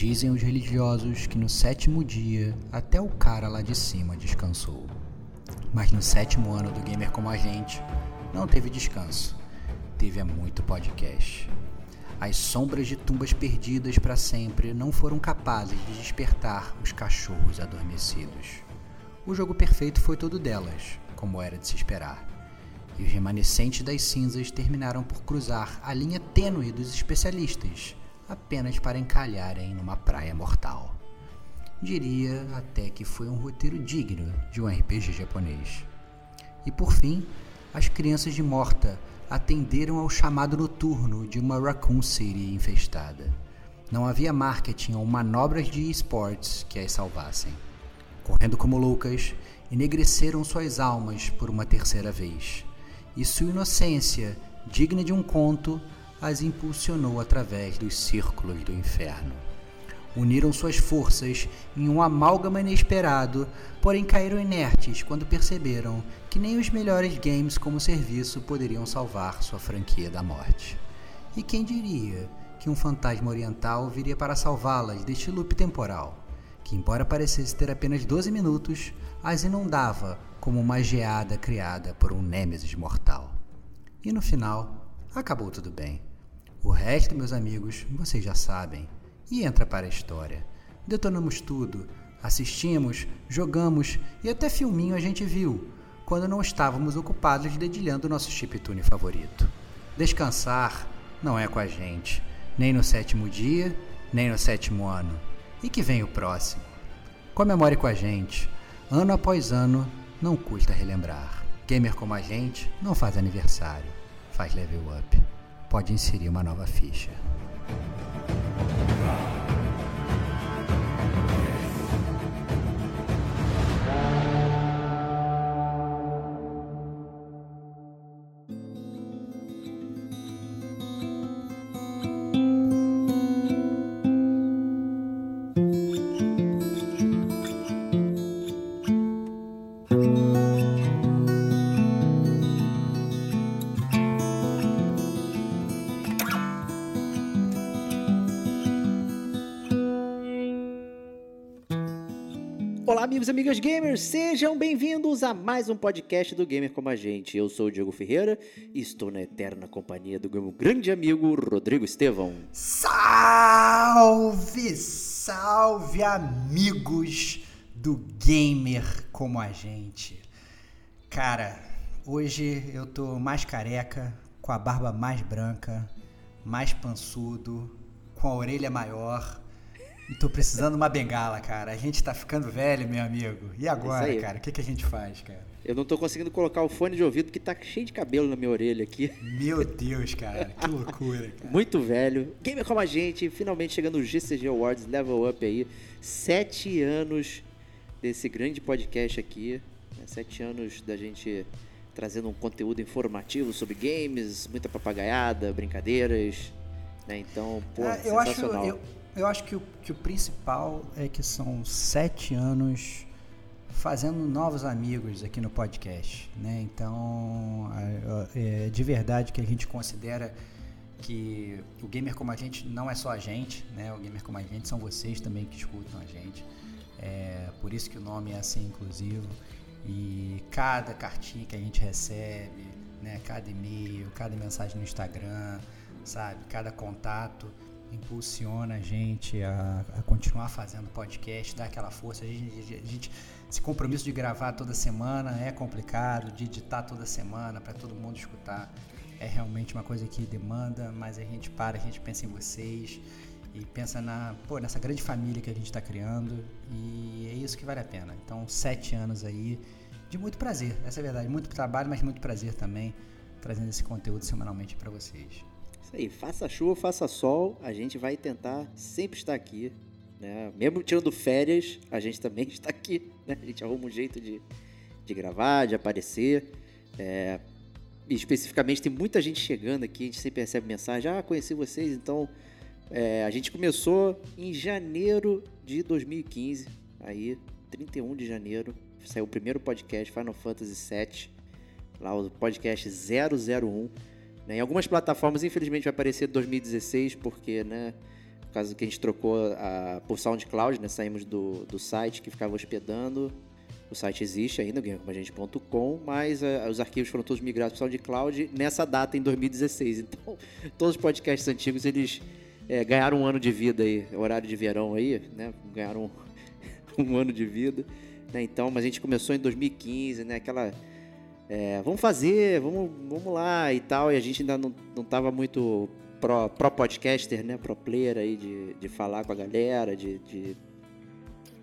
Dizem os religiosos que no sétimo dia até o cara lá de cima descansou. Mas no sétimo ano do Gamer Como a Gente, não teve descanso. Teve muito podcast. As sombras de tumbas perdidas para sempre não foram capazes de despertar os cachorros adormecidos. O jogo perfeito foi todo delas, como era de se esperar. E os remanescentes das cinzas terminaram por cruzar a linha tênue dos especialistas apenas para encalharem numa praia mortal. Diria até que foi um roteiro digno de um RPG japonês. E por fim, as crianças de Morta atenderam ao chamado noturno de uma Raccoon City infestada. Não havia marketing ou manobras de esportes que as salvassem. Correndo como loucas, enegreceram suas almas por uma terceira vez. E sua inocência, digna de um conto, as impulsionou através dos círculos do inferno. Uniram suas forças em um amálgama inesperado, porém caíram inertes quando perceberam que nem os melhores games como serviço poderiam salvar sua franquia da morte. E quem diria que um fantasma oriental viria para salvá-las deste loop temporal, que, embora parecesse ter apenas 12 minutos, as inundava como uma geada criada por um Nêmesis mortal. E no final, acabou tudo bem. O resto, meus amigos, vocês já sabem. E entra para a história. Detonamos tudo, assistimos, jogamos e até filminho a gente viu, quando não estávamos ocupados dedilhando nosso chiptune favorito. Descansar não é com a gente, nem no sétimo dia, nem no sétimo ano. E que vem o próximo. Comemore com a gente. Ano após ano, não custa relembrar. Gamer como a gente não faz aniversário, faz level up pode inserir uma nova ficha. Amigos e amigas gamers, sejam bem-vindos a mais um podcast do Gamer Como a Gente. Eu sou o Diego Ferreira e estou na eterna companhia do meu grande amigo Rodrigo Estevão. Salve, salve amigos do Gamer Como a Gente. Cara, hoje eu tô mais careca, com a barba mais branca, mais pançudo, com a orelha maior Tô precisando de uma bengala, cara. A gente tá ficando velho, meu amigo. E agora, cara? O que, que a gente faz, cara? Eu não tô conseguindo colocar o fone de ouvido porque tá cheio de cabelo na minha orelha aqui. Meu Deus, cara. Que loucura, cara. Muito velho. Gamer como a gente, finalmente chegando no GCG Awards Level Up aí. Sete anos desse grande podcast aqui. Né? Sete anos da gente trazendo um conteúdo informativo sobre games, muita papagaiada, brincadeiras. Né? Então, pô, ah, eu sensacional. Acho, eu eu acho que o, que o principal é que são sete anos fazendo novos amigos aqui no podcast, né? Então, é, de verdade que a gente considera que o gamer como a gente não é só a gente, né? O gamer como a gente são vocês também que escutam a gente. É por isso que o nome é assim inclusivo. E cada cartinha que a gente recebe, né? Cada e-mail, cada mensagem no Instagram, sabe? Cada contato impulsiona a gente a, a, continuar fazendo podcast, dá aquela força. A gente, a gente, esse compromisso de gravar toda semana é complicado, de editar toda semana para todo mundo escutar. É realmente uma coisa que demanda, mas a gente para, a gente pensa em vocês e pensa na, pô, nessa grande família que a gente está criando e é isso que vale a pena. Então, sete anos aí de muito prazer, essa é a verdade. Muito trabalho, mas muito prazer também, trazendo esse conteúdo semanalmente para vocês. Isso aí, faça chuva, faça sol, a gente vai tentar sempre estar aqui. Né? Mesmo tirando férias, a gente também está aqui. Né? A gente arruma um jeito de, de gravar, de aparecer. É, especificamente, tem muita gente chegando aqui, a gente sempre recebe mensagem: Ah, conheci vocês. Então, é, a gente começou em janeiro de 2015. Aí, 31 de janeiro, saiu o primeiro podcast Final Fantasy VII. Lá o podcast 001. Né? Em algumas plataformas, infelizmente, vai aparecer 2016, porque né, por causa que a gente trocou a, por SoundCloud, né? Saímos do, do site que ficava hospedando. O site existe ainda, gamecomagente.com, mas uh, os arquivos foram todos migrados para o SoundCloud nessa data, em 2016. Então, todos os podcasts antigos, eles é, ganharam um ano de vida aí, horário de verão aí, né? Ganharam um, um ano de vida. Né? Então, mas a gente começou em 2015, né? Aquela... É, vamos fazer, vamos, vamos lá e tal, e a gente ainda não, não tava muito pro, pro podcaster, né? Pro player aí de, de falar com a galera, de, de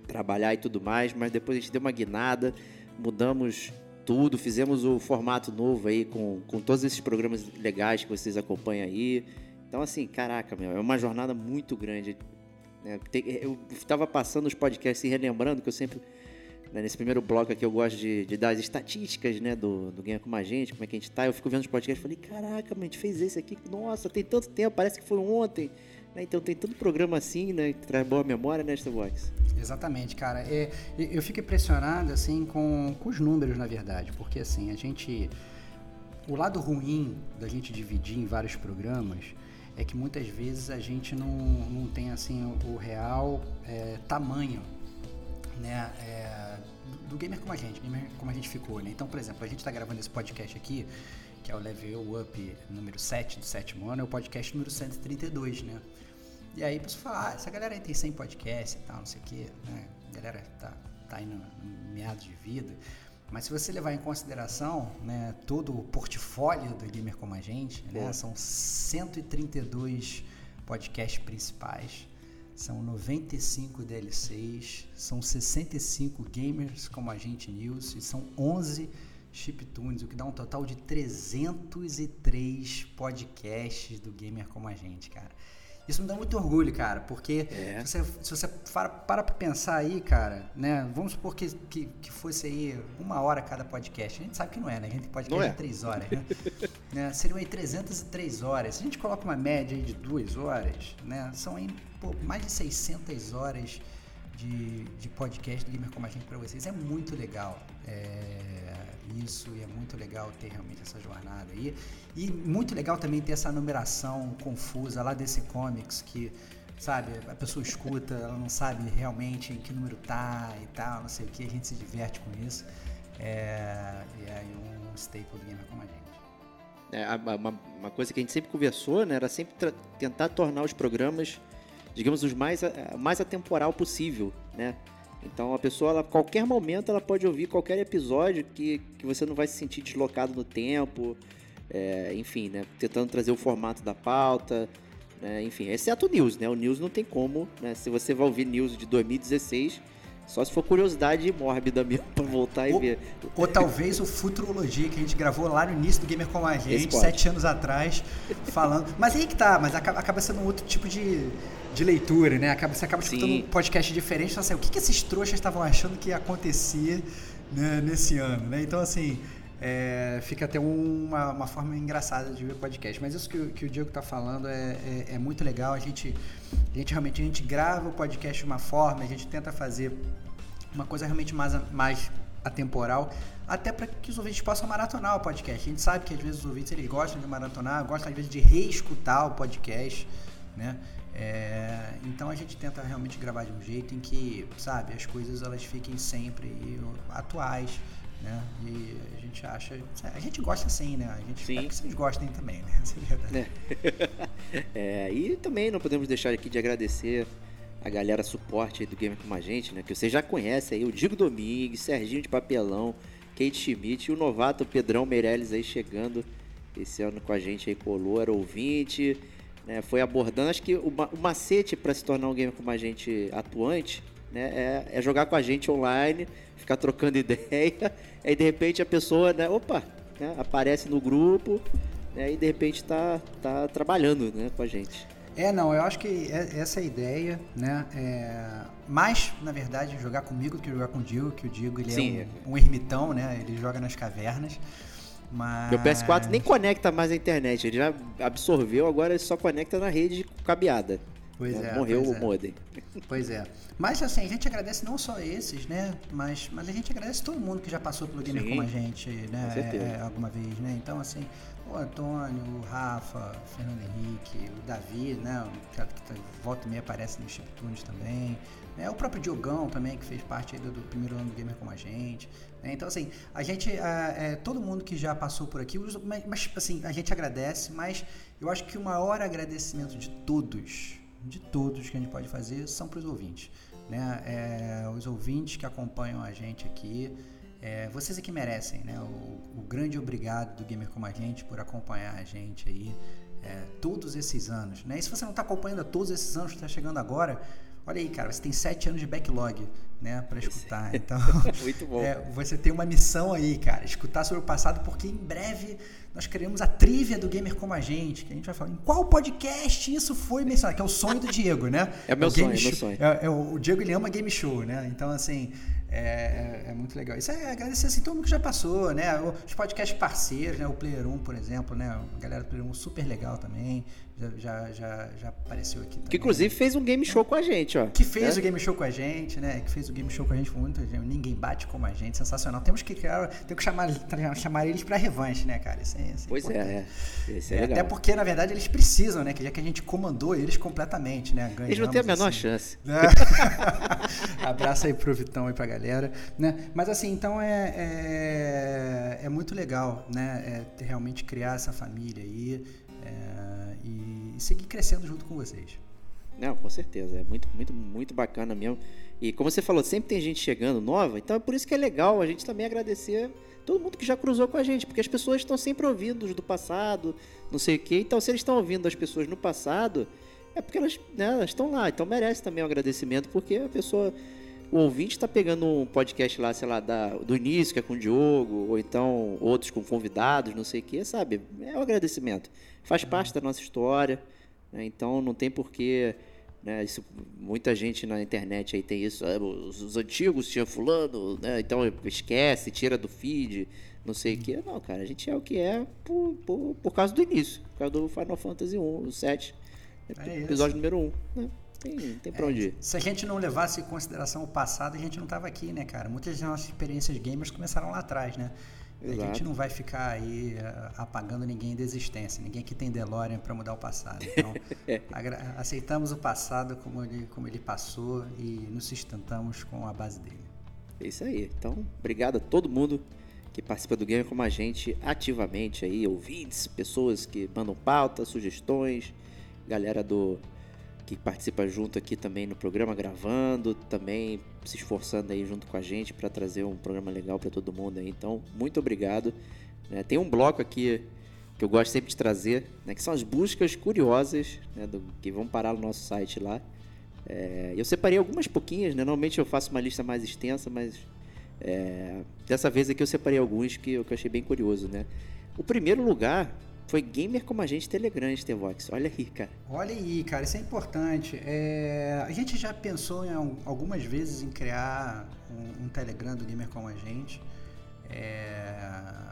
trabalhar e tudo mais, mas depois a gente deu uma guinada, mudamos tudo, fizemos o formato novo aí com, com todos esses programas legais que vocês acompanham aí. Então, assim, caraca, meu, é uma jornada muito grande. Né? Eu estava passando os podcasts e relembrando que eu sempre nesse primeiro bloco aqui eu gosto de, de dar as estatísticas, né, do, do Ganha Com a Gente, como é que a gente tá. Eu fico vendo os podcasts e falei, caraca, a gente fez esse aqui, nossa, tem tanto tempo, parece que foi ontem. Né, então tem tanto programa assim, né, que traz boa memória, né, Starbox? Exatamente, cara. É, eu fico impressionado, assim, com, com os números, na verdade, porque, assim, a gente... O lado ruim da gente dividir em vários programas é que muitas vezes a gente não, não tem, assim, o, o real é, tamanho, né, é, do gamer como a gente, gamer como a gente ficou, né? Então, por exemplo, a gente está gravando esse podcast aqui, que é o Level Up número 7 do sétimo ano, é o podcast número 132, né? E aí a pessoa fala, ah, essa galera aí tem 100 podcasts e tal, não sei o quê, né? A galera tá, tá aí no, no meados de vida. Mas se você levar em consideração né, todo o portfólio do Gamer Como a Gente, né, são 132 podcasts principais, são 95 DLCs, são 65 gamers como a gente news e são 11 chiptunes, o que dá um total de 303 podcasts do gamer como a gente, cara. Isso me dá muito orgulho, cara, porque é. se você, se você para, para pra pensar aí, cara, né? Vamos supor que, que, que, fosse aí uma hora cada podcast. A gente sabe que não é, né? A gente tem podcast é. de três horas, né? né? Seriam aí 303 horas. Se a gente coloca uma média aí de duas horas, né? São aí pô, mais de 600 horas de, de podcast do Gamer Como a Gente para vocês. É muito legal. É isso e é muito legal ter realmente essa jornada aí. E muito legal também ter essa numeração confusa lá desse comics que, sabe, a pessoa escuta, ela não sabe realmente em que número tá e tal, não sei o que, a gente se diverte com isso. É, e é um staple do gamer como a gente. É, uma, uma, coisa que a gente sempre conversou, né, era sempre tentar tornar os programas, digamos, os mais, mais atemporal possível, né? Então a pessoa, ela, a qualquer momento, ela pode ouvir qualquer episódio que, que você não vai se sentir deslocado no tempo, é, enfim, né? Tentando trazer o formato da pauta, né? enfim, exceto o News, né? O News não tem como, né? Se você vai ouvir News de 2016, só se for curiosidade mórbida mesmo pra voltar ou, e ver. Ou talvez o Futurologia que a gente gravou lá no início do Gamer Como a Gente, sete anos atrás, falando. Mas aí que tá, mas acaba, acaba sendo um outro tipo de, de leitura, né? Acaba, você acaba escutando Sim. um podcast diferente, então assim, o que, que esses trouxas estavam achando que ia acontecer né, nesse ano, né? Então, assim, é, fica até uma, uma forma engraçada de ver podcast. Mas isso que, que o Diego está falando é, é, é, muito legal. A gente, a gente realmente a gente grava o podcast de uma forma, a gente tenta fazer uma coisa realmente mais, mais atemporal, até para que os ouvintes possam maratonar o podcast. A gente sabe que às vezes os ouvintes eles gostam de maratonar, gostam às vezes de reescutar o podcast, né? É, então a gente tenta realmente gravar de um jeito em que, sabe, as coisas elas fiquem sempre atuais, né? E a gente acha, a gente gosta assim, né? A gente Sim. que vocês gostem também, né? É. é, e também não podemos deixar aqui de agradecer a galera suporte do Gamer com a gente, né? Que você já conhece aí, o Digo Domingues, Serginho de Papelão, Kate Schmidt e o novato Pedrão Meirelles aí chegando esse ano com a gente aí, colou, era ouvinte, né, foi abordando. Acho que o, o macete para se tornar um gamer como a gente atuante né, é, é, jogar com a gente online, ficar trocando ideia, aí de repente a pessoa, né, opa, né, aparece no grupo né, e de repente está tá trabalhando né, com a gente. É, não, eu acho que é, essa é a ideia, né? É, mais, na verdade, jogar comigo do que jogar com o Diego, que o Diego ele Sim. é um, um ermitão, né? Ele joga nas cavernas. Mas... Meu PS4 nem conecta mais a internet, ele já absorveu, agora ele só conecta na rede cabeada. Pois é, morreu pois o é. modem. Pois é. Mas assim, a gente agradece não só esses, né? Mas, mas a gente agradece todo mundo que já passou pelo Gamer Sim, como a gente, né? É, alguma vez, né? Então, assim, o Antônio, o Rafa, o Fernando Henrique, o Davi, né? Que, que volta e meia aparece no Chiptunes também. Né? O próprio Diogão também, que fez parte do, do, primeiro ano do Gamer como a gente. Né? Então, assim, a gente, é, todo mundo que já passou por aqui, mas, mas, assim, a gente agradece, mas eu acho que o maior agradecimento de todos de todos que a gente pode fazer são para os ouvintes. Né? É, os ouvintes que acompanham a gente aqui, é, vocês é que merecem, né? O, o, grande obrigado do Gamer Como a Gente por acompanhar a gente aí é, todos esses anos, né? E se você não está acompanhando todos esses anos, está chegando agora, olha aí, cara, você tem sete anos de backlog, né, para escutar. Então, muito bom. É, você tem uma missão aí, cara, escutar sobre o passado, porque em breve nós queremos a trivia do Gamer Como a Gente, que a gente vai falar em qual podcast isso foi mencionado, que é o sonho do Diego, né? É meu é o sonho, é meu sonho. É, é o, o Diego, ele ama game show, né? Então, assim, é, é, é, muito legal. Isso é agradecer assim, todo mundo que já passou, né? Os podcasts parceiros, né? O Player 1, por exemplo, né? A galera do Player 1 super legal também já, já, já, apareceu aqui também. Que inclusive fez um game show com a gente, ó. Que fez né? o game show com a gente, né? Que fez o game show com a gente por muito. Ninguém bate como a gente, sensacional. Temos que criar, que chamar, chamar eles pra revanche, né, cara? Isso é, isso é pois é, é. Esse é, é Até porque, na verdade, eles precisam, né? Que já que a gente comandou eles completamente, né? Ganhamos, eles não têm a menor assim. chance. Abraço aí pro Vitão e pra galera. Né? Mas assim, então é, é, é muito legal, né? É realmente criar essa família aí. É, e, seguir crescendo junto com vocês. Não, com certeza. É muito, muito, muito bacana mesmo. E como você falou, sempre tem gente chegando nova, então é por isso que é legal a gente também agradecer todo mundo que já cruzou com a gente, porque as pessoas estão sempre ouvindo do passado, não sei o quê. Então, se eles estão ouvindo as pessoas no passado, é porque elas, né, elas estão lá. Então merece também um agradecimento, porque a pessoa o ouvinte está pegando um podcast lá, sei lá, da, do início, que é com o Diogo, ou então outros com convidados, não sei o que, sabe? É um agradecimento. Faz parte da nossa história, né? então não tem porquê. Né? Isso, muita gente na internet aí tem isso. Ah, os, os, antigos tinham fulano, né? então esquece, tira do feed, não sei o que. Não, cara, a gente é o que é por, por, por causa do início, por causa do Final Fantasy 1, o 7, é episódio número 1. Né? Tem, tem pra onde ir. Se a gente não levasse em consideração o passado, a gente não tava aqui, né, cara? Muitas das nossas experiências gamers começaram lá atrás, né? Exato. A gente não vai ficar aí uh, apagando ninguém da existência. Ninguém que tem DeLorean para mudar o passado. Então, aceitamos o passado como ele, como ele passou e nos sustentamos com a base dele. É isso aí. Então, obrigado a todo mundo que participa do game como a gente ativamente aí, ouvintes, pessoas que mandam pautas, sugestões, galera do que participa junto aqui também no programa, gravando, também se esforçando aí junto com a gente para trazer um programa legal para todo mundo aí. Então, muito obrigado. É, tem um bloco aqui que eu gosto sempre de trazer, né, que são as buscas curiosas, né, do, que vão parar no nosso site lá. É, eu separei algumas pouquinhas, né? Normalmente eu faço uma lista mais extensa, mas é, dessa vez aqui eu separei alguns que, que eu achei bem curioso, né? O primeiro lugar foi gamer como gente Telegram, Stevox. Olha aí, cara. Olha aí, cara, isso é importante. É, a gente já pensou em, algumas vezes em criar um, um Telegram do gamer como a gente. É,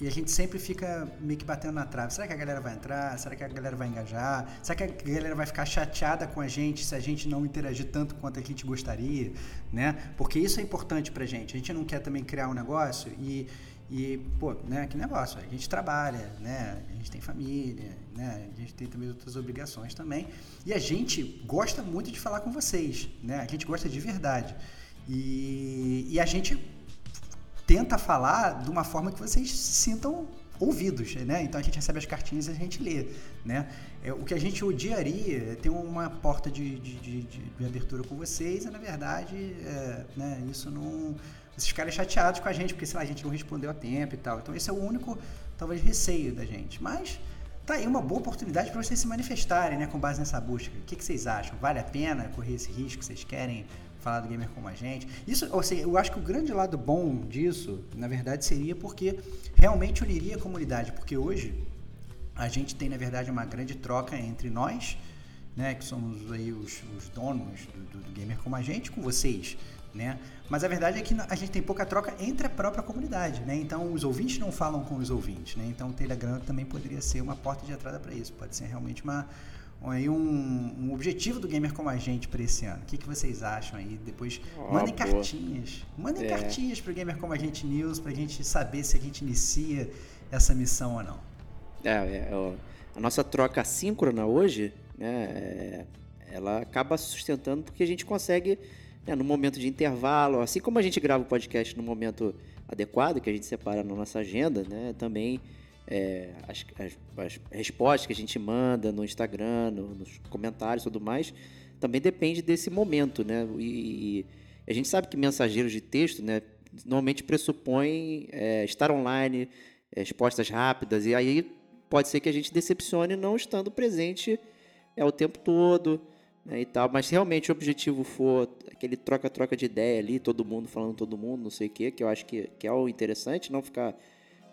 e a gente sempre fica meio que batendo na trave. Será que a galera vai entrar? Será que a galera vai engajar? Será que a galera vai ficar chateada com a gente se a gente não interagir tanto quanto a gente gostaria? Né? Porque isso é importante pra gente. A gente não quer também criar um negócio e e, pô, né, que negócio, a gente trabalha, né, a gente tem família, né, a gente tem também outras obrigações também. E a gente gosta muito de falar com vocês, né, a gente gosta de verdade. E, e a gente tenta falar de uma forma que vocês sintam ouvidos, né? Então a gente recebe as cartinhas e a gente lê, né? É, o que a gente odiaria é ter uma porta de, de, de, de abertura com vocês e, na verdade, é, né, isso não esses caras chateados com a gente, porque, sei lá, a gente não respondeu a tempo e tal. Então, esse é o único, talvez, receio da gente. Mas tá aí uma boa oportunidade para vocês se manifestarem, né, com base nessa busca. O que, que vocês acham? Vale a pena correr esse risco? Vocês querem falar do gamer como a gente? Isso, ou seja, eu acho que o grande lado bom disso, na verdade, seria porque realmente uniria a comunidade. Porque hoje a gente tem, na verdade, uma grande troca entre nós, né, que somos aí os, os donos do, do, do gamer como a gente, com vocês né? Mas a verdade é que a gente tem pouca troca entre a própria comunidade, né? Então os ouvintes não falam com os ouvintes, né? Então o Telegram também poderia ser uma porta de entrada para isso. Pode ser realmente uma, aí um, um, objetivo do gamer como a gente para esse ano. O que, que vocês acham aí? Depois Oh, mandem boa. cartinhas. Mandem É. cartinhas pro gamer como a gente news pra gente saber se a gente inicia essa missão ou não. É, é, ó, a nossa troca assíncrona hoje, né, é, ela acaba sustentando porque a gente consegue, né, no momento de intervalo, assim como a gente grava o podcast no momento adequado, que a gente separa na nossa agenda, né, também é, as, as- as respostas que a gente manda no Instagram, no- nos comentários e tudo mais, também depende desse momento, né, e, e a gente sabe que mensageiros de texto, né, normalmente pressupõem é, estar online, é, respostas rápidas, e aí pode ser que a gente decepcione não estando presente é, o tempo todo né, e tal. Mas se realmente o objetivo for aquele troca-troca de ideia ali, todo mundo falando todo mundo, não sei o quê, que eu acho que, que é o interessante, não ficar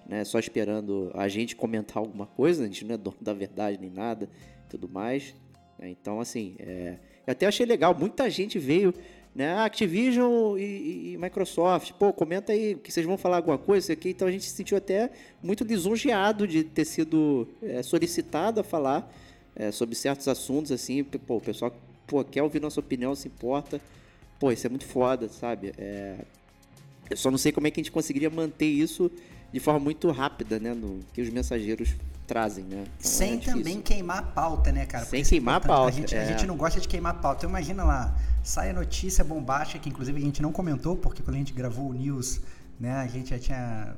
né, só esperando a gente comentar alguma coisa, a gente não é dono da verdade nem nada tudo mais. né. Então, assim, é, eu até achei legal, muita gente veio, né, ah, Activision e, e- Microsoft, pô, comenta aí que vocês vão falar alguma coisa, aqui. Então a gente se sentiu até muito lisonjeado de ter sido é, solicitado a falar é, sobre certos assuntos, assim, pô, o pessoal pô, quer ouvir nossa opinião, se importa, pô, isso é muito foda, sabe? É, eu só não sei como é que a gente conseguiria manter isso de forma muito rápida, né, no que os mensageiros trazem, né? Então, é Sem difícil. também queimar a pauta, né, cara? Sem Porque isso é queimar a pauta, A gente, a é. gente não gosta de queimar a pauta. Então imagina lá, sai a notícia bombástica, que inclusive a gente não comentou, porque quando a gente gravou o news, né, a gente já tinha.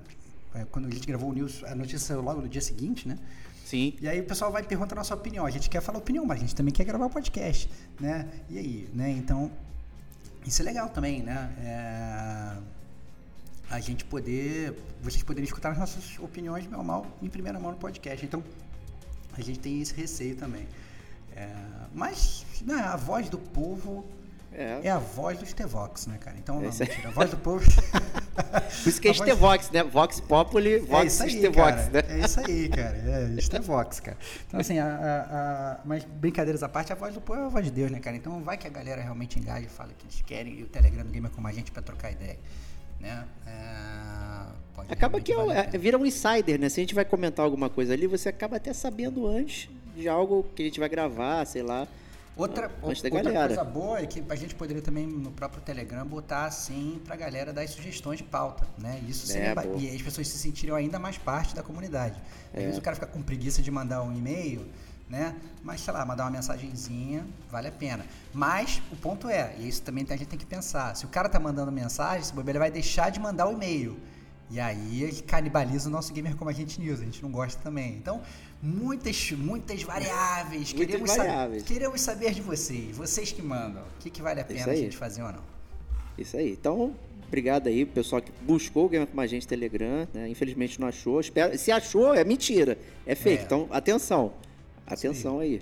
é, Quando a gente gravou o news, a notícia saiu logo no dia seguinte, né? Sim. E aí o pessoal vai perguntar a nossa opinião. A gente quer falar opinião, mas a gente também quer gravar podcast, né? E aí, né? Então, isso é legal também, né? É, A gente poder, vocês poderem escutar as nossas opiniões, meu mal, em primeira mão no podcast. Então, a gente tem esse receio também. É, Mas, né, a voz do povo É. é a voz dos Tevox, né, cara? Então, não, mentira, a voz do povo... Por isso que é A voz- né? Vox Populi, É Vox isso aí, Stevox, cara. né? É isso aí, cara. É, isso é Vox, cara. Então, assim, a, a- a- mas brincadeiras à parte, a voz do povo é a voz de Deus, né, cara? Então vai que a galera realmente engaja e fala que eles querem e o Telegram do Gamer como a gente pra trocar ideia, né? É, Acaba que é, valer a é, vira um insider, né? Se a gente vai comentar alguma coisa ali, você acaba até sabendo antes de algo que a gente vai gravar, sei lá. Outra, outra coisa boa é que a gente poderia também no próprio Telegram botar assim pra galera dar sugestões de pauta, né? Isso seria É, ba- boa. e as pessoas se sentiriam ainda mais parte da comunidade. Às vezes o cara fica com preguiça de mandar um e-mail, né? Mas sei lá, mandar uma mensagenzinha vale a pena. Mas o ponto é, e isso também a gente tem que pensar, se o cara tá mandando mensagem, esse bobeira ele vai deixar de mandar o e-mail. E aí ele canibaliza o nosso gamer como a gente news, a gente não gosta também. Então, muitas, muitas variáveis. Muitas queremos, variáveis. queremos saber de vocês, vocês que mandam. O que, que vale a pena a gente fazer ou não? Isso aí. Então, obrigado aí, pessoal que buscou o Gamer com a gente Telegram, né? Infelizmente não achou. Espero- se achou, é mentira. É fake. É. Então, atenção. Atenção aí.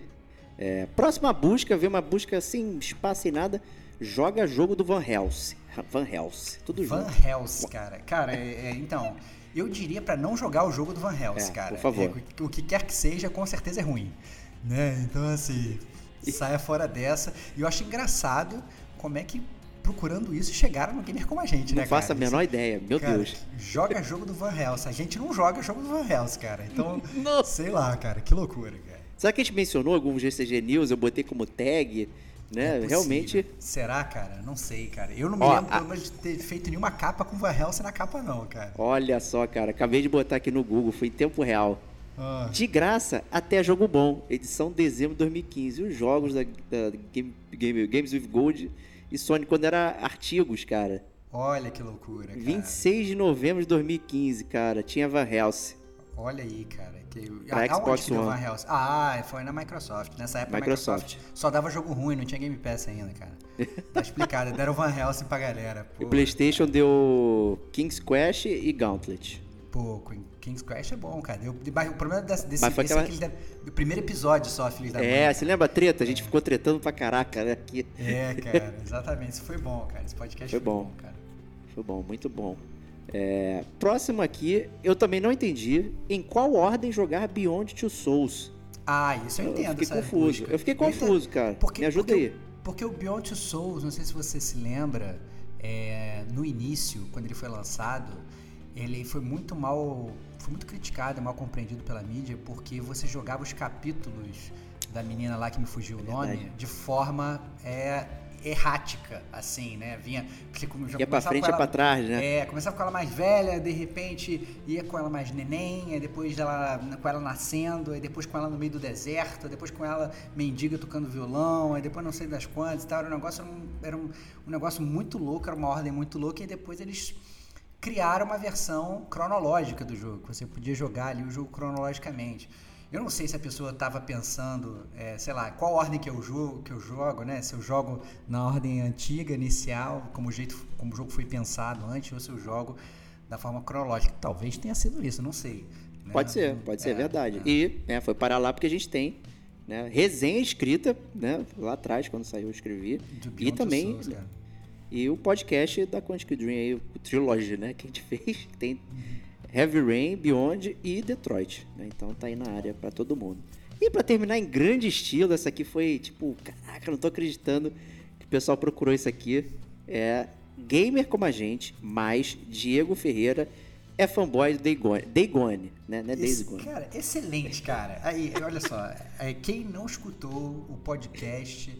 É, próxima busca, vê uma busca assim, espaço e nada. Joga jogo do Van Helsing. Van Helsing. Tudo Van junto. Helsing, cara. Cara, é- é, então, eu diria pra não jogar o jogo do Van Helsing, É, cara. por favor. É, o que quer que seja, com certeza é ruim. Né? Então, assim, saia fora dessa. E eu acho engraçado como é que, procurando isso, chegaram no gamer como a gente, Não né, faço a menor ideia. Meu Cara, Deus. Joga jogo do Van Helsing. A gente não joga jogo do Van Helsing, cara. Então, sei lá, cara. Que loucura, cara. Sabe que a gente mencionou alguns GCG News? Eu botei como tag, né? É. Realmente. Será, cara? Não sei, cara. Eu não me Ó, lembro, a- pelo menos, de ter feito nenhuma capa com Van Helsing na capa, não, cara. Olha só, cara. Acabei de botar aqui no Google. Foi em tempo real. Ah, De graça até jogo bom, edição dezembro de 2015. Os jogos da, da Game, Game- Games with Gold e Sony quando era artigos, cara. olha que loucura, cara. 26 de novembro de 2015, cara. Tinha Van Helsing. Olha aí, cara. Pra Ah, Xbox aonde que deu One. Ah, foi na Microsoft. Nessa época Microsoft. a Microsoft só dava jogo ruim, não tinha Game Pass ainda, cara. Tá explicado. Deram Van Helsing pra galera. E Pô, PlayStation deu King's Quest e Gauntlet. pô, King's Crash é bom, cara. Eu, o problema desse, desse, aquela- é que eles deram- do primeiro episódio só, filhos da É, mãe. você lembra a treta? A gente ficou tretando pra caraca, né? Aqui. É, cara, exatamente. Isso foi bom, cara. Esse podcast Foi foi, bom. bom. cara. Foi bom, muito bom. É, próximo aqui, eu também não entendi em qual ordem jogar Beyond Two Souls. Ah, isso eu Eu entendo. fiquei essa confuso. Eu fiquei confuso, cara. Porque, Me ajuda porque, aí. Porque o Beyond Two Souls, não sei se você se lembra, é, no início, quando ele foi lançado, ele foi muito mal, foi muito criticado, e mal compreendido pela mídia, porque você jogava os capítulos da menina lá que me fugiu o nome, de forma é, errática, assim, né? Vinha. Porque como já Ia pra frente com e ela- pra trás, né? É, começava com ela mais velha, de repente ia com ela mais neném, aí depois dela, com ela nascendo, aí depois com ela no meio do deserto, depois com ela mendiga tocando violão, aí depois não sei das quantas e tal. Era um negócio, era um, um, um negócio muito louco, era uma ordem muito louca, e depois eles criaram uma versão cronológica do jogo, que você podia jogar ali o jogo cronologicamente. Eu não sei se a pessoa estava pensando, é, sei lá, qual ordem que eu jogo, que eu jogo, né? Se eu jogo na ordem antiga, inicial, como o jeito, como o jogo foi pensado antes, ou se eu jogo da forma cronológica. Talvez tenha sido isso, não sei. né? Pode ser, pode ser É, verdade. é. E né, foi parar lá porque a gente tem né, resenha escrita, né? Lá atrás, quando saiu, eu escrevi. Do E também Souls. E o podcast da Quantic Dream aí, o Trilogy, né? Que a gente fez, tem Heavy Rain, Beyond e Detroit, né? Então tá aí na área pra todo mundo. E pra terminar em grande estilo, essa aqui foi tipo, caraca, não tô acreditando que o pessoal procurou isso aqui. É Gamer como a gente, mais Diego Ferreira é fanboy do Day Gone, Day Gone né? Não é Days Gone. Cara, excelente, cara. Aí, olha só, é, quem não escutou o podcast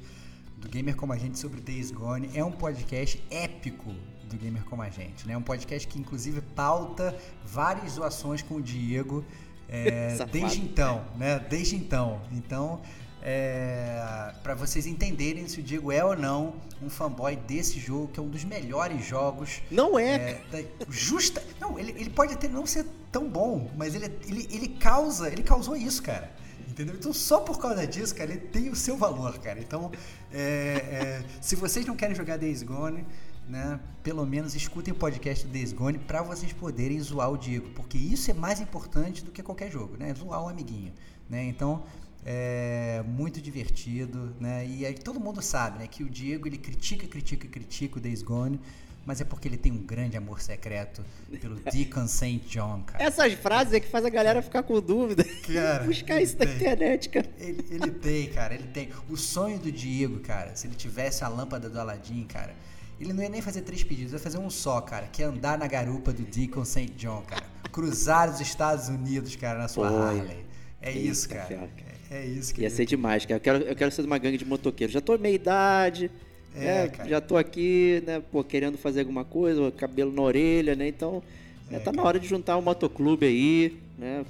do Gamer Como a Gente sobre Days Gone, é um podcast épico do Gamer Como a Gente, né? Um podcast que inclusive pauta várias zoações com o Diego é, desde então, né? Desde então. Então, é, para vocês entenderem se o Diego é ou não um fanboy desse jogo, que é um dos melhores jogos Não é, é, da- justa. Não, ele, ele pode até não ser tão bom, mas ele, ele, ele causa, ele causou isso, cara. Entendeu? Então só por causa disso, cara, ele tem o seu valor, cara. Então, é, é, se vocês não querem jogar Days Gone, né, pelo menos escutem o podcast do Days Gone pra vocês poderem zoar o Diego, porque isso é mais importante do que qualquer jogo, né? Zoar um amiguinho, né? Então, é muito divertido, né? E aí todo mundo sabe, né, que o Diego ele critica, critica, critica o Days Gone, mas é porque ele tem um grande amor secreto pelo Deacon St. John, cara. essas frases é que faz a galera ficar com dúvida. Cara, Buscar isso na tem. internet, cara. Ele, ele tem, cara, ele tem. O sonho do Diego, cara, se ele tivesse a lâmpada do Aladdin, cara, ele não ia nem fazer três pedidos, ia fazer um só, cara, que é andar na garupa do Deacon St. John, cara. Cruzar os Estados Unidos, cara, na sua Pô, Harley. É isso, cara. cara. É, é isso que Ia ser demais, cara. Eu quero, eu quero ser de uma gangue de motoqueiros. Já tô meia idade, É, né? cara. já tô aqui, né, pô, querendo fazer alguma coisa, cabelo na orelha, né? Então, né, É, tá na cara. hora de juntar um motoclube aí, né?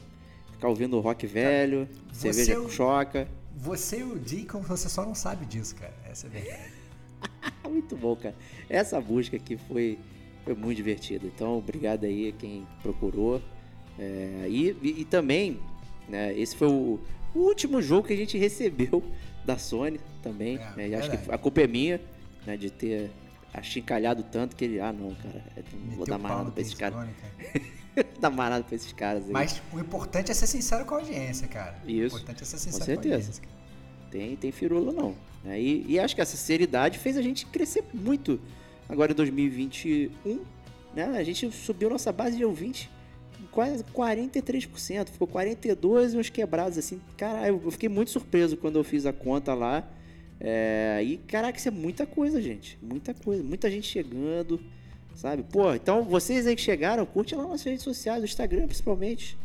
Ficar ouvindo rock velho, cerveja com choca. Você e o Deacon, você só não sabe disso, cara. Essa é a verdade. Muito bom, cara. Essa busca aqui foi, foi muito divertida. Então, obrigado aí a quem procurou. É, e, e, e também, né, esse foi o, o último jogo que a gente recebeu da Sony também. É, né, acho que a culpa é minha, né, de ter achincalhado tanto que ele. Ah, não, cara. Não vou dar mais nada pra esses caras. Cara. Dá mais nada pra esses caras aí. Mas o importante é ser sincero com a audiência, cara. Isso, O importante é ser com sincero com, a certeza. audiência. cara. Tem, tem firula não. né? E, e acho que essa sinceridade fez a gente crescer muito agora em 2021. Né? A gente subiu nossa base de ouvinte quase 43%. Ficou 42% e uns quebrados assim. Caralho, eu fiquei muito surpreso quando eu fiz a conta lá. É, e caraca, isso é muita coisa, gente. Muita coisa. Muita gente chegando. Sabe? Pô, então vocês aí que chegaram, curte lá nas redes sociais, no Instagram principalmente.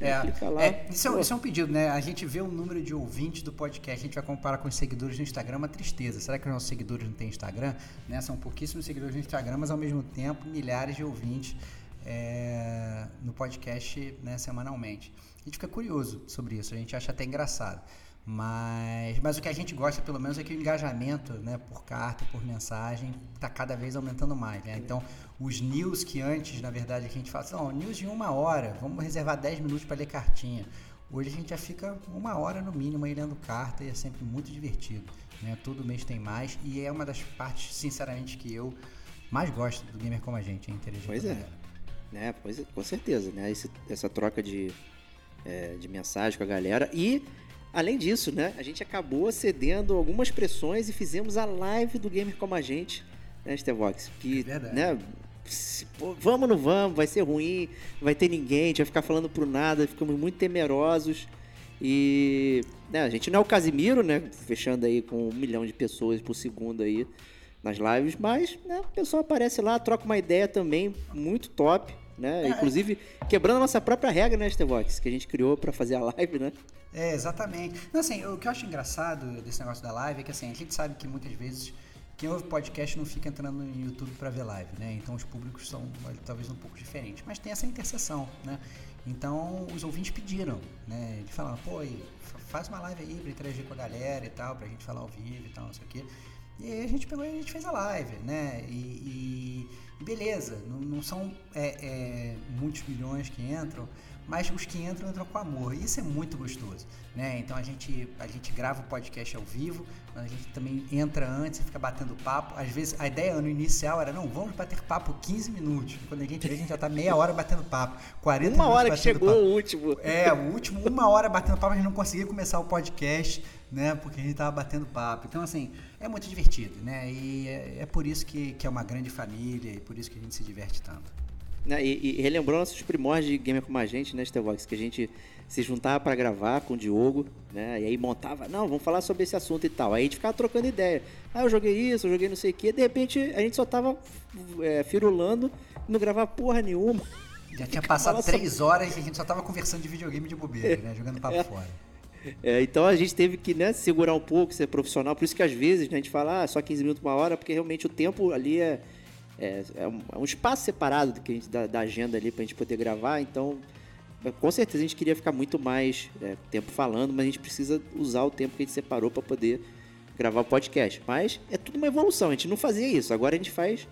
É, lá. é, isso, é, um- isso é um pedido, né? A gente vê o número de ouvintes do podcast, a gente vai comparar com os seguidores no Instagram, é uma tristeza. Será que os nossos seguidores não têm Instagram? Né? São pouquíssimos seguidores no Instagram, mas ao mesmo tempo milhares de ouvintes é, no podcast né, semanalmente. A gente fica curioso sobre isso, a gente acha até engraçado. Mas, mas o que a gente gosta, pelo menos, é que o engajamento né, por carta, por mensagem, está cada vez aumentando mais. Né? Então, os news que antes, na verdade, a gente fala assim, não, news de uma hora, vamos reservar 10 minutos para ler cartinha. Hoje a gente já fica uma hora no mínimo aí lendo carta e é sempre muito divertido. Né? Todo mês tem mais e é uma das partes, sinceramente, que eu mais gosto do Gamer Como a Gente, é interagir Pois é. né? Pois é, com certeza, né? Esse- essa troca de, é, de mensagem com a galera. E, além disso, né? A gente acabou cedendo algumas pressões e fizemos a live do Gamer Como a Gente, né, Stevox? Que, É verdade. né? se- pô, vamos ou não vamos, vai ser ruim, não vai ter ninguém, a gente vai ficar falando pro nada, ficamos muito temerosos. E né, a gente não é o Casimiro, né? Fechando aí com um milhão de pessoas por segundo aí nas lives, mas né, o pessoal aparece lá, troca uma ideia também muito top, né? É, Inclusive, quebrando a nossa própria regra, né, Stevox, que a gente criou para fazer a live, né? É, exatamente. Não, assim, o que eu acho engraçado desse negócio da live é que assim, a gente sabe que muitas vezes quem ouve podcast não fica entrando no YouTube para ver live, né? Então os públicos são talvez um pouco diferentes, mas tem essa interseção, né? Então os ouvintes pediram, né? De falar, pô, faz uma live aí para interagir com a galera e tal, pra gente falar ao vivo e tal, não sei o quê. E aí a gente pegou e a gente fez a live, né? E, e beleza, não, não são é, é, muitos milhões que entram, mas os que entram entram com amor. E isso é muito gostoso, né? Então a gente a gente grava o podcast ao vivo, a gente também entra antes e fica batendo papo. Às vezes a ideia no inicial era não, vamos bater papo 15 minutos. Quando a gente vê, a gente já tá meia hora batendo papo, 40 Uma hora que chegou papo. o último. É, o último uma hora batendo papo, a gente não conseguia começar o podcast, né? Porque a gente tava batendo papo. Então assim, é muito divertido, né? E é, é por isso que, que é uma grande família e por isso que a gente se diverte tanto. Né, e, e, relembrou nossos primórdios de Gamer com a gente, né, Stevox? Que a gente se juntava para gravar com o Diogo, né? E aí montava, não, vamos falar sobre esse assunto e tal. Aí a gente ficava trocando ideia. Ah, eu joguei isso, eu joguei não sei o quê. De repente a gente só tava é, firulando, não gravava porra nenhuma. Já tinha passado três horas e a gente só tava conversando de videogame de bobeira, né? Jogando papo é. fora. É, então a gente teve que né, segurar um pouco, ser profissional. Por isso que às vezes né, a gente fala ah, só 15 minutos, uma hora, porque realmente o tempo ali é é, é, um, é um, espaço separado do que a gente, da, da agenda ali para a gente poder gravar, então com certeza a gente queria ficar muito mais é, tempo falando, mas a gente precisa usar o tempo que a gente separou para poder gravar o podcast. Mas é tudo uma evolução, a gente não fazia isso, agora a gente faz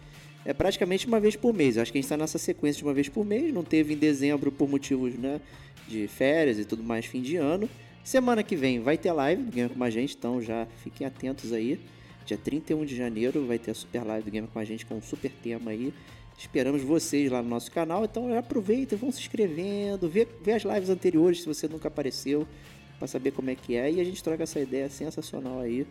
é, praticamente uma vez por mês. Acho que a gente está nessa sequência de uma vez por mês, não teve em dezembro por motivos né, de férias e tudo mais, fim de ano. Semana que vem vai ter live do Game com a gente, então já fiquem atentos aí. Dia 31 de janeiro vai ter a super live do Game com a gente com um super tema aí. Esperamos vocês lá no nosso canal. Então aproveita, vão se inscrevendo, vê, vê as lives anteriores se você nunca apareceu, para saber como é que é. E a gente troca essa ideia sensacional aí.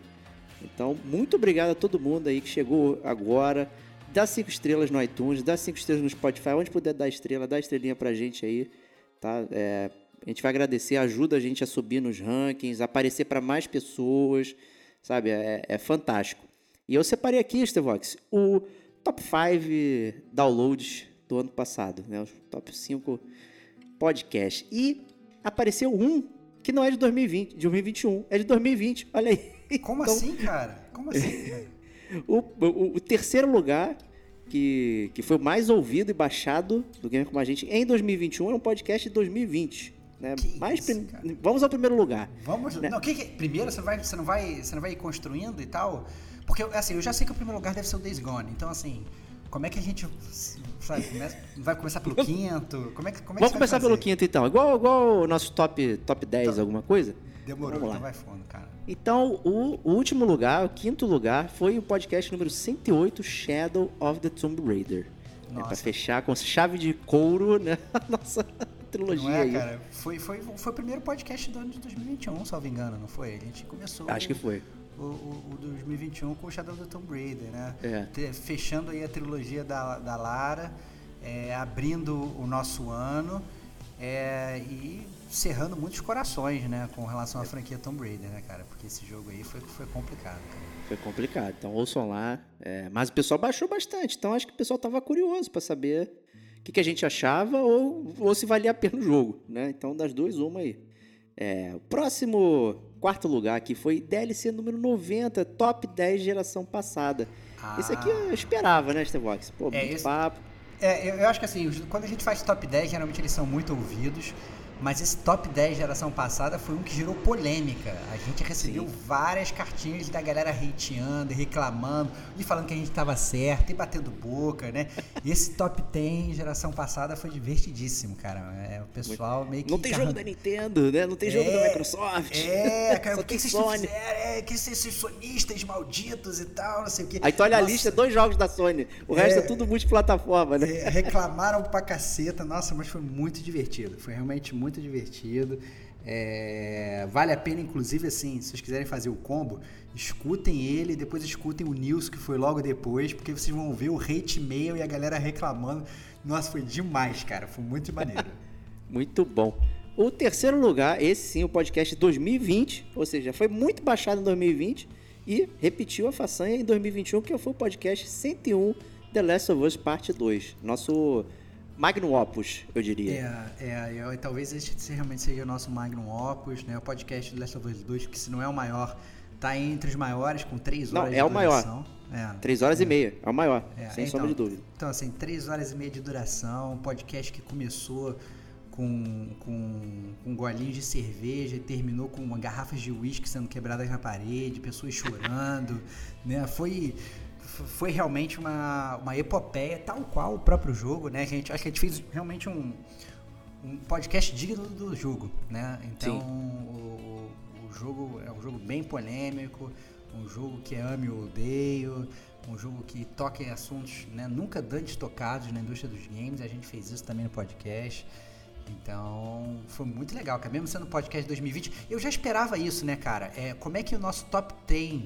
Então, muito obrigado a todo mundo aí que chegou agora. Dá cinco estrelas no iTunes, dá cinco estrelas no Spotify, onde puder dar estrela, dá estrelinha pra gente aí, tá? É, a gente vai agradecer, ajuda a gente a subir nos rankings, aparecer para mais pessoas sabe? É, é fantástico. E eu separei aqui, Stevox, o top 5 downloads do ano passado, né? Os top 5 podcasts. E apareceu um que não é de 2020, de 2021, é de 2020. Olha aí. Como então, assim, cara? Como assim? o, o, o, terceiro lugar que, que foi mais ouvido e baixado do Gamer Como a Gente em 2021 é um podcast de 2020. Né? Mais isso, vamos ao primeiro lugar. Vamos. Né? Não, que, que, primeiro você vai, você não vai, você não vai ir construindo e tal, porque assim eu já sei que o primeiro lugar deve ser o Days Gone. Então assim, como é que a gente sabe, começa, vai começar pelo quinto? Como é que, como é Vamos começar pelo quinto então. Igual, igual o nosso top top 10 então, alguma coisa? Demorou, Vamos lá. então vai fundo, cara. Então, o, o, último lugar, o quinto lugar, foi o podcast número 108, Shadow of the Tomb Raider. É, para fechar com chave de couro, né? Nossa trilogia não é, aí. cara? Foi, foi, foi o primeiro podcast do ano de 2021, salvo engano, não foi? A gente começou. Acho que foi. O, o, o 2021 com o Shadow the Tomb Raider, né? É. Fechando aí a trilogia da, da Lara, é, abrindo o nosso ano é, e cerrando muitos corações, né? Com relação à franquia Tomb Raider, né, cara? Porque esse jogo aí foi, foi complicado, cara. Foi complicado. Então ouçam lá. É, mas o pessoal baixou bastante. Então acho que o pessoal tava curioso para saber o que, que, a gente achava ou, ou se valia a pena o jogo, né? Então, das duas, uma aí. É, o próximo quarto lugar aqui foi DLC número 90, top 10 geração passada. Ah. Esse aqui eu esperava, né, Stevox? Pô, é, muito esse... papo. É, eu, eu, acho que assim, quando a gente faz top 10, geralmente eles são muito ouvidos. Mas esse top 10 geração passada foi um que gerou polêmica. A gente recebeu Sim. várias cartinhas da galera hateando, reclamando, e falando que a gente estava certo, e batendo boca, né? E esse top 10 geração passada foi divertidíssimo, cara. É, o pessoal meio que. Não tem jogo da Nintendo, né? Não tem jogo é, da Microsoft. É, cara, o que, que vocês Sony. fizeram? É, que esses sonistas malditos e tal, não sei o quê. Aí tu olha Nossa. a lista, dois jogos da Sony. O é, resto é tudo multiplataforma, né? É, reclamaram pra caceta. Nossa, mas foi muito divertido. Foi realmente muito muito divertido. É, vale a pena, inclusive, assim, se vocês quiserem fazer o combo, escutem ele depois escutem o News, que foi logo depois, porque vocês vão ver o hate mail e a galera reclamando. Nossa, foi demais, cara. Foi muito maneiro. muito bom. O terceiro lugar, esse sim, o podcast 2020, ou seja, foi muito baixado em 2020 e repetiu a façanha em 2021, que foi o podcast 101 The Last of Us Parte 2. Nosso Magnum Opus, eu diria. É, é eu, talvez este realmente seja o nosso Magnum Opus, né? O podcast do Last of Us 2, que se não é o maior, tá entre os maiores, com três horas não, de é o duração. maior. É, três horas é. e meia, é o maior, É, sem então, sombra de dúvida. Então, assim, três horas e meia de duração, um podcast que começou com, com, com golinhos de cerveja e terminou com garrafas de uísque sendo quebradas na parede, pessoas chorando, né? Foi, foi realmente uma, uma epopeia, tal qual o próprio jogo, né? A gente, acho que a gente fez realmente um, um podcast digno do jogo, né? Então, o, o jogo é um jogo bem polêmico, um jogo que ame ou odeio, um jogo que toca em assuntos né, nunca antes tocados na indústria dos games. A gente fez isso também no podcast. Então, foi muito legal, cara. Mesmo sendo podcast de 2020, eu já esperava isso, né, cara? É, como é que o nosso top 10,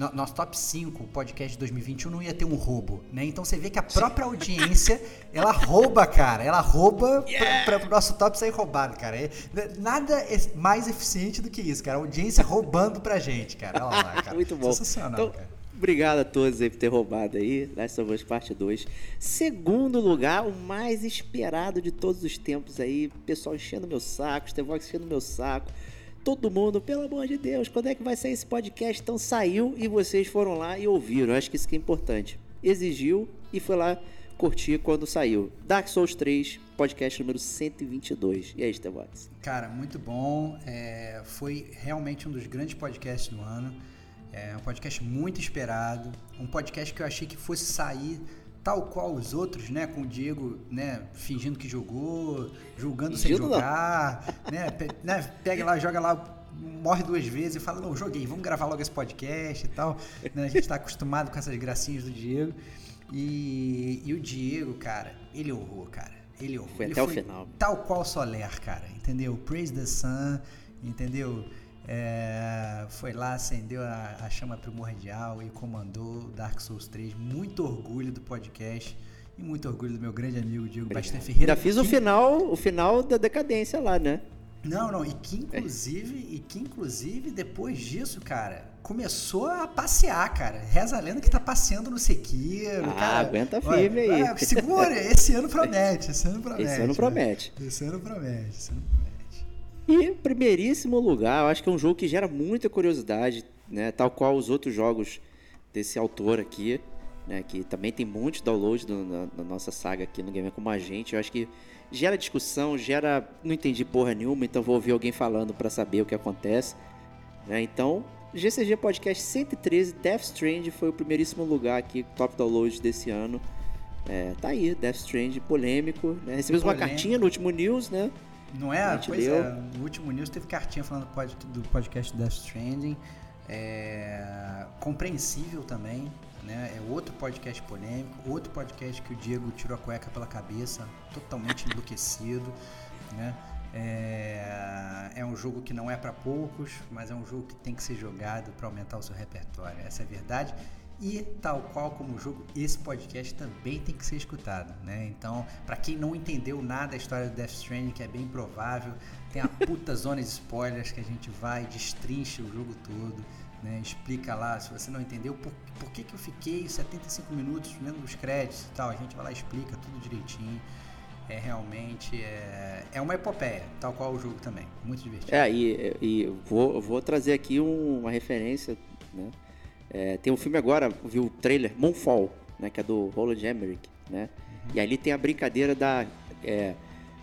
no, nosso top 5 podcast de 2021 não ia ter um roubo, né? Então você vê que a própria audiência, ela rouba, cara. Ela rouba yeah! para o nosso top sair roubado, cara. É, nada é mais eficiente do que isso, cara. A audiência roubando pra gente, cara. Olha lá, cara. muito bom. Sensacional, então, cara. Obrigado a todos aí por ter roubado aí. Last of Us Parte 2. Segundo lugar, o mais esperado de todos os tempos aí. Pessoal enchendo meu saco, Stevox enchendo meu saco. Todo mundo, pelo amor de Deus, quando é que vai sair esse podcast? Então saiu e vocês foram lá e ouviram. Acho que isso que é importante. Exigiu e foi lá curtir quando saiu. Dark Souls 3, podcast número 122. E aí, Stevox? Cara, muito bom. É, foi realmente um dos grandes podcasts do ano. É um podcast muito esperado, um podcast que eu achei que fosse sair tal qual os outros, né? Com o Diego, né? Fingindo que jogou, julgando sem jogar, né? Pe né? Pega lá, joga lá, morre duas vezes e fala, não, joguei, vamos gravar logo esse podcast e tal. Né? A gente está acostumado com essas gracinhas do Diego. E, e o Diego, cara, ele honrou, cara. Ele honrou. Foi ele até o final. Tal qual Soler, cara, entendeu? Praise the Sun, entendeu? É, foi lá, acendeu a, a, chama primordial e comandou Dark Souls 3. Muito orgulho do podcast e muito orgulho do meu grande amigo Diego Bastan Ferreira. Já fiz que... o final, o final da decadência lá, né? Não, não, e que inclusive, é. e que inclusive depois disso, cara, começou a passear, cara. Reza a lenda que tá passeando no Sekiro, ah, cara. aguenta firme aí. É, segura, esse ano promete, esse ano promete. Esse ano promete. Né? Esse ano promete, esse ano promete. E primeiríssimo lugar, eu acho que é um jogo que gera muita curiosidade, né? Tal qual os outros jogos desse autor aqui, né? Que também tem muitos downloads na, na, nossa saga aqui no Gamer Como a Gente. Eu acho que gera discussão, gera... Não entendi porra nenhuma, então vou ouvir alguém falando para saber o que acontece. Né? Então, GCG Podcast 113, Death Strand foi o primeiríssimo lugar aqui, top downloads desse ano. É, tá aí, Death Strand, polêmico. Né? Recebemos uma cartinha no último news, né? Não é? Pois leu. é. No último news teve cartinha falando do podcast Death Stranding. É, compreensível também. Né? É outro podcast polêmico, outro podcast que o Diego tirou a cueca pela cabeça, totalmente enlouquecido. Né? É, é um jogo que não é para poucos, mas é um jogo que tem que ser jogado para aumentar o seu repertório. Essa é a verdade. E tal qual como o jogo, esse podcast também tem que ser escutado, né? Então, para quem não entendeu nada da história do Death Stranding, que é bem provável, tem a puta zona de spoilers que a gente vai destrincha o jogo todo, né? Explica lá, se você não entendeu, por, por que, que eu fiquei 75 minutos vendo os créditos e tal, a gente vai lá explica tudo direitinho. É realmente é, é uma epopeia, tal qual o jogo também, muito divertido. É, e, e vou, vou trazer aqui um, uma referência, né? É, tem um filme agora, viu o trailer, Moonfall, né, que é do Roland Emmerich, né? Uhum. E ali tem a brincadeira da... É,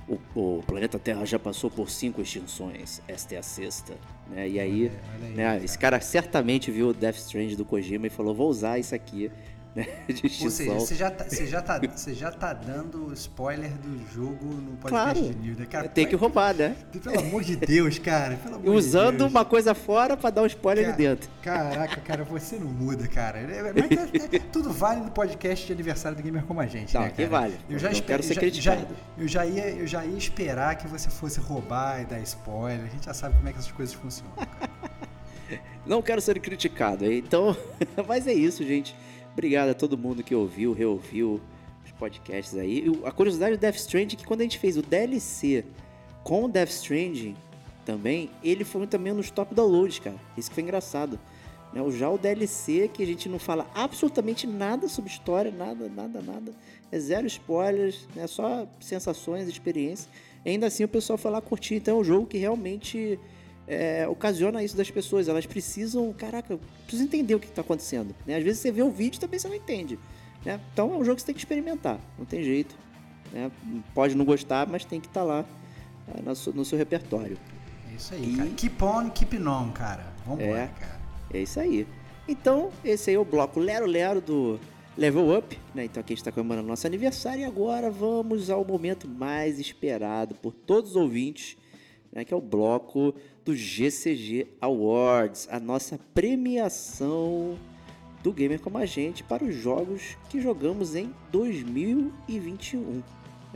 o, o, planeta Terra já passou por cinco extinções, esta é a sexta. Né? E aí, aí né, cara. esse cara certamente viu o Death Strange do Kojima e falou, vou usar isso aqui. Ou seja, você já, tá, você, já tá, você já tá dando spoiler do jogo no podcast claro, de né? Cara, tem que roubar, né? Pelo amor de Deus, cara. Usando de Deus. uma coisa fora pra dar um spoiler cara, ali dentro. Caraca, cara, você não muda, cara. Mas é, é, tudo vale no podcast de aniversário do Gamer como a gente, não, né, que vale. Eu já não espero, quero ser criticado. Já, eu, já ia, eu já ia esperar que você fosse roubar e dar spoiler. A gente já sabe como é que essas coisas funcionam, cara. Não quero ser criticado, então... Mas é isso, gente. Obrigado a todo mundo que ouviu, reouviu os podcasts aí. A curiosidade do Death Stranding é que quando a gente fez o DLC com o Death Stranding também, ele foi também nos top downloads, cara. Isso que foi engraçado. Né? Já o DLC, que a gente não fala absolutamente nada sobre história, nada, nada, nada. É zero spoilers, né? só sensações, experiências. Ainda assim o pessoal foi lá curtir. Então é um jogo que realmente é, ocasiona isso das pessoas. Elas precisam, caraca, precisam entender o que está acontecendo. Né? Às vezes você vê o vídeo e também você não entende. Né? Então é um jogo que você tem que experimentar, não tem jeito. Né? Pode não gostar, mas tem que estar tá lá é, no, seu, no, seu, repertório. É isso aí, e... cara. Keep on, keep on, cara. Vambora, é, cara. É isso aí. Então, esse aí é o bloco Lero Lero do Level Up, né? Então aqui a gente está comemorando nosso aniversário e agora vamos ao momento mais esperado por todos os ouvintes, né? que é o bloco do GCG Awards, a nossa premiação do Gamer Como a Gente para os jogos que jogamos em 2021.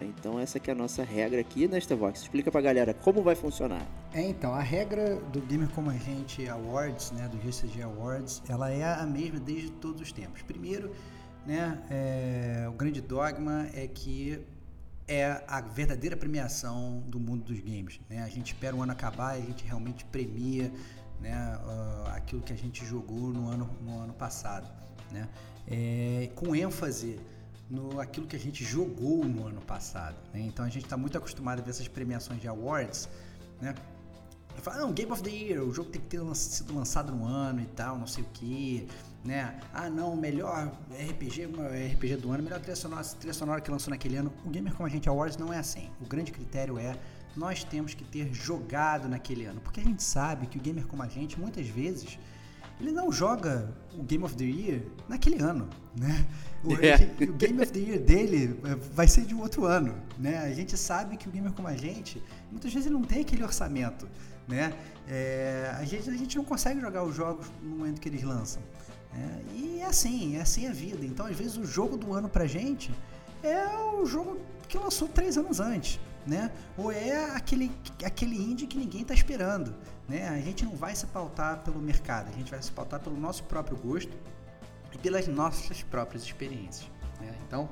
Então essa que é a nossa regra aqui, né, Stevox? Explica pra galera como vai funcionar. É, então, a regra do Gamer Como a Gente Awards, né, do GCG Awards, ela é a mesma desde todos os tempos. Primeiro, né, é, o grande dogma é que é a verdadeira premiação do mundo dos games. Né? A gente espera o ano acabar e a gente realmente premia né, uh, aquilo que a gente jogou no ano, no ano passado. Né? É, com ênfase no aquilo que a gente jogou no ano passado. Né? Então a gente está muito acostumado a ver essas premiações de awards, né? Fala, não, Game of the Year, o jogo tem que ter sido lançado no ano e tal, não sei o que, né? Ah, não, melhor RPG, RPG do ano, melhor trilha sonora, trilha sonora que lançou naquele ano. O Gamer Como a Gente Awards não é assim. O grande critério é nós temos que ter jogado naquele ano, porque a gente sabe que o Gamer Como a Gente, muitas vezes, ele não joga o Game of the Year naquele ano, né? O, é. o, Game of the Year dele eh, vai ser de um outro ano, né? A gente sabe que o gamer como a gente, muitas vezes ele não tem aquele orçamento, né? É, a, gente, a gente não consegue jogar os jogos no momento que eles lançam. Né? E é assim, é assim a vida. Então, às vezes, o jogo do ano pra gente é o jogo que lançou três anos antes, né? Ou é aquele, aquele indie que ninguém está esperando, né? A gente não vai se pautar pelo mercado, a gente vai se pautar pelo nosso próprio gosto e pelas nossas próprias experiências. Né? Então,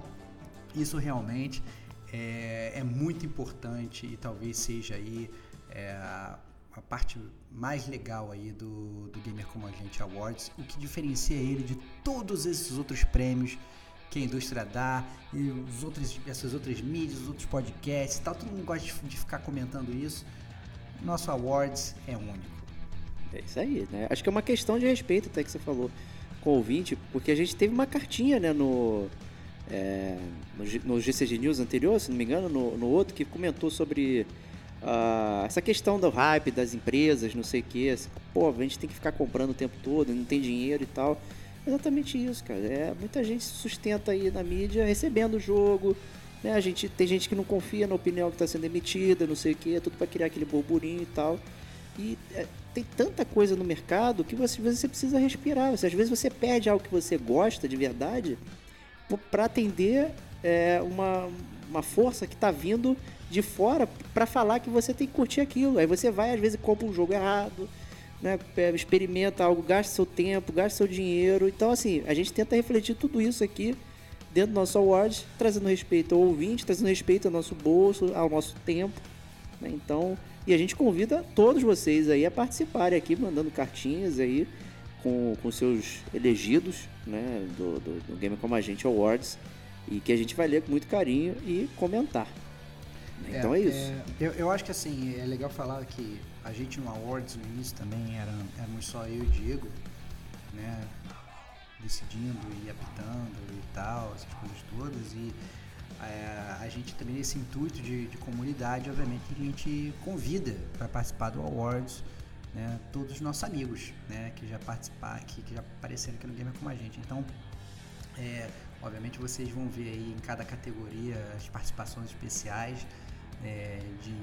isso realmente é, é, muito importante e talvez seja aí é, a parte mais legal aí do, do Gamer Como a Gente Awards, o que diferencia ele de todos esses outros prêmios que a indústria dá, e os outros, essas outras mídias, os outros podcasts e tal, todo mundo gosta de, de ficar comentando isso. Nosso Awards é único. É isso aí, né? Acho que é uma questão de respeito até que você falou com o ouvinte, porque a gente teve uma cartinha, né, no, é, no, no, GCG News anterior, se não me engano, no, no outro, que comentou sobre uh, essa questão do hype das empresas, não sei o que. Pô, a gente tem que ficar comprando o tempo todo, não tem dinheiro e tal. Exatamente isso, cara. É, muita gente se sustenta aí na mídia recebendo o jogo. Né? A gente, tem gente que não confia na opinião que está sendo emitida, não sei o que, é tudo para criar aquele burburinho e tal. E é, tem tanta coisa no mercado que você, às vezes você precisa respirar. Você, às vezes você perde algo que você gosta de verdade para atender é, uma, uma força que está vindo de fora para falar que você tem que curtir aquilo. Aí você vai, às vezes, compra um jogo errado, né, experimenta algo, gasta seu tempo, gasta seu dinheiro. Então, assim, a gente tenta refletir tudo isso aqui dentro do nosso award, trazendo respeito ao ouvinte, trazendo respeito ao nosso bolso, ao nosso tempo. Né? Então, e a gente convida todos vocês aí a participarem aqui, mandando cartinhas aí com, com seus elegidos né, do, do, do Game Como a Gente Awards e que a gente vai ler com muito carinho e comentar. Né? Então é, é isso. É, eu, eu acho que assim, é legal falar que a gente no Awards no início também era, éramos só eu e o Diego, né? Decidindo e apitando e tal, essas coisas todas. E é, a gente também nesse intuito de, de, comunidade, obviamente, a gente convida para participar do Awards né, todos os nossos amigos né, que já participaram, que, que já apareceram aqui no Gamer com a gente. Então, é, obviamente vocês vão ver aí em cada categoria as participações especiais é, de,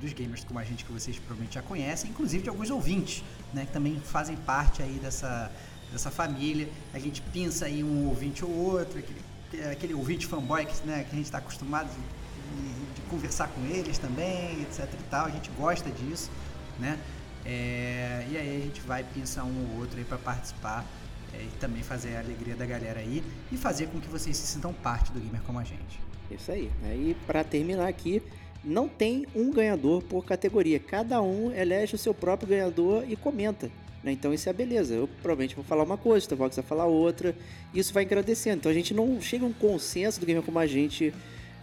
dos gamers como a gente que vocês provavelmente já conhecem, inclusive de alguns ouvintes, né, que também fazem parte aí dessa, dessa família. A gente pensa aí um ouvinte ou outro, aquele aquele ouvinte fanboy que, né, que a gente está acostumado de, de, conversar com eles também, etc e tal. A gente gosta disso, né? É, e aí a gente vai pensar um ou outro aí para participar é, e também fazer a alegria da galera aí e fazer com que vocês se sintam parte do gamer como a gente. Isso aí. E para terminar aqui, não tem um ganhador por categoria. Cada um elege o seu próprio ganhador e comenta Né? Então isso é a beleza. Eu provavelmente vou falar uma coisa, o Tevox vai falar outra. Isso vai engrandecendo. Então a gente não chega a um consenso do Gamer como a gente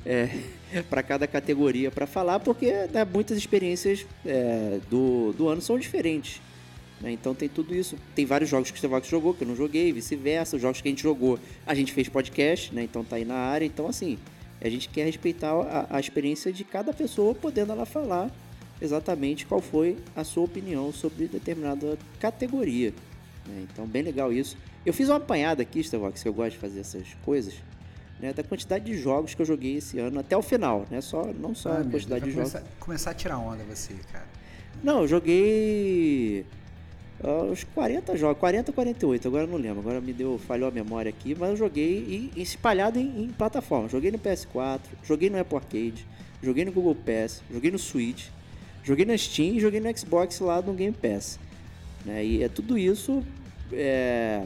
é, para cada categoria para falar, porque né, muitas experiências é, do, do ano são diferentes. Né? Então tem tudo isso. Tem vários jogos que o Stevox jogou que eu não joguei, vice-versa. Os jogos que a gente jogou, a gente fez podcast, né? então tá aí na área. Então, assim, a gente quer respeitar a, a experiência de cada pessoa, podendo ela falar exatamente qual foi a sua opinião sobre determinada categoria. Né? Então, bem legal isso. Eu fiz uma apanhada aqui, Stevox, que eu gosto de fazer essas coisas né, da quantidade de jogos que eu joguei esse ano até o final, né? Só, não só ah, a quantidade de jogos. Começar a tirar onda você, cara. Não, eu joguei uns 40 jogos, 40 48, agora não lembro, agora me deu, falhou a memória aqui, mas eu joguei e, espalhado em, em plataformas. Joguei no PS4, joguei no Apple Arcade, joguei no Google Pass, joguei no Switch, joguei na Steam e joguei no Xbox lá no Game Pass. Né? E é tudo isso é,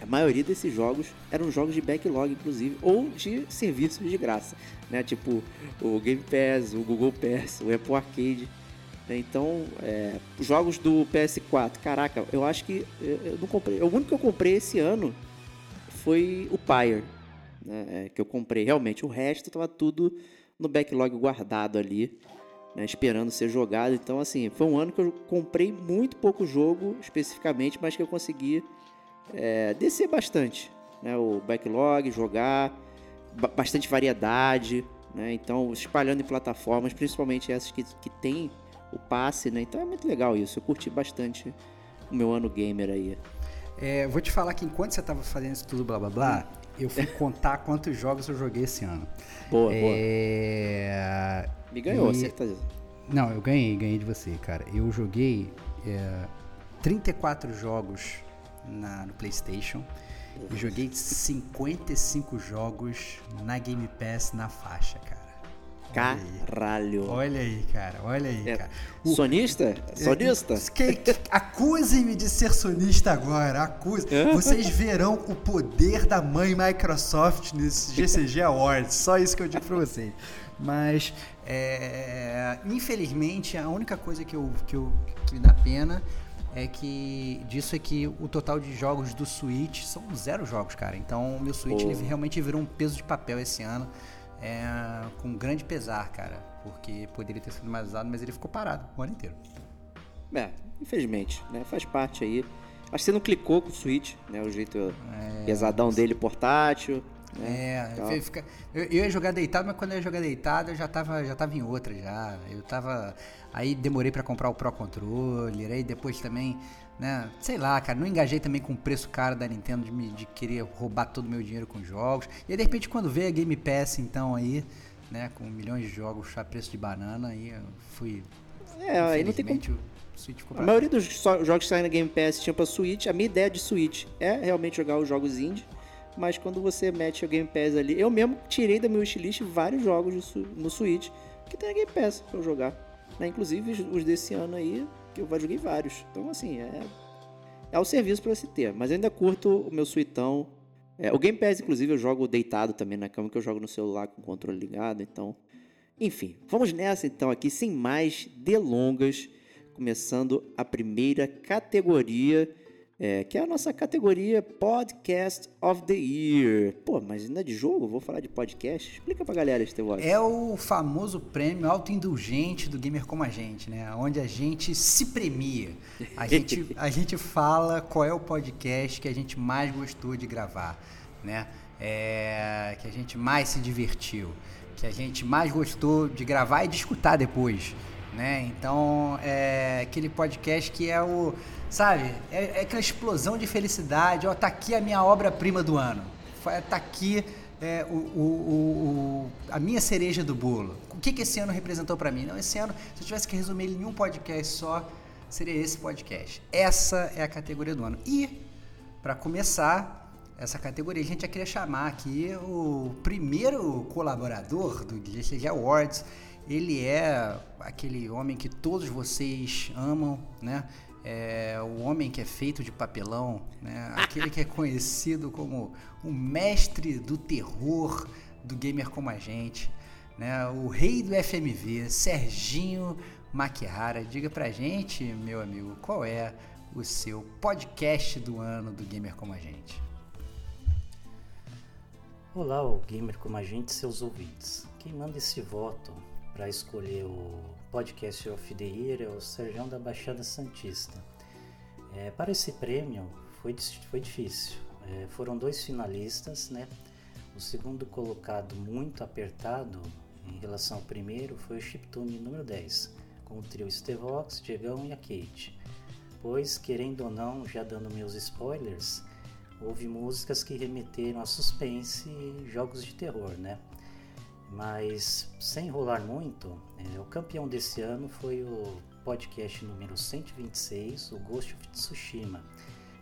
a maioria desses jogos eram jogos de backlog, inclusive, ou de serviços de graça, né? Tipo o Game Pass, o Google Pass, o Apple Arcade. Né? Então, é, jogos do PS4, caraca, eu acho que eu não comprei. O único que eu comprei esse ano foi o Pyre, né? É, que eu comprei realmente. O resto estava tudo no backlog guardado ali. Né, esperando ser jogado. Então, assim, foi um ano que eu comprei muito pouco jogo especificamente, mas que eu consegui é, descer bastante. Né? O backlog, jogar, bastante variedade. Né? Então, espalhando em plataformas, principalmente essas que, que tem o passe. Né? Então é muito legal isso. Eu curti bastante o meu ano gamer aí. É, vou te falar que enquanto você estava fazendo isso tudo, blá blá blá, eu fui contar quantos jogos eu joguei esse ano. Boa, é... boa. Me ganhou, e... certeza. Não, eu ganhei, ganhei de você, cara. Eu joguei é, 34 jogos na, no PlayStation. E joguei 55 jogos na Game Pass na faixa, cara. Caralho. Olha aí, cara. Olha aí, é. cara. O... Sonista? Sonista? É, Acusem-me de ser sonista agora. Acuse. Vocês verão o poder da mãe Microsoft nesse GCG Awards. Só isso que eu digo pra vocês. Mas, é, infelizmente, a única coisa que, eu, que, eu, que me dá pena é que disso é que o total de jogos do Switch são zero jogos, cara. Então o meu Switch oh. ele realmente virou um peso de papel esse ano, é, com grande pesar, cara, porque poderia ter sido mais usado, mas ele ficou parado o ano inteiro. É, infelizmente, né? Faz parte aí. Acho que você não clicou com o Switch, né? O jeito é, pesadão dele portátil. Né? É, fica, eu, eu, ia jogar deitado, mas quando eu ia jogar deitado eu já tava, já tava em outra já. Eu tava. Aí demorei para comprar o Pro Controller, aí depois também, né? Sei lá, cara, não engajei também com o preço caro da Nintendo de, me, de querer roubar todo o meu dinheiro com jogos. E aí, de repente quando veio a Game Pass, então aí, né, com milhões de jogos a preço de banana, aí eu fui. É, aí não tem como. A maioria dos jogos que saem na Game Pass tinha pra Switch. A minha ideia de Switch é realmente jogar os jogos indie mas quando você mete o Game Pass ali, eu mesmo tirei da minha wishlist vários jogos no Switch que tem a Game Pass pra eu jogar. Né? Inclusive os desse ano aí, que eu joguei vários. Então, assim, é, é o serviço para você ter. Mas ainda curto o meu suitão. É, o Game Pass, inclusive, eu jogo deitado também na cama, que eu jogo no celular com o controle ligado. Então, enfim, vamos nessa então aqui, sem mais delongas. Começando a primeira categoria é, que é a nossa categoria Podcast of the Year. Pô, mas ainda é de jogo? Vou falar de podcast? Explica pra galera negócio. É o famoso prêmio autoindulgente do Gamer Como a Gente, né? Onde a gente se premia. A gente, a gente fala qual é o podcast que a gente mais gostou de gravar, né? É, que a gente mais se divertiu, que a gente mais gostou de gravar e de escutar depois, né? Então, é aquele podcast que é o Sabe? É, é aquela explosão de felicidade. Ó, tá aqui a minha obra-prima do ano. Tá aqui é, o, o, o, a minha cereja do bolo. O que, que esse ano representou para mim? Não, esse ano, se eu tivesse que resumir ele em um podcast só, seria esse podcast. Essa é a categoria do ano. E, para começar essa categoria, a gente já queria chamar aqui o primeiro colaborador do GCG Awards. Ele é aquele homem que todos vocês amam, né? É, o homem que é feito de papelão, né? aquele que é conhecido como o mestre do terror do gamer como a gente, né? o rei do FMV, Serginho Maquihara. Diga pra gente, meu amigo, qual é o seu podcast do ano do Gamer Como a Gente. Olá, o Gamer Como a Gente seus ouvintes. Quem manda esse voto para escolher o podcast of the Year é o Serjão da Baixada Santista. É, para esse prêmio foi, foi difícil. É, foram dois finalistas, né? O segundo colocado muito apertado em relação ao primeiro foi o Chiptune número 10, com o trio Stevox, Diegão e a Kate. Pois, querendo ou não, já dando meus spoilers, houve músicas que remeteram a suspense e jogos de terror, né? Mas, sem enrolar muito, é, o campeão desse ano foi o podcast número 126, o Ghost of Tsushima,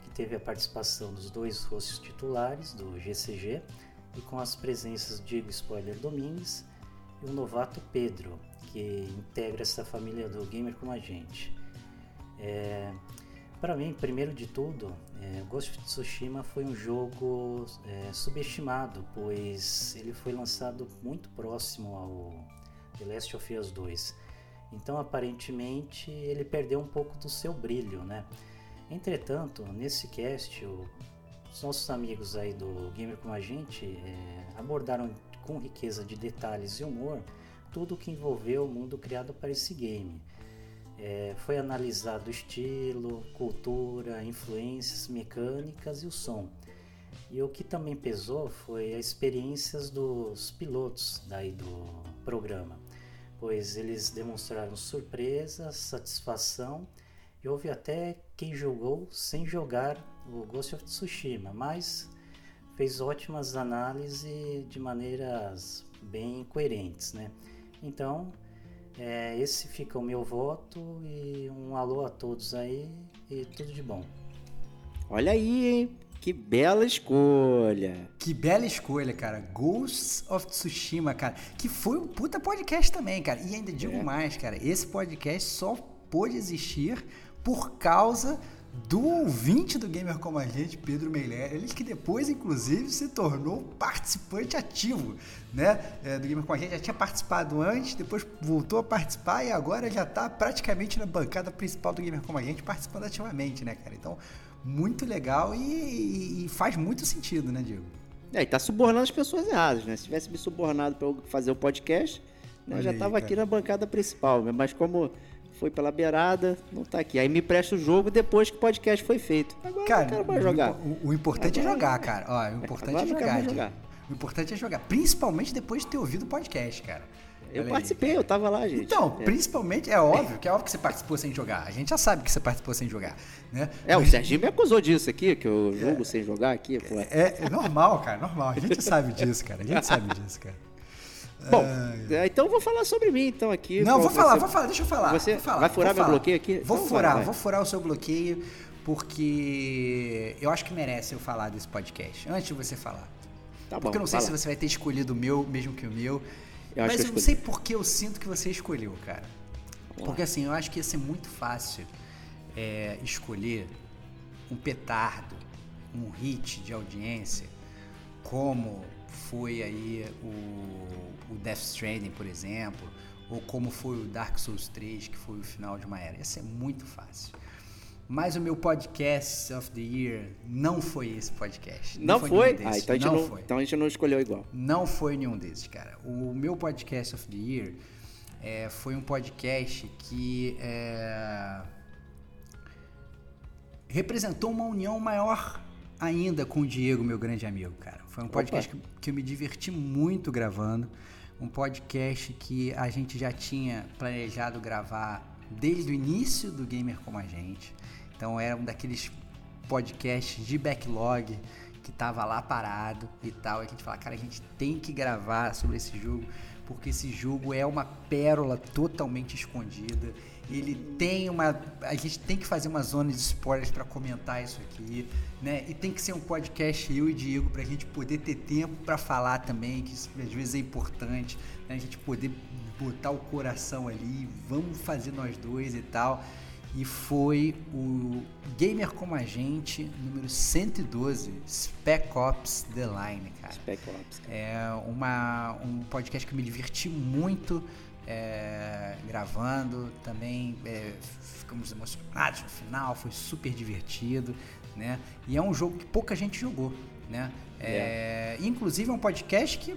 que teve a participação dos dois rostos titulares do GCG, e com as presenças Diego Spoiler Domingues e o novato Pedro, que integra essa família do Gamer com a gente. É, para mim, primeiro de tudo, é, Ghost of Tsushima foi um jogo é, subestimado, pois ele foi lançado muito próximo ao The Last of Us 2. Então, aparentemente, ele perdeu um pouco do seu brilho, né? Entretanto, nesse cast, o os nossos amigos aí do Gamer com a gente é, abordaram com riqueza de detalhes e humor tudo o que envolveu o mundo criado para esse game. É, foi analisado estilo, cultura, influências mecânicas e o som. E o que também pesou foi as experiências dos pilotos daí do programa, pois eles demonstraram surpresa, satisfação e houve até quem jogou sem jogar o Ghost of Tsushima, mas fez ótimas análises de maneiras bem coerentes, né? Então, é, esse fica o meu voto e um alô a todos aí e tudo de bom. Olha aí, hein? Que bela escolha. Que bela escolha, cara. Ghosts of Tsushima, cara. Que foi um puta podcast também, cara. E ainda digo é. mais, cara. Esse podcast só pôde existir por causa do ouvinte do Gamer Como a Gente, Pedro Meiler, ele que depois, inclusive, se tornou participante ativo né, é, do Gamer Como a Gente. Já tinha participado antes, depois voltou a participar e agora já está praticamente na bancada principal do Gamer Como a Gente, participando ativamente, né, cara? Então, muito legal e, e faz muito sentido, né, Diego? É, e tá subornando as pessoas erradas, né? Se tivesse me subornado para eu fazer o podcast, né, já estava aqui na bancada principal, mas como foi pela beirada, não tá aqui. Aí me presta o jogo depois que o podcast foi feito. Agora cara, eu quero mais jogar. O, o importante é Agora, é jogar, cara. Ó, o importante é jogar, jogar. O importante é jogar. Principalmente depois de ter ouvido o podcast, cara. Eu Olha participei, aí. eu tava lá, gente. Então, é. principalmente, é óbvio que é óbvio que você participou sem jogar. A gente já sabe que você participou sem jogar, né? É, Mas... o Serginho me acusou disso aqui, que eu jogo é. sem jogar aqui, pô. É, é normal, cara, normal. A gente sabe disso, cara. A gente sabe disso, cara. Bom, é, então vou falar sobre mim então aqui. Não, vou falar, vou falar, deixa eu falar. Você falar, vai furar meu falar. bloqueio aqui? Vou então, furar, vai. vou furar o seu bloqueio, porque eu acho que merece eu falar desse podcast, antes de você falar. Tá porque bom, eu não sei fala. se você vai ter escolhido o meu, mesmo que o meu. Eu mas eu, eu não sei porque eu sinto que você escolheu, cara. Porque assim, eu acho que ia ser muito fácil é, escolher um petardo, um hit de audiência, como foi aí o, o Death Stranding, por exemplo, ou como foi o Dark Souls 3, que foi o final de uma era. Ia ser muito fácil. Mas o meu podcast of the year não foi esse podcast. Não, não foi? foi? Ah, então a, gente não, não foi. então a gente não escolheu igual. Não foi nenhum desses, cara. O meu podcast of the year é, foi um podcast que é, representou uma união maior ainda com o Diego, meu grande amigo, cara. Foi um podcast que, que eu me diverti muito gravando. Um podcast que a gente já tinha planejado gravar desde o início do Gamer Como a Gente. Então era um daqueles podcasts de backlog que tava lá parado e tal. E a gente fala, cara, a gente tem que gravar sobre esse jogo, porque esse jogo é uma pérola totalmente escondida. Ele tem uma. A gente tem que fazer uma zona de spoilers para comentar isso aqui né? E tem que ser um podcast eu e Diego para a gente poder ter tempo para falar também, que isso, às vezes é importante, né? a gente poder botar o coração ali, vamos fazer nós dois e tal. E foi o Gamer Como a Gente, número 112, Spec Ops The Line, cara. Spec Ops. Cara. É uma, um podcast que eu me diverti muito é, gravando, também é, ficamos emocionados no final, foi super divertido, né? E é um jogo que pouca gente jogou, né? É, inclusive é um podcast que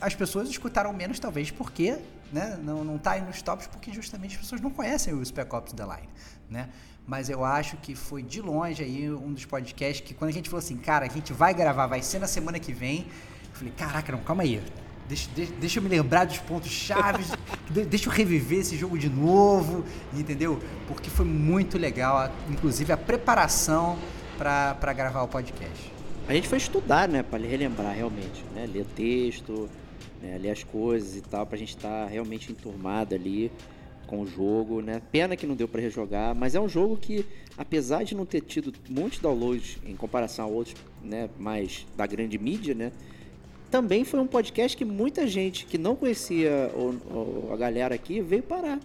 as pessoas escutaram menos, talvez porque né, não, não tá aí nos tops, porque justamente as pessoas não conhecem o Spec Ops The Line, né? Mas eu acho que foi de longe aí um dos podcasts que quando a gente falou assim, cara, a gente vai gravar, vai ser na semana que vem, eu falei, caraca, não, calma aí. Deixa, deixa, deixa eu me lembrar dos pontos chaves, deixa eu reviver esse jogo de novo, entendeu? Porque foi muito legal, inclusive a preparação para gravar o podcast. A gente foi estudar, né, para relembrar realmente, né, ler texto, né, ler as coisas e tal, pra gente estar tá realmente enturmado ali com o jogo, né? Pena que não deu para rejogar, mas é um jogo que, apesar de não ter tido muitos downloads em comparação a outros, né, mais da grande mídia, né? Também foi um podcast que muita gente que não conhecia o, o, a galera aqui veio parar.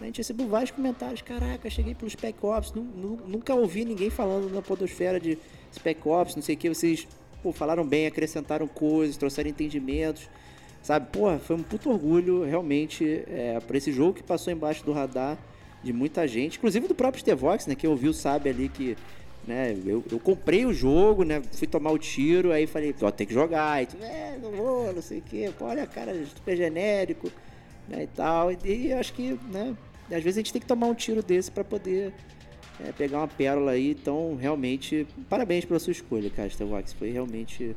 A gente recebeu vários comentários. Caraca, cheguei pelo Spec Ops, nunca ouvi ninguém falando na podosfera de Spec Ops, não sei o que. Vocês pô, falaram bem, acrescentaram coisas, trouxeram entendimentos. Sabe, pô, foi um puto orgulho realmente é, para esse jogo que passou embaixo do radar de muita gente, inclusive do próprio Stevox, né? Quem ouviu sabe ali que né, eu, eu comprei o jogo, né? Fui tomar o tiro, aí falei, ó, tem que jogar. Aí tu, é, não vou, não sei o quê, pô, olha cara, super genérico, né? E tal. E, e acho que, né? Às vezes a gente tem que tomar um tiro desse para poder é, pegar uma pérola aí. Então, realmente, parabéns pela sua escolha, cara. Foi realmente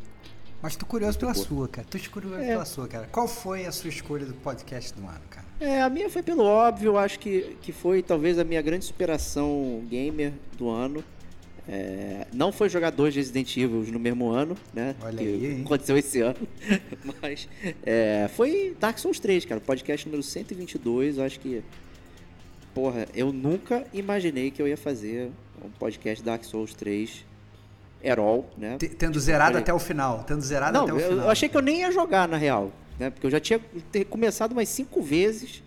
mas tô curioso pela sua, cara. Tô curioso é. pela sua, cara. Qual foi a sua escolha do podcast do ano, cara? É, a minha foi pelo óbvio. Acho que, que foi talvez a minha grande superação gamer do ano. É, não foi jogar dois Resident Evil no mesmo ano, né? Olha que aí, aconteceu esse ano. Mas é, foi Dark Souls 3, cara. Podcast número 122. Acho que. Porra, eu nunca imaginei que eu ia fazer um podcast Dark Souls 3 Herol, né? Tendo zerado até o final. Tendo zerado Não, até o final. Eu achei que eu nem ia jogar, na real. Né? Porque eu já tinha começado umas cinco vezes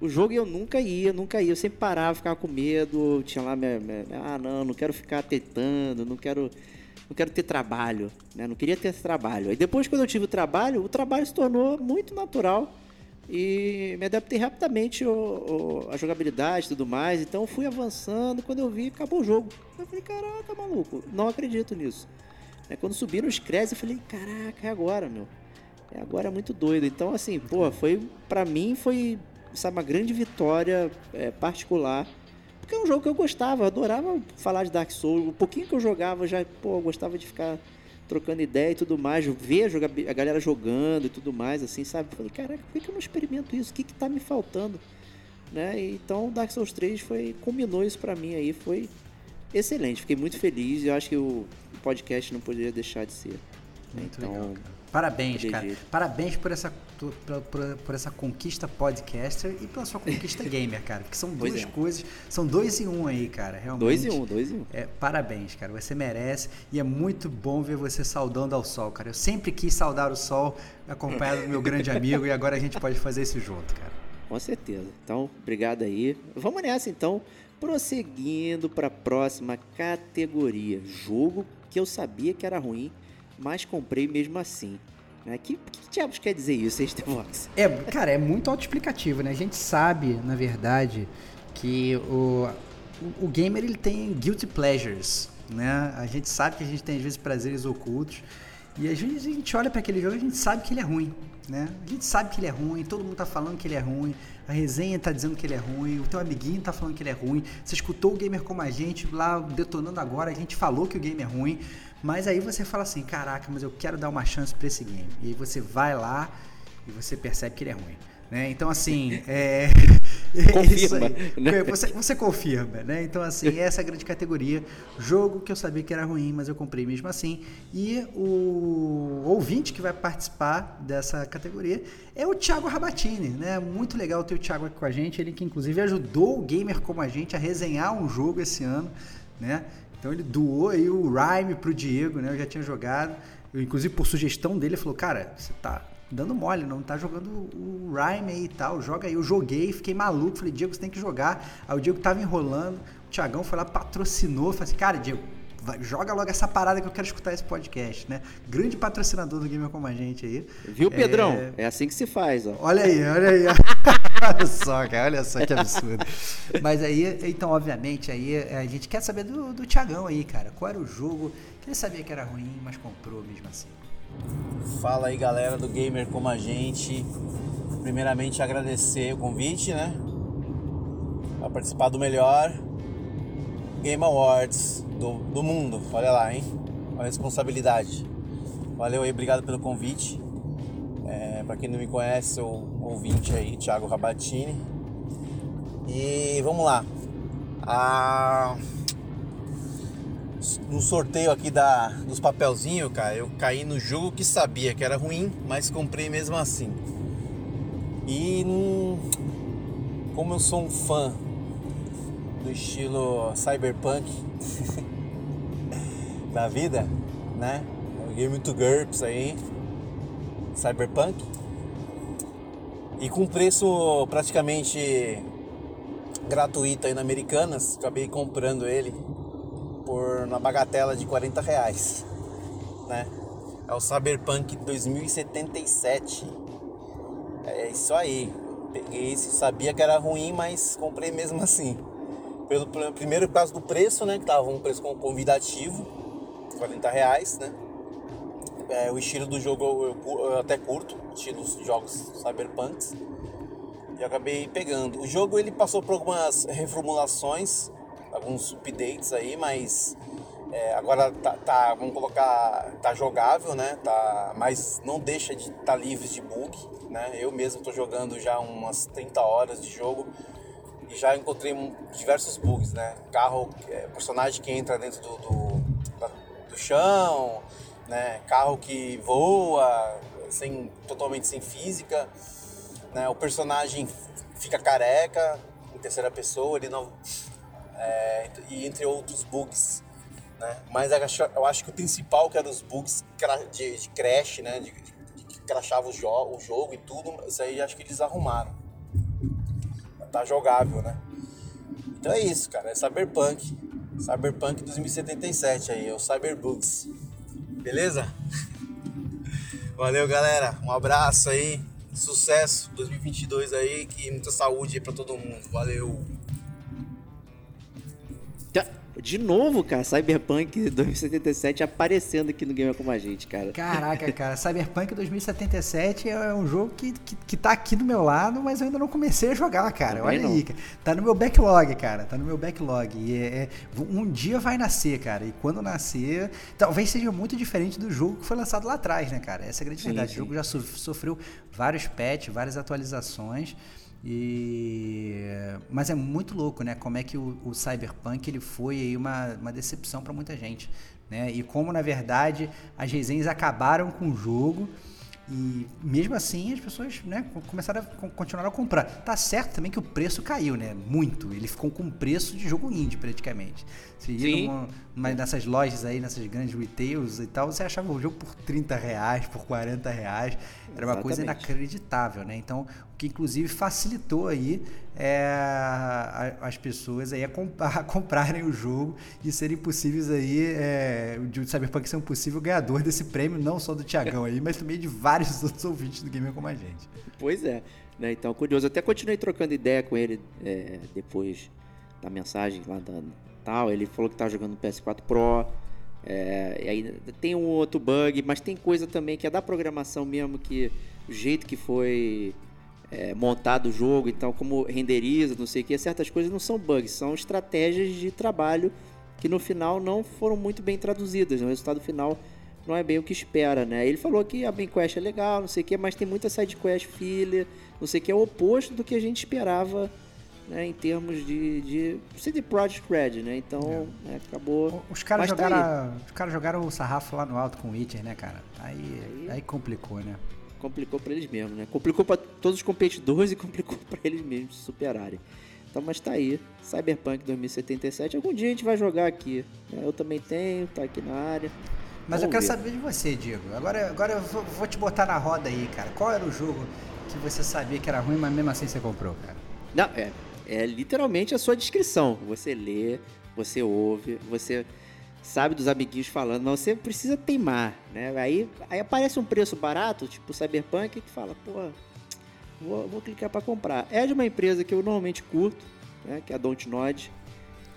o jogo e eu nunca ia, nunca ia. Eu sempre parava, ficava com medo. Tinha lá, minha, minha, ah, não, não quero ficar tentando, não quero, não quero ter trabalho. Né? Não queria ter esse trabalho. Aí depois, quando eu tive o trabalho, o trabalho se tornou muito natural e me adaptei rapidamente à jogabilidade e tudo mais. Então fui avançando. Quando eu vi, acabou o jogo. Eu falei, caraca, maluco, não acredito nisso. Aí, quando subiram os créditos, eu falei, caraca, é agora, meu. É agora é muito doido. Então, assim, pô, foi. Pra mim foi, sabe, uma grande vitória é, particular. Porque é um jogo que eu gostava, eu adorava falar de Dark Souls. O pouquinho que eu jogava, já, pô, eu gostava de ficar trocando ideia e tudo mais, ver a galera jogando e tudo mais, assim, sabe? Falei, caraca, por que, eu não experimento isso? O que, que tá me faltando? Né? Então, Dark Souls 3 foi, combinou isso para mim aí, foi excelente. Fiquei muito feliz e eu acho que o podcast não poderia deixar de ser. Muito então, legal, Parabéns, cara. Parabéns por essa, por, por, por, essa conquista podcaster e pela sua conquista gamer, cara. Porque são duas é. coisas, são dois em um aí, cara. Realmente. Dois em um, dois em um. É, parabéns, cara. Você merece e é muito bom ver você saudando ao sol, cara. Eu sempre quis saudar o sol acompanhado do meu grande amigo e agora a gente pode fazer isso junto, cara. Com certeza. Então, obrigado aí. Vamos nessa então. Prosseguindo para a próxima categoria. Jogo que eu sabia que era ruim mas comprei mesmo assim. Né? que, que diabos quer dizer isso, Estevox? É, cara, é muito autoexplicativo, né? A gente sabe, na verdade, que o, o, o gamer ele tem guilty pleasures, né? A gente sabe que a gente tem às vezes prazeres ocultos e às vezes a gente olha para aquele jogo e a gente sabe que ele é ruim, né? A gente sabe que ele é ruim, todo mundo tá falando que ele é ruim, a resenha tá dizendo que ele é ruim, o teu amiguinho tá falando que ele é ruim, você escutou o gamer como a gente lá detonando agora, a gente falou que o game é ruim, mas aí você fala assim, caraca, mas eu quero dar uma chance para esse game. E aí você vai lá e você percebe que ele é ruim. Né? Então, assim, é... confirma, né? você, você confirma, né? Então, assim, essa é a grande categoria. Jogo que eu sabia que era ruim, mas eu comprei mesmo assim. E o ouvinte que vai participar dessa categoria é o Thiago Rabatini, né? Muito legal ter o Thiago aqui com a gente. Ele que, inclusive, ajudou o gamer como a gente a resenhar um jogo esse ano, né? Então ele doou aí o Rhyme pro Diego, né? Eu já tinha jogado. Eu, inclusive, por sugestão dele, ele falou, cara, você tá dando mole, não tá jogando o Rhyme aí e tal, joga aí. Eu joguei, fiquei maluco, falei, Diego, você tem que jogar. Aí o Diego tava enrolando, o Thiagão foi lá, patrocinou, falei assim, cara, Diego, Vai, joga logo essa parada que eu quero escutar esse podcast, né? Grande patrocinador do Gamer Como a Gente aí. Viu, Pedrão? É, é assim que se faz, ó. Olha aí, olha aí. olha só, cara, olha só que absurdo. Mas aí, então, obviamente, aí a gente quer saber do, do Thiagão aí, cara. Qual era o jogo que ele sabia que era ruim, mas comprou mesmo assim? Fala aí, galera do Gamer Como a Gente. Primeiramente, agradecer o convite, né? Pra participar do melhor Game Awards do, do mundo. Olha lá, hein? A responsabilidade. Valeu aí, obrigado pelo convite. É, para quem não me conhece, sou ouvinte aí, Thiago Rabatini. E vamos lá. A... No sorteio aqui da, dos papelzinhos, cara, eu caí no jogo que sabia que era ruim, mas comprei mesmo assim. E como eu sou um fã do estilo cyberpunk da vida, né? Game to GURPS aí, cyberpunk. E com preço praticamente gratuito aí na Americanas, acabei comprando ele por uma bagatela de 40 reais, né? É o Cyberpunk 2077. É isso aí. Peguei esse, sabia que era ruim, mas comprei mesmo assim pelo, primeiro caso do preço, né? Que tava um preço convidativo, 40 reais, né? É, o estilo do jogo eu, eu, até curto, estilo dos jogos cyberpunks. E acabei pegando. O jogo ele passou por algumas reformulações, alguns updates aí, mas é, agora tá, tá, vamos colocar, tá jogável, né? Tá, mas não deixa de estar tá livre de bug, né? Eu mesmo estou jogando já umas 30 horas de jogo e já encontrei diversos bugs, né? Carro, é, personagem que entra dentro do, do, do chão, né? Carro que voa, sem, totalmente sem física, né? O personagem fica careca em terceira pessoa, ele não... É, e entre outros bugs, né? Mas eu acho que o principal que era os bugs de, de crash, né? De, de, que crashava o, jo o jogo e tudo, isso aí acho que eles arrumaram tá jogável, né? Então é isso, cara. É Cyberpunk. Cyberpunk 2077 aí, é o Cyberbugs. Beleza? Valeu, galera. Um abraço aí. Sucesso 2022 aí, que muita saúde aí pra todo mundo. Valeu. De novo, cara, Cyberpunk 2077 aparecendo aqui no Gamer Como a Gente, cara. Caraca, cara, Cyberpunk 2077 é um jogo que, que, que tá aqui do meu lado, mas eu ainda não comecei a jogar, cara. Olha não. aí, cara. Tá no meu backlog, cara. Tá no meu backlog. E é, é, um dia vai nascer, cara. E quando nascer, talvez seja muito diferente do jogo que foi lançado lá atrás, né, cara? Essa é a grande sim, verdade. Sim. O jogo já sofreu vários patches, várias atualizações. E mas é muito louco, né? Como é que o, o Cyberpunk ele foi uma, uma decepção para muita gente, né? E como na verdade as resenhas acabaram com o jogo e mesmo assim as pessoas né, começaram a continuar a comprar. Tá certo também que o preço caiu, né? Muito. Ele ficou com preço de jogo indie praticamente. Se ia numa, numa, nessas lojas aí, nessas grandes retails e tal, você achava o jogo por 30 reais, por 40 reais. Era uma Exatamente. coisa inacreditável, né? Então, o que inclusive facilitou aí é, as pessoas aí a, comp a, comprarem o jogo e serem possíveis aí, é, o Cyberpunk ser um possível ganhador desse prêmio, não só do Tiagão aí, mas também de vários outros ouvintes do Gamer como a gente. Pois é, né? Então, curioso. Até continuei trocando ideia com ele é, depois da mensagem lá da tal. Ele falou que tá jogando no PS4 Pro. É, aí tem um outro bug, mas tem coisa também que é da programação mesmo, que o jeito que foi é, montado o jogo, então como renderiza, não sei o que, certas coisas não são bugs, são estratégias de trabalho que no final não foram muito bem traduzidas. Né? O resultado final não é bem o que espera, né? Ele falou que a main quest é legal, não sei o que, mas tem muita side quest filler, não sei o que, é o oposto do que a gente esperava né, em termos de, de CD Projekt Red, né? Então, é. né, acabou. Os caras tá jogaram, tá os caras jogaram o sarrafo lá no alto com o Witcher, né, cara? Aí, aí, aí complicou, né? Complicou para eles mesmos, né? Complicou para todos os competidores e complicou para eles mesmos se superarem. Então, mas tá aí, Cyberpunk 2077. Algum dia a gente vai jogar aqui. Né? Eu também tenho, tá aqui na área. Mas Vamos eu quero ver. saber de você, Diego. Agora, agora eu vou, vou te botar na roda aí, cara. Qual era o jogo que você sabia que era ruim, mas mesmo assim você comprou, cara? Não, é, é literalmente a sua descrição. Você lê, você ouve, você sabe dos amiguinhos falando, mas você precisa teimar, né? Aí, aí aparece um preço barato, tipo Cyberpunk, que fala, pô, vou, vou clicar para comprar. É de uma empresa que eu normalmente curto, né? Que é a Dontnod.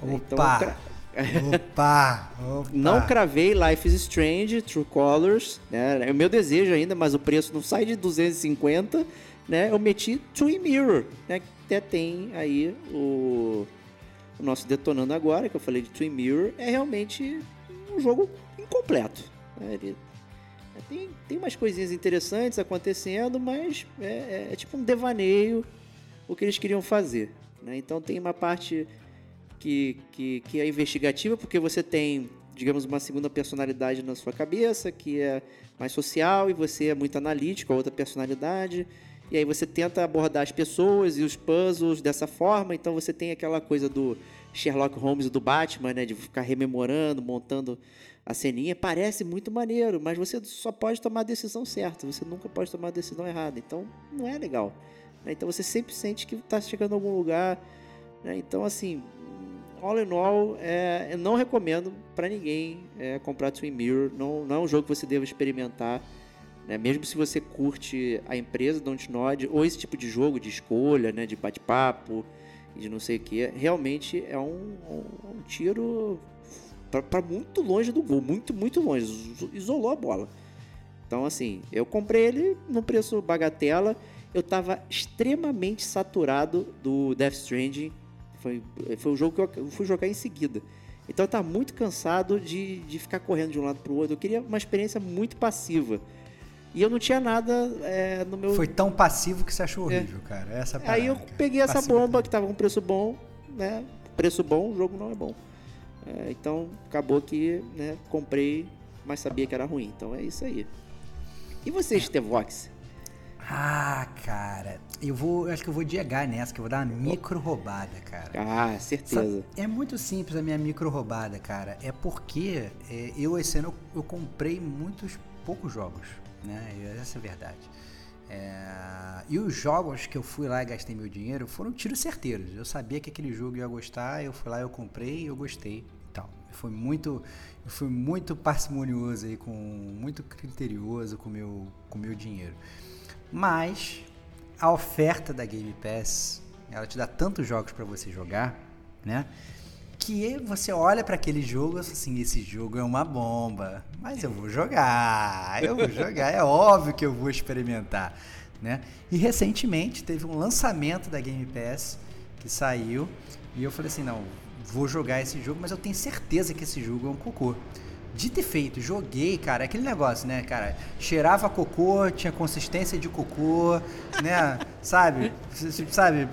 Então, Opa! Opa, opa! Não cravei Life is Strange, True Colors, né? É o meu desejo ainda, mas o preço não sai de 250, né? Eu meti Twin Mirror, né? Que até tem aí o, o nosso Detonando Agora, que eu falei de Twin Mirror, é realmente um jogo incompleto. Né? Ele é, tem, tem umas coisinhas interessantes acontecendo, mas é, é, é tipo um devaneio o que eles queriam fazer. Né? Então tem uma parte que, que, que é investigativa, porque você tem, digamos, uma segunda personalidade na sua cabeça, que é mais social, e você é muito analítico, a outra personalidade. E aí você tenta abordar as pessoas e os puzzles dessa forma. Então você tem aquela coisa do Sherlock Holmes e do Batman, né? De ficar rememorando, montando a ceninha. Parece muito maneiro, mas você só pode tomar a decisão certa. Você nunca pode tomar a decisão errada. Então não é legal. Né? Então você sempre sente que está chegando a algum lugar. Né? Então, assim, all in all, é, eu não recomendo para ninguém é, comprar Twin Mirror. Não, não é um jogo que você deva experimentar. Né? Mesmo se você curte a empresa Dontnod ou esse tipo de jogo de escolha, né? de bate-papo de não sei o que, realmente é um, um, tiro para muito longe do gol, muito, muito longe. Isolou a bola. Então, assim, eu comprei ele no preço bagatela. Eu estava extremamente saturado do Death Stranding foi, foi um jogo que eu fui jogar em seguida. Então eu tava muito cansado de, de ficar correndo de um lado pro outro. Eu queria uma experiência muito passiva. E eu não tinha nada é, no meu. Foi tão passivo que você achou é. horrível, é. cara. Essa parada. Aí eu peguei essa bomba que tava com preço bom, né? Preço bom, o jogo não é bom. É, então acabou que né, comprei, mas sabia que era ruim. Então é isso aí. E você, Stevox? Ah, cara, eu vou, eu acho que eu vou diegar nessa, que eu vou dar uma micro roubada, cara. Ah, certeza. É muito simples a minha micro roubada, cara. É porque é, eu esse ano eu, eu, comprei muitos poucos jogos, né? Essa é a verdade. É, e os jogos que eu fui lá e gastei meu dinheiro foram tiros certeiros. Eu sabia que aquele jogo ia gostar, eu fui lá, eu comprei, eu gostei. Tal. Foi muito, eu fui muito parcimonioso aí, com muito criterioso com meu, com meu dinheiro. Mas a oferta da Game Pass, ela te dá tantos jogos para você jogar, né? Que você olha para aquele jogo assim, esse jogo é uma bomba, mas eu vou jogar, eu vou jogar, é óbvio que eu vou experimentar, né? E recentemente teve um lançamento da Game Pass que saiu e eu falei assim, não, vou jogar esse jogo, mas eu tenho certeza que esse jogo é um cocô. Dito e feito, joguei, cara, aquele negócio, né, cara? Cheirava cocô, tinha consistência de cocô, né? sabe? Sabe?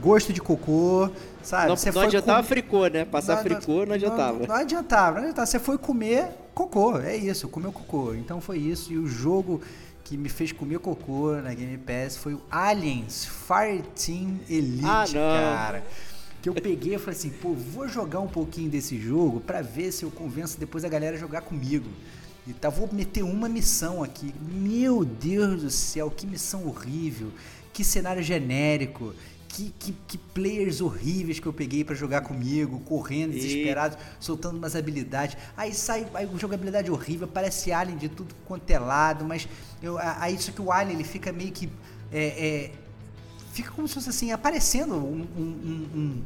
Gosto de cocô, sabe? Não, Você não adiantava com... fricô, né? Passar não, fricô não adiantava. Não, não, adiantava, não adiantava. Você foi comer cocô, é isso, comeu cocô. Então foi isso. E o jogo que me fez comer cocô na Game Pass foi o Aliens Fireteam Elite, ah, cara que eu peguei e falei assim, pô, vou jogar um pouquinho desse jogo para ver se eu convenço depois a galera a jogar comigo. E tá, vou meter uma missão aqui. Meu Deus do céu, que missão horrível, que cenário genérico, que, que, que players horríveis que eu peguei para jogar comigo, correndo, desesperados, soltando umas habilidades. Aí sai aí, jogabilidade horrível, parece Alien de tudo quanto é lado, mas eu, aí isso que o Alien ele fica meio que. É, é, fica como se fosse assim, aparecendo um, um, um,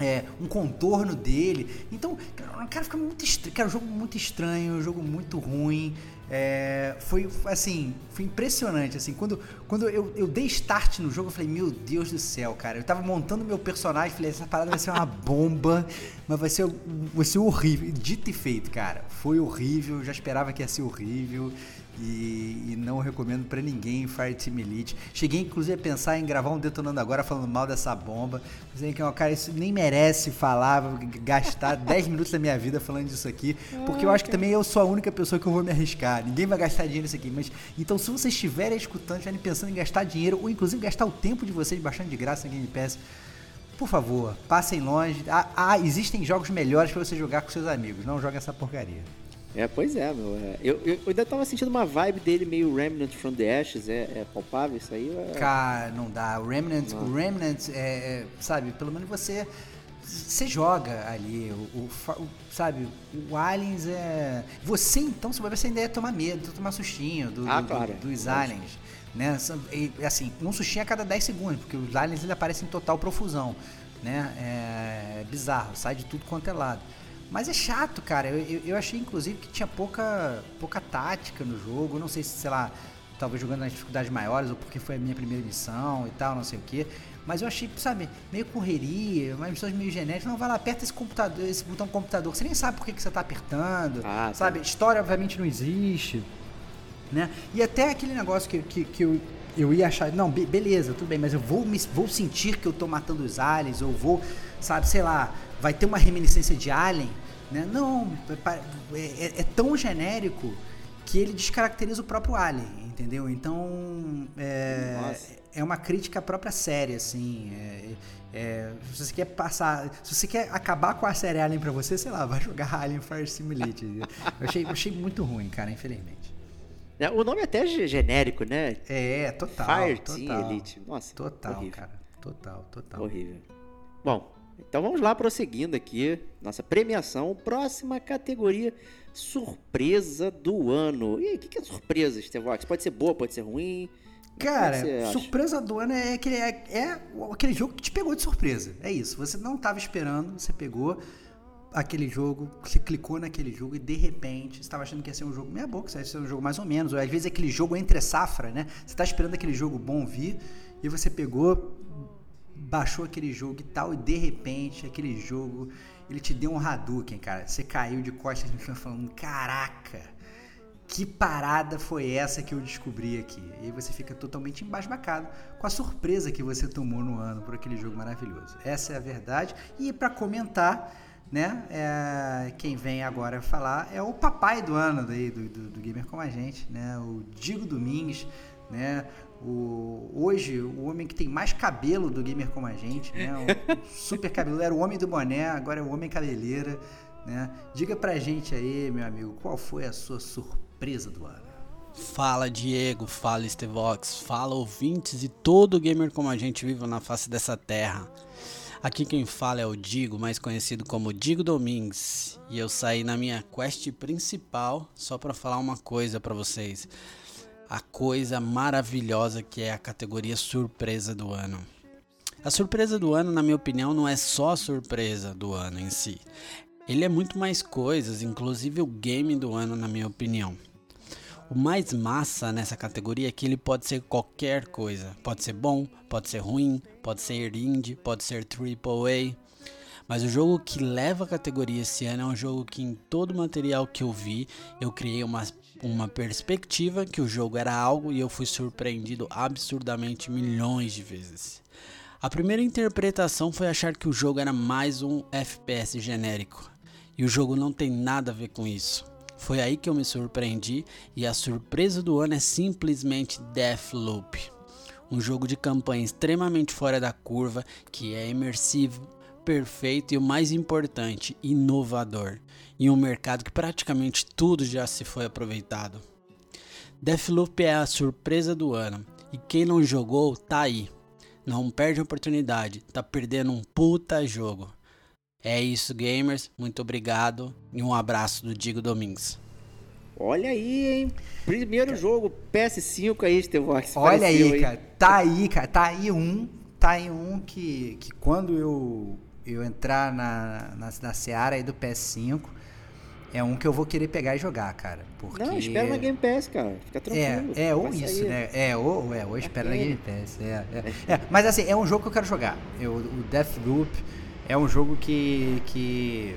é, um contorno dele. Então, cara, fica muito estranho. Cara, um jogo muito estranho, um jogo muito ruim. É, foi assim, foi impressionante. Assim, quando, quando eu, eu dei start no jogo, eu falei, meu Deus do céu, cara. Eu tava montando meu personagem, falei, essa parada vai ser uma bomba, mas vai ser, vai ser horrível. Dito e feito, cara. Foi horrível, já esperava que ia ser horrível. E, e, não recomendo para ninguém Fireteam Elite. Cheguei inclusive a pensar em gravar um Detonando Agora falando mal dessa bomba. Dizendo que, ó, cara, isso nem merece falar, gastar 10 minutos da minha vida falando disso aqui. Porque eu acho que também eu sou a única pessoa que eu vou me arriscar. Ninguém vai gastar dinheiro nisso aqui. Mas então, se vocês estiverem escutando, estiverem pensando em gastar dinheiro, ou inclusive gastar o tempo de vocês baixando de graça na Game Pass, por favor, passem longe. Ah, ah existem jogos melhores para você jogar com seus amigos. Não joga essa porcaria. É, pois é, meu. É. Eu, eu, eu, ainda tava sentindo uma vibe dele meio Remnant from the Ashes. É, é palpável isso aí? É... Cara, não dá. O Remnant, não. o Remnant é, é, sabe, pelo menos você você joga ali, o, o, o, sabe, o Aliens é. Você então, se você ainda ia tomar medo, tomar sustinho do, ah, do, claro. do, dos Aliens. Né? E, assim, um sustinho a cada 10 segundos, porque os aliens ele aparecem em total profusão. Né? É, é bizarro, sai de tudo quanto é lado. Mas é chato, cara. Eu, eu, eu, achei, inclusive, que tinha pouca, pouca tática no jogo. Não sei se, sei lá, talvez jogando nas dificuldades maiores ou porque foi a minha primeira missão e tal, não sei o que. Mas eu achei, sabe, meio correria, umas missões meio genéricas. Não, vai lá, aperta esse computador, esse botão computador. Você nem sabe por que, que você tá apertando. Ah, tá. sabe? História, obviamente, não existe. Né? E até aquele negócio que, que, que eu, eu ia achar, não, be beleza, tudo bem, mas eu vou, me, vou sentir que eu tô matando os aliens, ou vou, sabe, sei lá, vai ter uma reminiscência de alien, né? Não, é, é, é tão genérico que ele descaracteriza o próprio alien, entendeu? Então, é, é uma crítica à própria série, assim. É, é, se você quer passar. Se você quer acabar com a série Alien pra você, sei lá, vai jogar Alien Fire Simulator. eu achei, achei muito ruim, cara, infelizmente. É, o nome é até genérico, né? É, total. Fire total, Elite. Nossa. Total, horrível. cara. Total, total. Horrível. Bom, então vamos lá, prosseguindo aqui. Nossa premiação. Próxima categoria: surpresa do ano. E aí, o que, que é surpresa, Stevox? Pode ser boa, pode ser ruim. Cara, surpresa do ano é aquele, é, é aquele jogo que te pegou de surpresa. É isso. Você não estava esperando, você pegou aquele jogo, você clicou naquele jogo e de repente você estava achando que ia ser um jogo meia boca, ia ser um jogo mais ou menos, ou às vezes aquele jogo entre safra, né? Você está esperando aquele jogo bom vir e você pegou, baixou aquele jogo e tal, e de repente aquele jogo ele te deu um Hadouken, cara. Você caiu de costas no chão falando: Caraca, que parada foi essa que eu descobri aqui? E aí você fica totalmente embasbacado com a surpresa que você tomou no ano por aquele jogo maravilhoso. Essa é a verdade. E para comentar né? É, quem vem agora falar é o papai do ano daí, do, do, do Gamer Como a Gente, né? O Digo Domingues, né? O, hoje, o homem que tem mais cabelo do Gamer Como a Gente, né? O super cabelo, era o homem do boné, agora é o homem cabeleira, né? Diga pra gente aí, meu amigo, qual foi a sua surpresa do ano? Fala Diego, fala Stevox, fala ouvintes e todo gamer como a gente vive na face dessa terra. Aqui quem fala é o Digo, mais conhecido como Digo Domingues, e eu saí na minha quest principal só para falar uma coisa para vocês. A coisa maravilhosa que é a categoria surpresa do ano. A surpresa do ano, na minha opinião, não é só a surpresa do ano em si. Ele é muito mais coisas, inclusive o game do ano, na minha opinião. O mais massa nessa categoria é que ele pode ser qualquer coisa. Pode ser bom, pode ser ruim, pode ser indie, pode ser AAA. Mas o jogo que leva a categoria esse ano é um jogo que em todo o material que eu vi, eu criei uma, uma perspectiva que o jogo era algo e eu fui surpreendido absurdamente milhões de vezes. A primeira interpretação foi achar que o jogo era mais um FPS genérico. E o jogo não tem nada a ver com isso. Foi aí que eu me surpreendi e a surpresa do ano é simplesmente Deathloop. Um jogo de campanha extremamente fora da curva, que é imersivo, perfeito e o mais importante, inovador, em um mercado que praticamente tudo já se foi aproveitado. Deathloop é a surpresa do ano e quem não jogou tá aí. Não perde a oportunidade, tá perdendo um puta jogo. É isso, gamers. Muito obrigado e um abraço do Digo Domingues. Olha aí, hein? Primeiro jogo PS5 aí, Stevox. Olha aí, aí, cara. Tá aí, cara. Tá aí um. Tá aí um que, que quando eu, eu entrar na, na, na Seara aí do PS5, é um que eu vou querer pegar e jogar, cara. Porque... Não, espera na Game Pass, cara. Fica tranquilo. É, é ou isso, sair. né? É, ou, é, ou espera na Game Pass. É, é, é, Mas assim, é um jogo que eu quero jogar. Eu, o Deathloop é um jogo que, que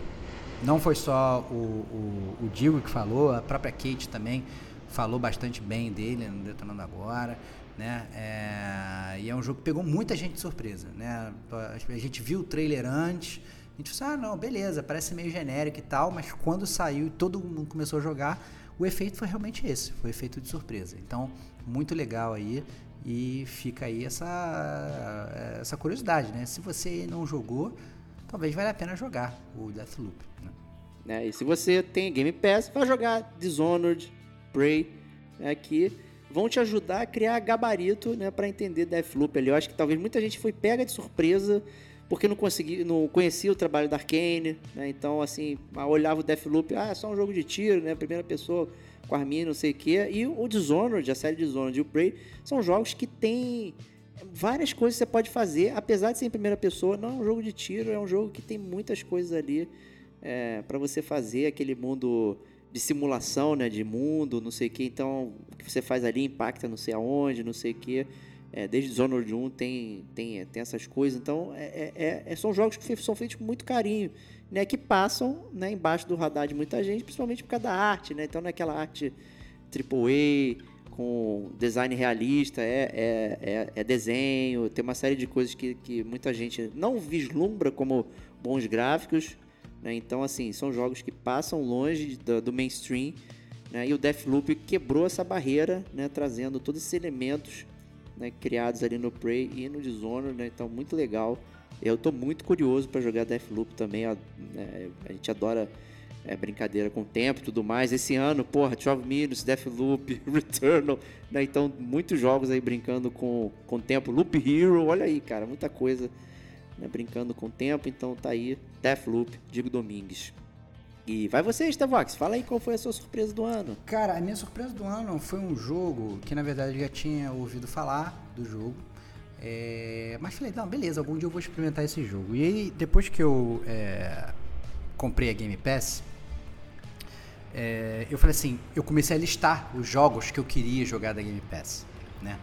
não foi só o, o, o Digo que falou, a própria Kate também falou bastante bem dele no Detonando Agora. Né? É, e é um jogo que pegou muita gente de surpresa. Né? A gente viu o trailer antes, a gente falou, ah, não, beleza, parece meio genérico e tal, mas quando saiu e todo mundo começou a jogar, o efeito foi realmente esse, foi o efeito de surpresa. Então, muito legal aí. E fica aí essa, essa curiosidade, né? Se você não jogou, talvez valha a pena jogar o Deathloop. Né? né? E se você tem Game Pass, vai jogar Dishonored, Prey, né, que vão te ajudar a criar gabarito né, para entender Deathloop ali. Eu acho que talvez muita gente foi pega de surpresa porque não, consegui, não conhecia o trabalho da Arkane, né? Então, assim, olhava o Deathloop, ah, é só um jogo de tiro, né? Primeira pessoa com arminha, não sei o quê. E o Dishonored, a série Dishonored e o Prey, são jogos que tem várias coisas que você pode fazer, apesar de ser em primeira pessoa, não é um jogo de tiro, é um jogo que tem muitas coisas ali é, para você fazer, aquele mundo de simulação, né, de mundo, não sei o que, então o que você faz ali impacta não sei aonde, não sei o que, é, desde Dishonored 1 tem, tem, tem essas coisas, então é, é, é, são jogos que são feitos com muito carinho, né, que passam né, embaixo do radar de muita gente, principalmente por causa da arte, né, então naquela arte AAA, com design realista, é, é, é, é, desenho, tem uma série de coisas que, que muita gente não vislumbra como bons gráficos, né, então assim, são jogos que passam longe do, do mainstream, né, e o Deathloop quebrou essa barreira, né, trazendo todos esses elementos né, criados ali no Prey e no Dishonored, né, então muito legal. Eu estou muito curioso para jogar Deathloop também, a, né, a gente adora é, brincadeira com o tempo e tudo mais. Esse ano, porra, 12 Minutes, Deathloop, Returnal, né, então muitos jogos aí brincando com, com o tempo. Loop Hero, olha aí, cara, muita coisa né, brincando com o tempo, então tá aí Deathloop, Digo Domingues. E vai você, Stavox, fala aí qual foi a sua surpresa do ano. Cara, a minha surpresa do ano foi um jogo que na verdade eu já tinha ouvido falar do jogo. É... Mas falei, não, beleza, algum dia eu vou experimentar esse jogo. E aí, depois que eu é... comprei a Game Pass, é... eu falei assim, eu comecei a listar os jogos que eu queria jogar da Game Pass, né?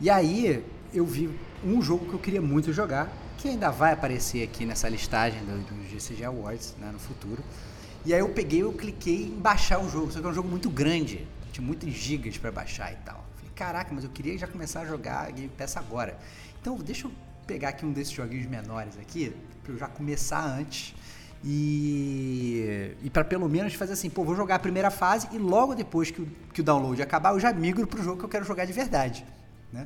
E aí eu vi um jogo que eu queria muito jogar, que ainda vai aparecer aqui nessa listagem do, do GCG Awards né, no futuro, e aí eu peguei, eu cliquei em baixar o jogo, só que é um jogo muito grande, tinha muitos gigas para baixar e tal. Falei, caraca, mas eu queria já começar a jogar Game Pass agora. Então, deixa eu pegar aqui um desses joguinhos menores aqui, para eu já começar antes. E, e para pelo menos fazer assim, pô, vou jogar a primeira fase e logo depois que o, que o download acabar, eu já migro pro jogo que eu quero jogar de verdade, né?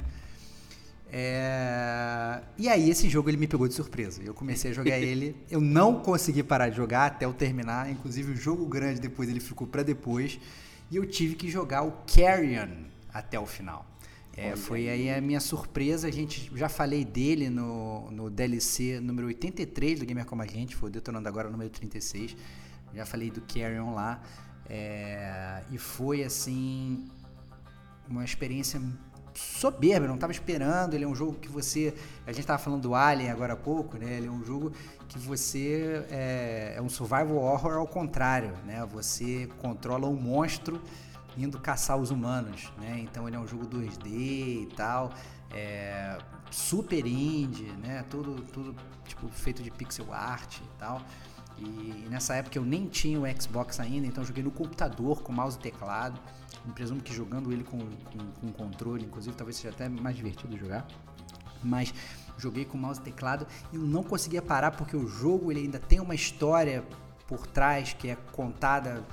É... E aí esse jogo ele me pegou de surpresa. Eu comecei a jogar ele, eu não consegui parar de jogar até eu terminar. Inclusive o jogo grande depois ele ficou para depois e eu tive que jogar o Carrion até o final. É, foi aí a minha surpresa. A gente já falei dele no, no DLC número 83 do Gamer Como a Gente, foi detonando agora o número 36. Já falei do Carrion lá. É, e foi assim uma experiência soberba, não estava esperando. Ele é um jogo que você. A gente estava falando do Alien agora há pouco, né? Ele é um jogo que você. É, é um survival horror ao contrário, né? Você controla um monstro indo caçar os humanos, né? Então ele é um jogo 2D e tal. É, super indie, né? Tudo, tudo tipo feito de pixel art e tal. E nessa época eu nem tinha o Xbox ainda, então joguei no computador com mouse e teclado. Presumo que jogando ele com, com, com controle, inclusive, talvez seja até mais divertido jogar. Mas joguei com mouse e teclado e eu não conseguia parar porque o jogo ele ainda tem uma história por trás que é contada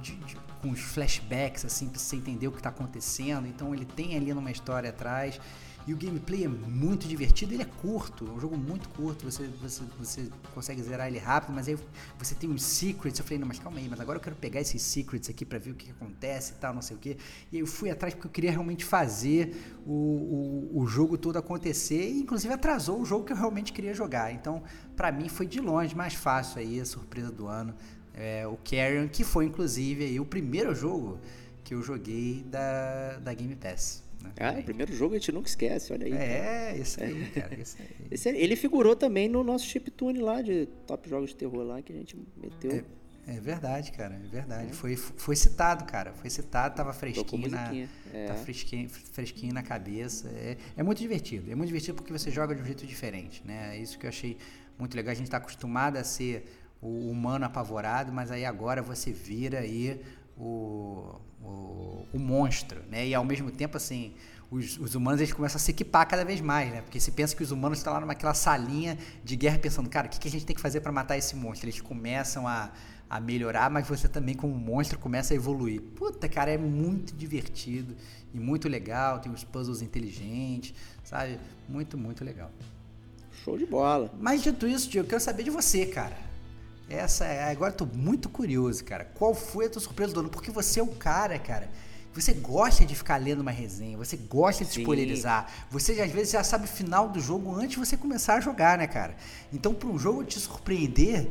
de, de, com os flashbacks, assim, pra você entender o que está acontecendo. Então ele tem ali uma história atrás. E o gameplay é muito divertido, ele é curto, é um jogo muito curto, você, você, você consegue zerar ele rápido, mas aí você tem uns secrets. Eu falei, não, mas calma aí, mas agora eu quero pegar esses secrets aqui para ver o que, que, acontece e tal, não sei o que. E eu fui atrás porque eu queria realmente fazer o, o, o jogo todo acontecer, e inclusive atrasou o jogo que eu realmente queria jogar. Então, para mim, foi de longe mais fácil aí a surpresa do ano. É, o Carrion, que foi inclusive aí, o primeiro jogo que eu joguei da, da Game Pass. Né? Ah, o primeiro jogo a gente nunca esquece, olha aí. É, isso aí, cara, isso aí. Esse, ele figurou também no nosso chiptune lá de top jogos de terror lá que a gente meteu. É, é verdade, cara, é verdade. É. Foi, foi citado, cara, foi citado, tava fresquinho na, é. tá fresquinho, fresquinho na cabeça. É, é muito divertido, é muito divertido porque você joga de um jeito diferente, né? É isso que eu achei muito legal. A gente está acostumado a ser o humano apavorado, mas aí agora você vira aí o, o, o, monstro, né? E ao mesmo tempo, assim, os, os, humanos eles começam a se equipar cada vez mais, né? Porque se pensa que os humanos estão lá naquela salinha de guerra pensando, cara, o que, que a gente tem que fazer para matar esse monstro? Eles começam a, a melhorar, mas você também, como monstro, começa a evoluir. Puta, cara, é muito divertido e muito legal. Tem os puzzles inteligentes, sabe? Muito, muito legal. Show de bola. Mas dito isso, Diego, eu quero saber de você, cara. Essa é. Agora eu tô muito curioso, cara. Qual foi a tua surpresa do ano? Porque você é o cara, cara, você gosta de ficar lendo uma resenha, você gosta de Sim. spoilerizar, você às vezes já sabe o final do jogo antes de você começar a jogar, né, cara? Então, para um jogo te surpreender,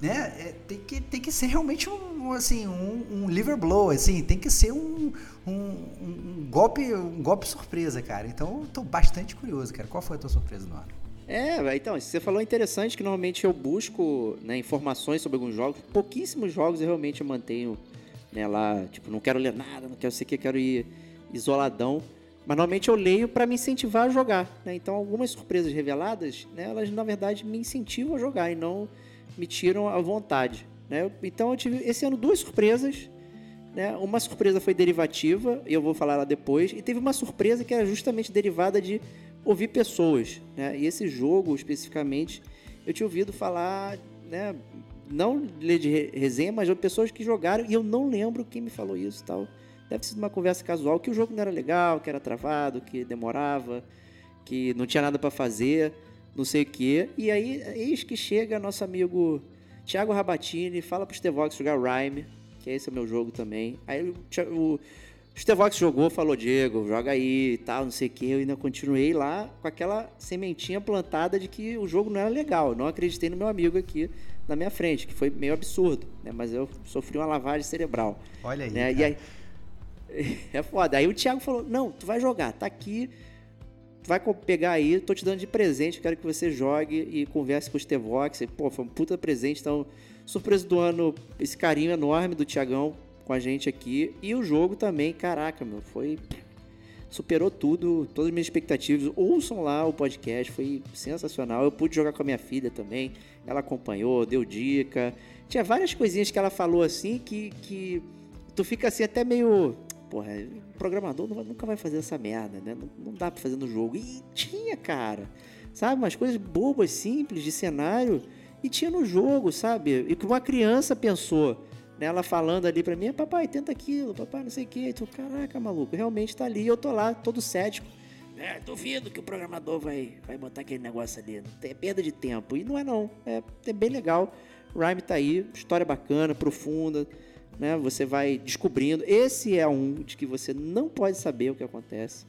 né, é, tem, que, tem que ser realmente um, assim, um, um liver blow, assim, tem que ser um, um, um golpe um golpe surpresa, cara. Então, eu tô bastante curioso, cara. Qual foi a tua surpresa no ano? É, então, isso que você falou é interessante que normalmente eu busco né, informações sobre alguns jogos. Pouquíssimos jogos eu realmente mantenho né, lá, tipo, não quero ler nada, não quero sei que, quero ir isoladão. Mas normalmente eu leio para me incentivar a jogar. Né? Então algumas surpresas reveladas, né, elas na verdade me incentivam a jogar e não me tiram a vontade. Né? Então eu tive esse ano duas surpresas. Né? Uma surpresa foi derivativa, e eu vou falar lá depois. E teve uma surpresa que era justamente derivada de ouvir pessoas. Né? E esse jogo, especificamente, eu tinha ouvido falar, né? não ler de re- resenha, mas de pessoas que jogaram, e eu não lembro quem me falou isso tal. Deve ser uma conversa casual, que o jogo não era legal, que era travado, que demorava, que não tinha nada para fazer, não sei o quê. E aí, eis que chega nosso amigo Thiago Rabatini, fala pro Stevox jogar Rhyme, que esse é o meu jogo também. Aí o, o Stevox jogou, falou, Diego, joga aí e tal, não sei o que. Eu ainda continuei lá com aquela sementinha plantada de que o jogo não era legal. Eu não acreditei no meu amigo aqui na minha frente, que foi meio absurdo, né? Mas eu sofri uma lavagem cerebral. Olha aí, né? E aí, é foda. Aí o Thiago falou: Não, tu vai jogar, tá aqui. Tu vai pegar aí, tô te dando de presente, quero que você jogue e converse com o Stevox. Pô, foi um puta presente. Então, surpresa do ano, esse carinho enorme do Thiagão com a gente aqui. E o jogo também, caraca, meu, foi. Superou tudo, todas as minhas expectativas. Ouçam lá o podcast, foi sensacional. Eu pude jogar com a minha filha também. Ela acompanhou, deu dica. Tinha várias coisinhas que ela falou assim que, que tu fica assim até meio. Porra, programador nunca vai fazer essa merda, né? Não, não dá pra fazer no jogo. E tinha, cara. Sabe? Umas coisas bobas, simples, de cenário. E tinha no jogo, sabe? E que uma criança pensou. Ela falando ali pra mim, papai, tenta aquilo, papai, não sei o que. Tu, caraca, maluco, realmente tá ali. Eu tô lá, todo cético. É, duvido que o programador vai, vai botar aquele negócio ali. É perda de tempo. E não é não. É, é bem legal. Rhyme tá aí, história bacana, profunda, né? Você vai descobrindo. Esse é um de que você não pode saber o que acontece.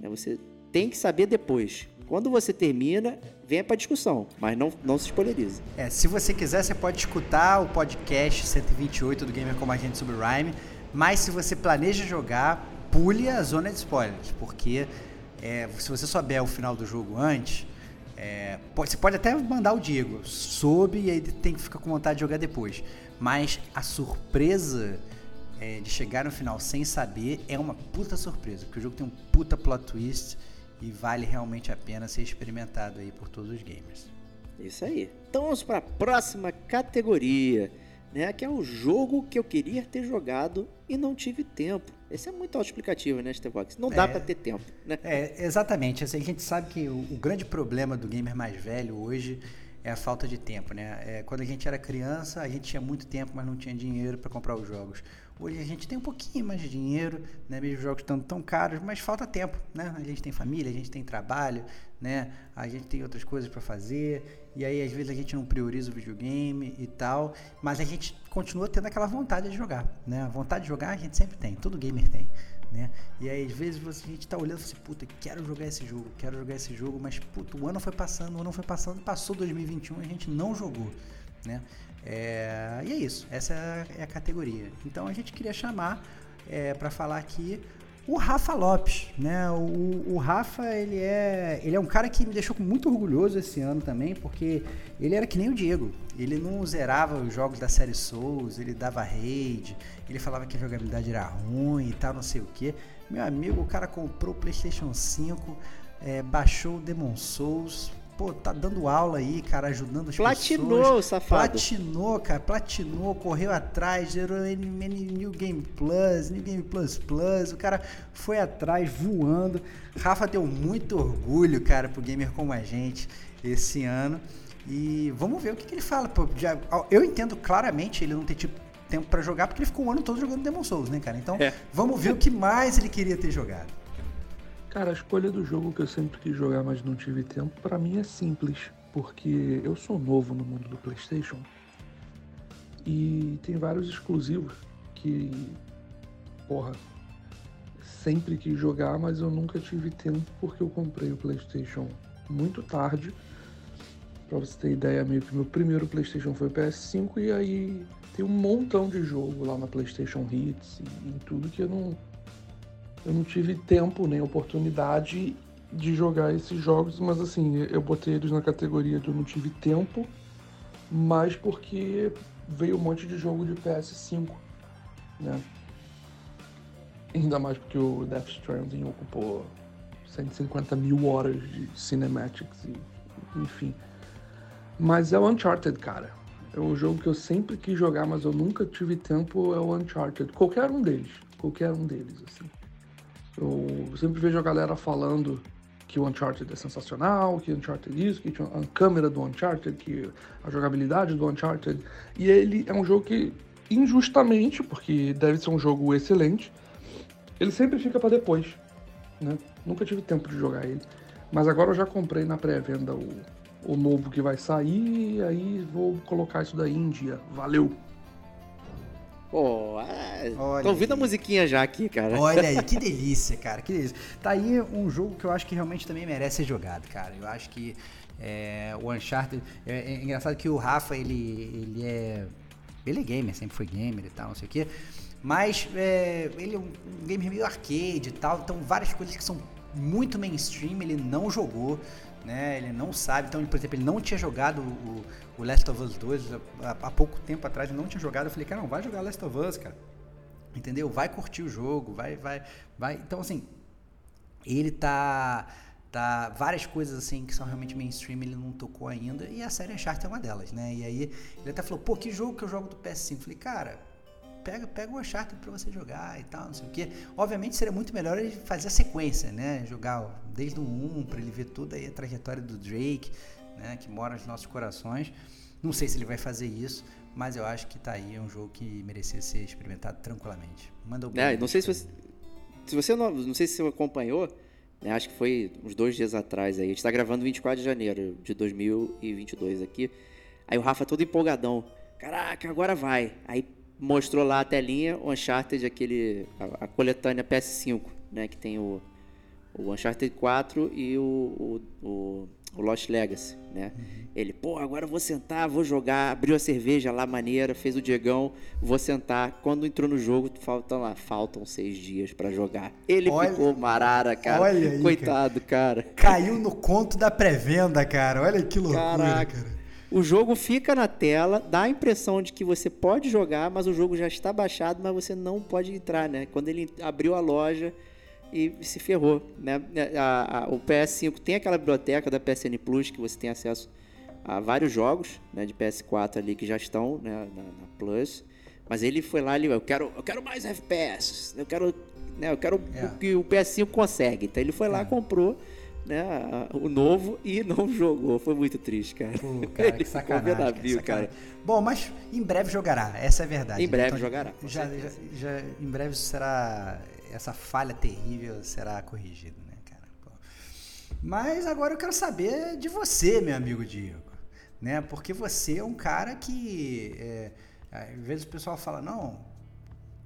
né? Você tem que saber depois. Quando você termina, venha pra discussão, mas não, não se spoilerize. É, se você quiser, você pode escutar o podcast 128 do Gamer Como Gente sobre Rhyme, mas se você planeja jogar, pule a zona de spoilers, porque é, se você souber o final do jogo antes, é, pode- você pode até mandar o Diego, soube e aí tem que ficar com vontade de jogar depois. Mas a surpresa é, de chegar no final sem saber é uma puta surpresa, porque o jogo tem um puta plot twist e vale realmente a pena ser experimentado aí por todos os gamers. Isso aí. Então vamos para a próxima categoria, né? Que é o jogo que eu queria ter jogado e não tive tempo. Esse é muito autoexplicativo, né, Stevox? Não dá É. pra ter tempo, né? É, exatamente. Assim, a gente sabe que o, o grande problema do gamer mais velho hoje é a falta de tempo, né? É, quando a gente era criança, a gente tinha muito tempo, mas não tinha dinheiro para comprar os jogos. Hoje a gente tem um pouquinho mais de dinheiro, né? Mesmo os jogos estando tão caros, mas falta tempo, né? A gente tem família, a gente tem trabalho, né? A gente tem outras coisas para fazer, e aí às vezes a gente não prioriza o videogame e tal, mas a gente continua tendo aquela vontade de jogar, né? A vontade de jogar a gente sempre tem, todo gamer tem né? E aí, às vezes, você, a gente tá olhando e assim, puta, quero jogar esse jogo, quero jogar esse jogo, mas, puta, o ano foi passando, o ano foi passando, passou 2021 e a gente não jogou, né? É, e é isso, essa é a, categoria. Então, a gente queria chamar é, para falar aqui o Rafa Lopes, né? O, o Rafa, ele é, ele é um cara que me deixou muito orgulhoso esse ano também, porque ele era que nem o Diego. Ele não zerava os jogos da série Souls, ele dava raid, ele falava que a jogabilidade era ruim e tal, não sei o que. Meu amigo, o cara comprou o PlayStation 5, é, baixou o Demon Souls, pô, tá dando aula aí, cara, ajudando as Platinou, pessoas. safado. Platinou, cara, platinou, correu atrás, gerou New Game Plus, New Game Plus Plus, o cara foi atrás voando. Rafa deu muito orgulho, cara, pro gamer como a gente esse ano. E vamos ver o que, que ele fala. Pô, já- eu entendo claramente ele não ter tido tempo pra jogar, porque ele ficou o ano todo jogando Demon Souls, né, cara? Então, É. vamos ver o que mais ele queria ter jogado. Cara, a escolha do jogo que eu sempre quis jogar, mas não tive tempo, pra mim é simples, porque eu sou novo no mundo do PlayStation e tem vários exclusivos que, porra, sempre quis jogar, mas eu nunca tive tempo porque eu comprei o PlayStation muito tarde. Pra você ter ideia, meio que meu primeiro PlayStation foi o PS5 e aí tem um montão de jogo lá na PlayStation Hits e em tudo que eu não eu não tive tempo nem oportunidade de jogar esses jogos, mas assim, eu botei eles na categoria eu não tive tempo, mas porque veio um monte de jogo de PS5, né? Ainda mais porque o Death Stranding ocupou 150 mil horas de cinematics e enfim. Mas é o Uncharted, cara. É um jogo que eu sempre quis jogar, mas eu nunca tive tempo, é o Uncharted. Qualquer um deles. Qualquer um deles, assim. Eu sempre vejo a galera falando que o Uncharted é sensacional, que o Uncharted isso, que a câmera do Uncharted, que a jogabilidade do Uncharted. E ele é um jogo que, injustamente, porque deve ser um jogo excelente, ele sempre fica para depois. Né? Nunca tive tempo de jogar ele. Mas agora eu já comprei na pré-venda o, o novo que vai sair, e aí vou colocar isso daí em dia. Valeu! Pô, tô ouvindo a musiquinha já aqui, cara. Olha aí, que delícia, cara, que delícia. Tá aí um jogo que eu acho que realmente também merece ser jogado, cara. Eu acho que é, o Uncharted... É, é, engraçado que o Rafa, ele, ele é... Ele é gamer, sempre foi gamer e tal, não sei o quê. Mas é, ele é um, um gamer meio arcade e tal, então várias coisas que são muito mainstream ele não jogou né? Ele não sabe, então, por exemplo, ele não tinha jogado o, o Last of Us 2 há, pouco tempo atrás, ele não tinha jogado. Eu falei, cara, não, vai jogar Last of Us, cara. Entendeu? Vai curtir o jogo, vai, vai, vai. Então, assim, ele tá tá várias coisas assim que são realmente mainstream ele não tocou ainda e a série Uncharted é uma delas, né? E aí ele até falou, pô, que jogo que eu jogo do PS5? Eu falei, cara, pega, pega o Uncharted para você jogar e tal, não sei o quê. Obviamente seria muito melhor ele fazer a sequência, né? Jogar desde o 1 para ele ver toda a trajetória do Drake, né? Que mora nos nossos corações. Não sei se ele vai fazer isso, mas eu acho que tá aí é um jogo que merecia ser experimentado tranquilamente. Manda o é, não sei se você, se você não, não sei se você acompanhou, né, acho que foi uns dois dias atrás aí. A gente tá gravando 24 de janeiro de 2022 aqui. Aí o Rafa todo empolgadão. Caraca, agora vai. Aí mostrou lá a telinha, o Uncharted, aquele, a, a coletânea PS5, né? Que tem o, o Uncharted 4 e o, o, o, o Lost Legacy, né? Uhum. Ele, pô, agora eu vou sentar, vou jogar, abriu a cerveja lá, maneira, fez o Diegão, vou sentar. Quando entrou no jogo, faltam lá, faltam seis dias para jogar. Ele olha, ficou marara, cara. Olha aí, Coitado, cara. cara. Caiu no conto da pré-venda, cara. Olha que loucura, Caraca. cara. O jogo fica na tela, dá a impressão de que você pode jogar, mas o jogo já está baixado, mas você não pode entrar, né? Quando ele abriu a loja e se ferrou, né? A, a, o PS5 tem aquela biblioteca da PSN Plus que você tem acesso a vários jogos, né, de PS4 ali que já estão né, na, na Plus. Mas ele foi lá, ele, eu quero, eu quero mais FPS, eu quero, né, eu quero é. o que o PS5 consegue. Então ele foi lá, é. comprou né, o novo e não jogou. Foi muito triste, cara. Pô, cara que sacanagem, navio, cara, Bom, mas em breve jogará, essa é a verdade. Em breve então, jogará. Já, já, já, em breve será essa falha terrível será corrigida, né, cara? Pô. Mas agora eu quero saber de você, meu amigo Diego, né? Porque você é um cara que é, às vezes o pessoal fala não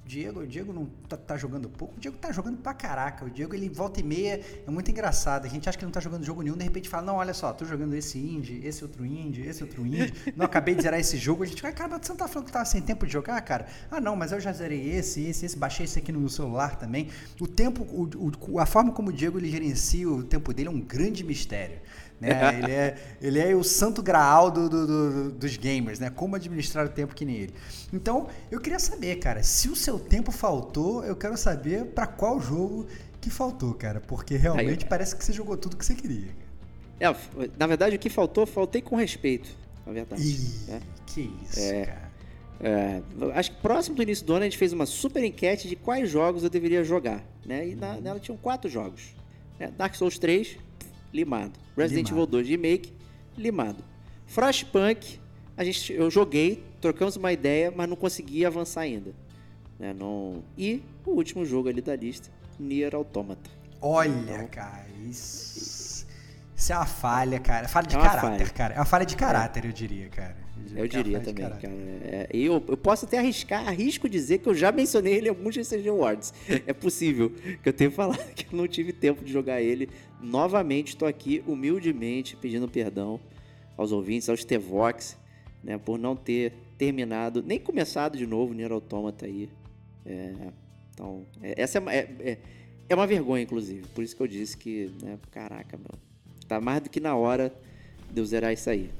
Diego, o Diego não tá, tá, jogando pouco, o Diego tá jogando pra caraca. O Diego, ele volta e meia, é muito engraçado. A gente acha que não tá jogando jogo nenhum, de repente fala, não, olha só, tô jogando esse indie, esse outro indie, esse outro indie. não, acabei de zerar esse jogo. A gente vai, cara, você não tá falando que tava sem tempo de jogar, cara? Ah, não, mas eu já zerei esse, esse, esse, baixei esse aqui no celular também. O tempo, o, o, a forma como o Diego ele gerencia o tempo dele é um grande mistério. Né? ele, é, ele é o santo graal do, do, do, dos gamers, né? Como administrar o tempo que nem ele. Então, eu queria saber, cara, se o seu tempo faltou, eu quero saber para qual jogo que faltou, cara. Porque realmente Aí, parece que você jogou tudo que você queria. É, na verdade, o que faltou, faltei com respeito, na verdade. Ih, né? Que isso, é, cara. É, acho que próximo do início do ano a gente fez uma super enquete de quais jogos eu deveria jogar. Né? E na, nela tinham quatro jogos. Né? Dark Souls 3, limado. Resident limado. Evil 2 Remake, limado. Frostpunk, a gente, eu joguei, trocamos uma ideia, mas não consegui avançar ainda. Né? Não... E o último jogo ali da lista, Nier Automata. Olha, então, cara, isso... Isso é uma falha, cara. Falha de É caráter, falha. cara. É uma falha de caráter, eu diria, cara. Eu é diria também, cara. É, e eu, eu posso até arriscar, arrisco dizer que eu já mencionei ele em alguns GCG Awards. É possível que eu tenha falado que eu não tive tempo de jogar ele. Novamente, estou aqui humildemente pedindo perdão aos ouvintes, aos Tevox, né, por não ter terminado, nem começado de novo o Nier Automata aí. É, então, é- essa é, uma- é, é, é uma vergonha, inclusive. Por isso que eu disse que, né, caraca, meu, tá mais do que na hora de eu zerar isso aí.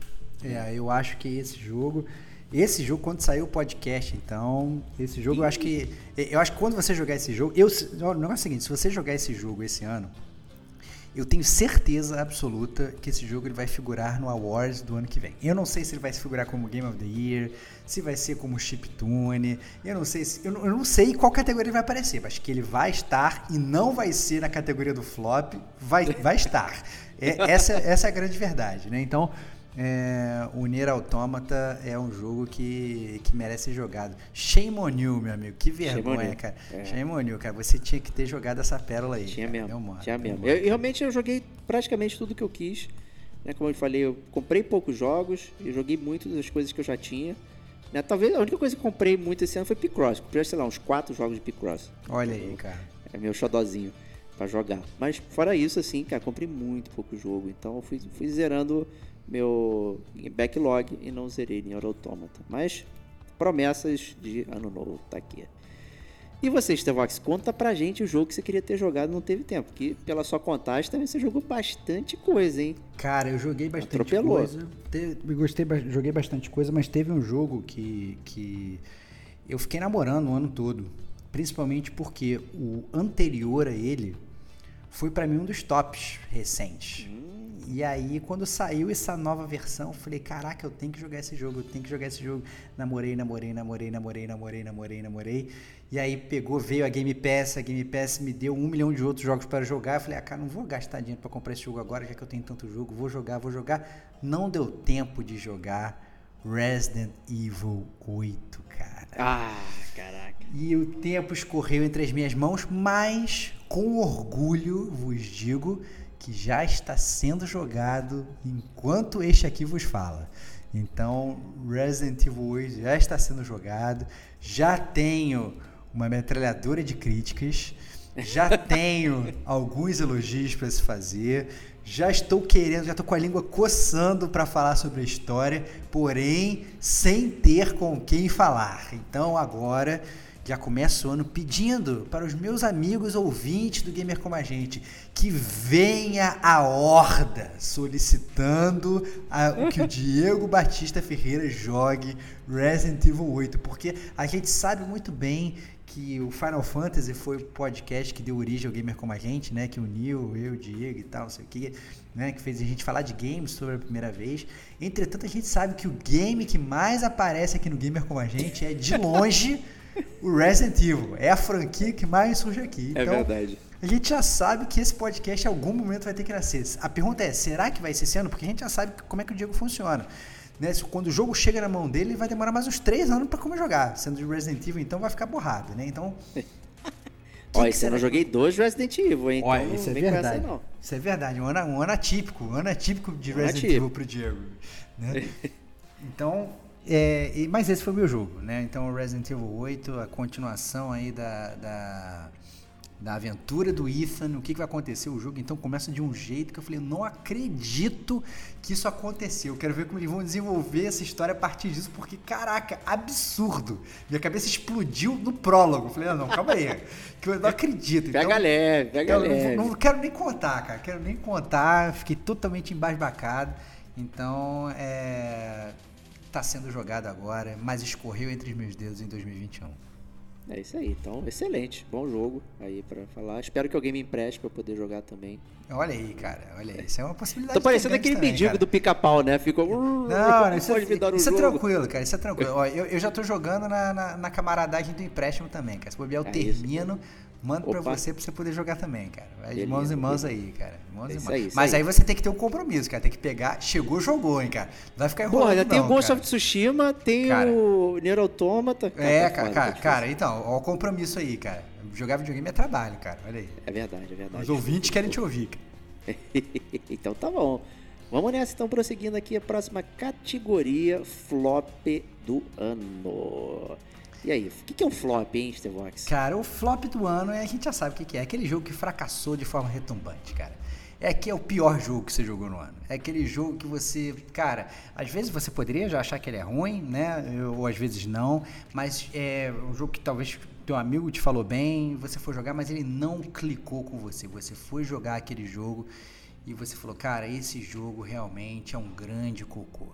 É, eu acho que esse jogo. Esse jogo, quando saiu o podcast, então. Esse jogo, eu acho que. Eu acho que quando você jogar esse jogo. Eu, o negócio é o seguinte: se você jogar esse jogo esse ano, eu tenho certeza absoluta que esse jogo ele vai figurar no Awards do ano que vem. Eu não sei se ele vai figurar como Game of the Year, se vai ser como Chiptune. Eu não sei se. Eu não, eu não sei qual categoria ele vai aparecer, mas que ele vai estar e não vai ser na categoria do flop, vai, vai estar. É, essa, essa é a grande verdade, né? Então. É, o Nier Automata é um jogo que, que merece ser jogado. Shame on you, meu amigo. Que vergonha, cara. É. Shame on you, cara. Você tinha que ter jogado essa pérola aí. Tinha cara. mesmo. Mano, tinha mesmo. Eu, eu realmente eu joguei praticamente tudo que eu quis. Né? Como eu falei, eu comprei poucos jogos e joguei muito das coisas que eu já tinha. Né? Talvez a única coisa que eu comprei muito esse ano foi Picross. Comprei, sei lá, uns quatro jogos de Picross. Olha aí, cara. É meu xodozinho pra jogar. Mas fora isso, assim, cara, comprei muito pouco jogo. Então eu fui, fui zerando meu backlog e não zerei Nier Automata. Mas promessas de ano novo, tá aqui. E você, Stevox, conta pra gente o jogo que você queria ter jogado e não teve tempo. Que pela sua contagem também você jogou bastante coisa, hein? Cara, eu joguei bastante Atropelou. coisa. Te- eu gostei, joguei bastante coisa, mas teve um jogo que, que eu fiquei namorando o ano todo. Principalmente porque o anterior a ele foi pra mim um dos tops recentes. E aí, quando saiu essa nova versão, eu falei, caraca, eu tenho que jogar esse jogo, eu tenho que jogar esse jogo. Namorei, namorei, namorei, namorei, namorei, namorei, namorei. E aí pegou, veio a Game Pass, a Game Pass me deu um milhão de outros jogos para jogar. Eu falei, ah, cara, não vou gastar dinheiro para comprar esse jogo agora, já que eu tenho tanto jogo, vou jogar, vou jogar. Não deu tempo de jogar Resident Evil 8, cara. Ah, caraca. E o tempo escorreu entre as minhas mãos, mas com orgulho vos digo que já está sendo jogado enquanto este aqui vos fala. Então, Resident Evil 8 já está sendo jogado, já tenho uma metralhadora de críticas, já tenho alguns elogios para se fazer, já estou querendo, já estou com a língua coçando para falar sobre a história, porém sem ter com quem falar. Então agora já começa o ano pedindo para os meus amigos ouvintes do Gamer Como a Gente que venha a horda solicitando a- o que o Diego Batista Ferreira jogue Resident Evil 8, porque a gente sabe muito bem que o Final Fantasy foi o podcast que deu origem ao Gamer Como a Gente, né, que uniu eu, o Diego e tal, não sei o que, né, que fez a gente falar de games sobre a primeira vez. Entretanto, a gente sabe que o game que mais aparece aqui no Gamer Como a Gente é de longe o Resident Evil. É a franquia que mais surge aqui. É Então, verdade. a gente já sabe que esse podcast em algum momento vai ter que nascer. A pergunta é, será que vai ser esse ano? Porque a gente já sabe como é que o Diego funciona. Né? Quando o jogo chega na mão dele, ele vai demorar mais uns 3 anos para como jogar. Sendo de Resident Evil, então vai ficar borrado, né? Então... Ó, esse ano eu joguei dois Resident Evil, hein? Olha, então isso é verdade. essa, não. Isso é verdade. Um ano, um ano atípico. Um ano atípico de Um Resident atípico. Evil pro Diego. Né? então, é, e- mas esse foi o meu jogo, né? Então, o Resident Evil 8, a continuação aí da, da, da aventura do Ethan, o que, que vai acontecer o jogo. Então, começa de um jeito que eu falei, não acredito que isso aconteceu. Eu quero ver como eles vão desenvolver essa história a partir disso, porque, caraca, absurdo. Minha cabeça explodiu no prólogo. Eu falei, ah, não, calma aí. Que eu não acredito. Pega Então, leve, pega eu não, leve. vou- não quero nem contar, cara. Quero nem contar. Fiquei totalmente embasbacado. Então, é, tá sendo jogado agora, mas escorreu entre os meus dedos em 2021. É isso aí, então, excelente. Bom jogo aí pra falar. Espero que alguém me empreste pra eu poder jogar também. Olha aí, cara. Olha aí. Isso é uma possibilidade. Tô parecendo aquele também, mendigo cara. do pica-pau, né? Ficou. Não, não, isso, pode é, me dar um isso é jogo. tranquilo, cara. Isso é tranquilo. Ó, eu, eu já tô jogando na, na, na camaradagem do empréstimo também, cara. Se bobear, eu É isso. Termino, mando pra Opa. você pra você poder jogar também, cara. Vai de mãos em mãos aí, cara. Mãos É mãos. aí, Mas aí. aí você tem que ter um compromisso, cara. Tem que pegar. Chegou, jogou, hein, cara. Não vai ficar enrolando. Porra, já tem o Ghost of Tsushima, tem Cara. o Nier Automata. É, tá cara, cara, tá cara, então, ó o compromisso aí, cara. Jogar videogame é trabalho, cara. Olha aí. É verdade, é verdade. Os ouvintes querem te ouvir, cara. então tá bom. Vamos nessa, então, prosseguindo aqui a próxima categoria, flop do ano. E aí, o que é um flop, hein, Stevox? Cara, o flop do ano, é, a gente já sabe o que é. Aquele jogo que fracassou de forma retumbante, cara. É que é o pior jogo que você jogou no ano. É aquele jogo que você, cara, às vezes você poderia já achar que ele é ruim, né? Ou às vezes não, mas é um jogo que talvez teu amigo te falou bem, você foi jogar, mas ele não clicou com você. Você foi jogar aquele jogo e você falou, cara, esse jogo realmente é um grande cocô.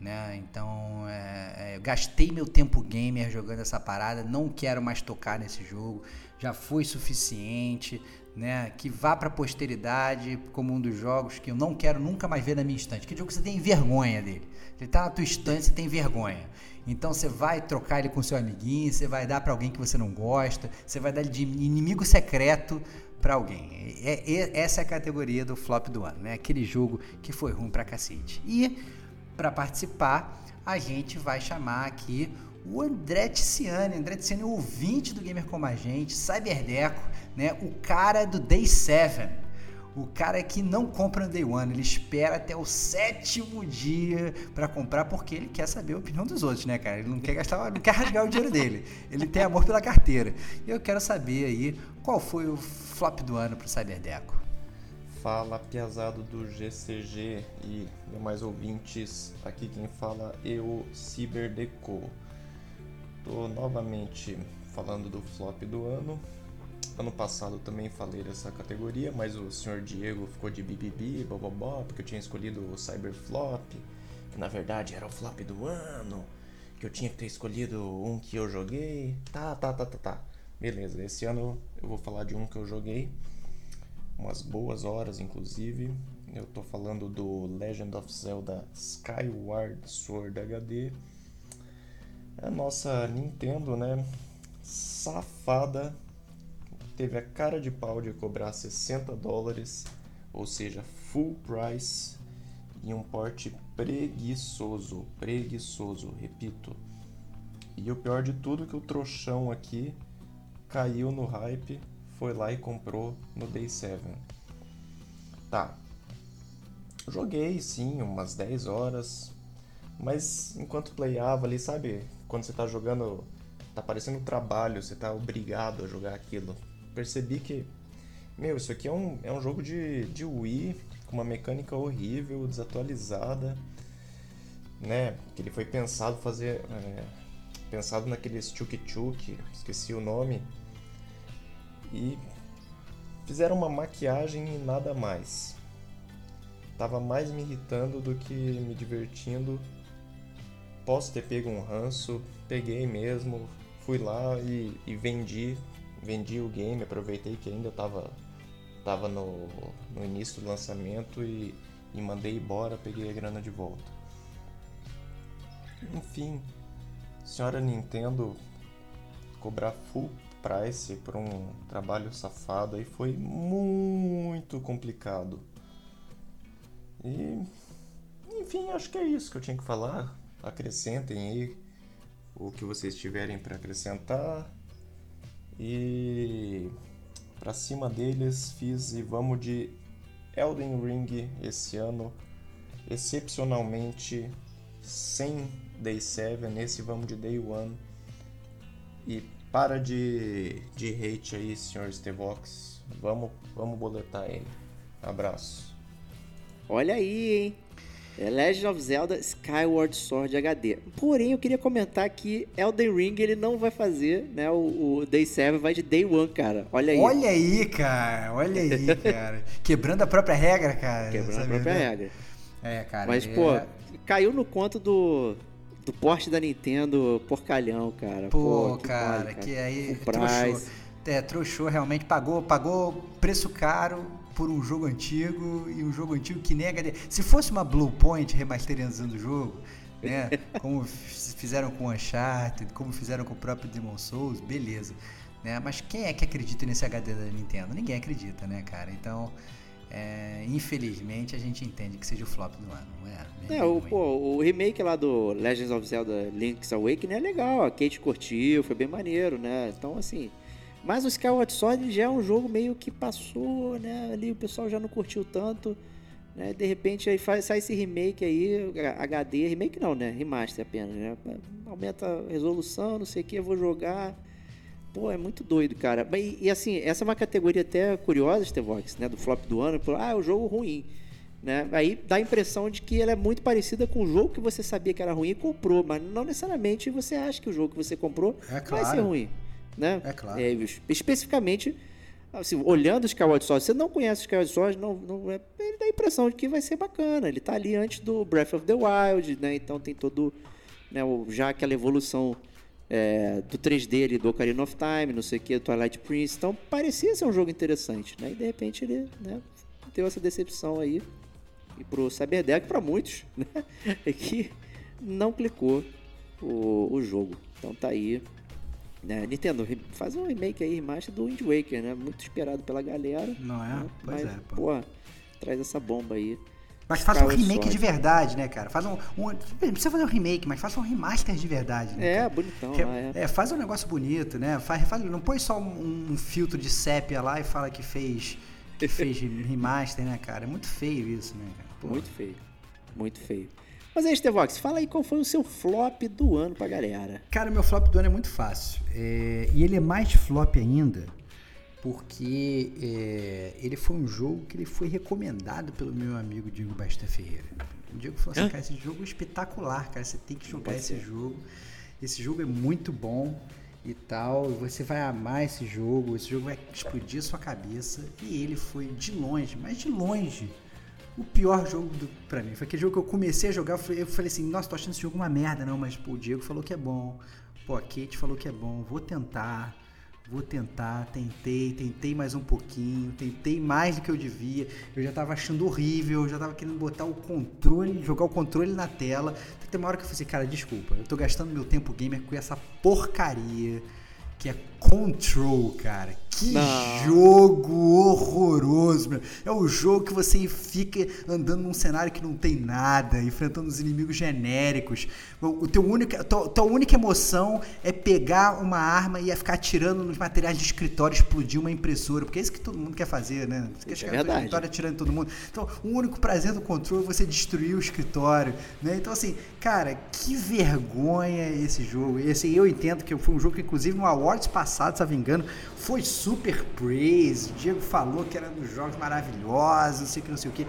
Né? Então, é, é, eu gastei meu tempo gamer jogando essa parada, não quero mais tocar nesse jogo, já foi suficiente, né? Que vá para a posteridade como um dos jogos que eu não quero nunca mais ver na minha estante. Que jogo você tem vergonha dele. Ele tá na tua estante, você tem vergonha. Então você vai trocar ele com seu amiguinho, você vai dar para alguém que você não gosta, você vai dar ele de inimigo secreto para alguém. É, é, essa é a categoria do flop do ano, né? Aquele jogo que foi ruim pra cacete. E para participar, a gente vai chamar aqui o André Tiziani. André Tiziani é ouvinte do Gamer Como a Gente, Cyberdeco, né? O cara do Day 7. O cara que não compra no Day One, ele espera até o sétimo dia para comprar porque ele quer saber a opinião dos outros, né, cara? Ele não quer gastar, não quer rasgar o dinheiro dele. Ele tem amor pela carteira. E eu quero saber aí qual foi o flop do ano pro Cyberdeco. Fala, piazado do GCG e demais ouvintes. Aqui quem fala é o Cyberdeco. Tô novamente falando do flop do ano. Ano passado também falei dessa categoria, mas o senhor Diego ficou de bibibi, bobobó, porque eu tinha escolhido o Cyberflop, que na verdade era o flop do ano, que eu tinha que ter escolhido um que eu joguei. Tá, tá, tá, tá, tá. Beleza, esse ano eu vou falar de um que eu joguei, umas boas horas inclusive. Eu tô falando do Legend of Zelda Skyward Sword HD a nossa Nintendo, né, safada, teve a cara de pau de cobrar 60 dólares, ou seja, full price, em um porte preguiçoso, preguiçoso, repito. E o pior de tudo é que o trouxão aqui caiu no hype, foi lá e comprou no Day 7. Tá. Joguei sim, umas 10 horas, mas enquanto playava ali, sabe, quando você tá jogando, tá parecendo trabalho, você tá obrigado a jogar aquilo. Percebi que, meu, isso aqui é um, é um jogo de, de Wii, com uma mecânica horrível, desatualizada, né? Que ele foi pensado fazer. É, pensado naqueles Chuk Chuk, esqueci o nome. E fizeram uma maquiagem e nada mais. Tava mais me irritando do que me divertindo posso ter pego um ranço, peguei mesmo, fui lá e, e vendi, vendi o game, aproveitei que ainda estava tava no, no início do lançamento e, e mandei embora, peguei a grana de volta. Enfim, senhora Nintendo cobrar full price por um trabalho safado aí foi muito complicado. E enfim, acho que é isso que eu tinha que falar acrescentem aí o que vocês tiverem para acrescentar. E para cima deles fiz e vamos de Elden Ring esse ano, excepcionalmente sem Day 7, nesse vamos de Day 1. E para de, de hate aí, senhor Stevox. Vamos, vamos boletar ele. Abraço. Olha aí, hein? É Legend of Zelda Skyward Sword HD. Porém, eu queria comentar que Elden Ring ele não vai fazer, né? O, o Day 7 vai de Day 1, cara. Olha aí. Olha aí, cara. Olha aí, cara. Quebrando a própria regra, cara. Quebrando a própria regra. É, cara. Mas, é... pô, caiu no conto do, do porte da Nintendo porcalhão, cara. Pô, pô que cara, cara, que aí trouxou. É, trouxou realmente, pagou, pagou preço caro por um jogo antigo e um jogo antigo que nem HD. Se fosse uma Blue Point remasterizando o jogo, né? como fizeram com Uncharted, como fizeram com o próprio Demon Souls, beleza. Né? Mas quem é que acredita nesse HD da Nintendo? Ninguém acredita, né, cara? Então, é, infelizmente, a gente entende que seja o flop do ano, não é? É, o, pô, o remake lá do Legends of Zelda Link's Awakening é legal, a Kate curtiu, foi bem maneiro, né? Então, assim, Mas o Skyward Sword já é um jogo meio que passou, né? Ali o pessoal já não curtiu tanto. Né? De repente aí faz, sai esse remake aí, HD, remake não, né? Remaster apenas, né? Aumenta a resolução, não sei o que, eu vou jogar. Pô, é muito doido, cara. E, e assim, essa é uma categoria até curiosa, Stevox, né? Do flop do ano. Ah, é um jogo ruim. Né? Aí dá a impressão de que ela é muito parecida com o jogo que você sabia que era ruim e comprou, mas não necessariamente você acha que o jogo que você comprou É vai ser ruim. Né? É claro. especificamente, assim, olhando o Skyward Sword, você não conhece o Skyward Sword, não, não, é- ele dá a impressão de que vai ser bacana. Ele tá ali antes do Breath of the Wild, né? Então tem todo, né, o- já aquela evolução é, do 3D ali, do Ocarina of Time, não sei o que, Twilight Prince. Então parecia ser um jogo interessante, né? E de repente ele, né, deu essa decepção aí e pro Cyberdeck para muitos, né? É que não clicou o, o jogo. Então tá aí. Né? Nintendo, faz um remake aí, remaster do Wind Waker, né? Muito esperado pela galera. Não é? né? Pois Mas, é, pô. porra, traz essa bomba aí. Mas faça um remake de verdade, né, cara? Faz um, um- Não precisa fazer um remake, mas faça um remaster de verdade. Né, É, cara? bonitão Que- lá, é. é, faz um negócio bonito, né? Faz, faz- não põe só um, um filtro de sépia lá e fala que fez, que fez remaster, né, cara? É muito feio isso, né, cara? Pô. Muito feio. Muito feio. Mas aí, Stevox, fala aí qual foi o seu flop do ano pra galera. Cara, meu flop do ano é muito fácil. É, e ele é mais flop ainda porque é, ele foi um jogo que ele foi recomendado pelo meu amigo Diego Basta Ferreira. O Diego falou assim, cara, esse jogo é espetacular, cara, você tem que jogar pode esse ser. jogo. Esse jogo é muito bom e tal, você vai amar esse jogo, esse jogo vai explodir a sua cabeça. E ele foi de longe, mas de longe, o pior jogo do, pra mim. Foi aquele jogo que eu comecei a jogar, eu falei, eu falei assim, nossa, tô achando esse jogo uma merda, não, mas pô, o Diego falou que é bom. Pô, a Kate falou que é bom, vou tentar. Vou tentar, tentei, tentei mais um pouquinho, tentei mais do que eu devia. Eu já tava achando horrível, eu já tava querendo botar o controle, jogar o controle na tela. Tem uma hora que eu falei assim, cara, desculpa, eu tô gastando meu tempo gamer com essa porcaria que é Control, cara. Que Não. jogo horroroso, meu. É o jogo que você fica andando num cenário que não tem nada, enfrentando os inimigos genéricos. O teu única, a tua, tua única emoção é pegar uma arma e é ficar atirando nos materiais de escritório, explodir uma impressora, porque é isso que todo mundo quer fazer, né? Você quer é chegar teu verdade. escritório atirando em todo mundo. Então, o único prazer do controle é você destruir o escritório, né? Então, assim, cara, que vergonha esse jogo. E, assim, eu entendo que foi um jogo que, inclusive, no Awards passado, se não me engano, foi super praise. O Diego falou que era um dos jogos maravilhosos, não sei o que, não sei o que.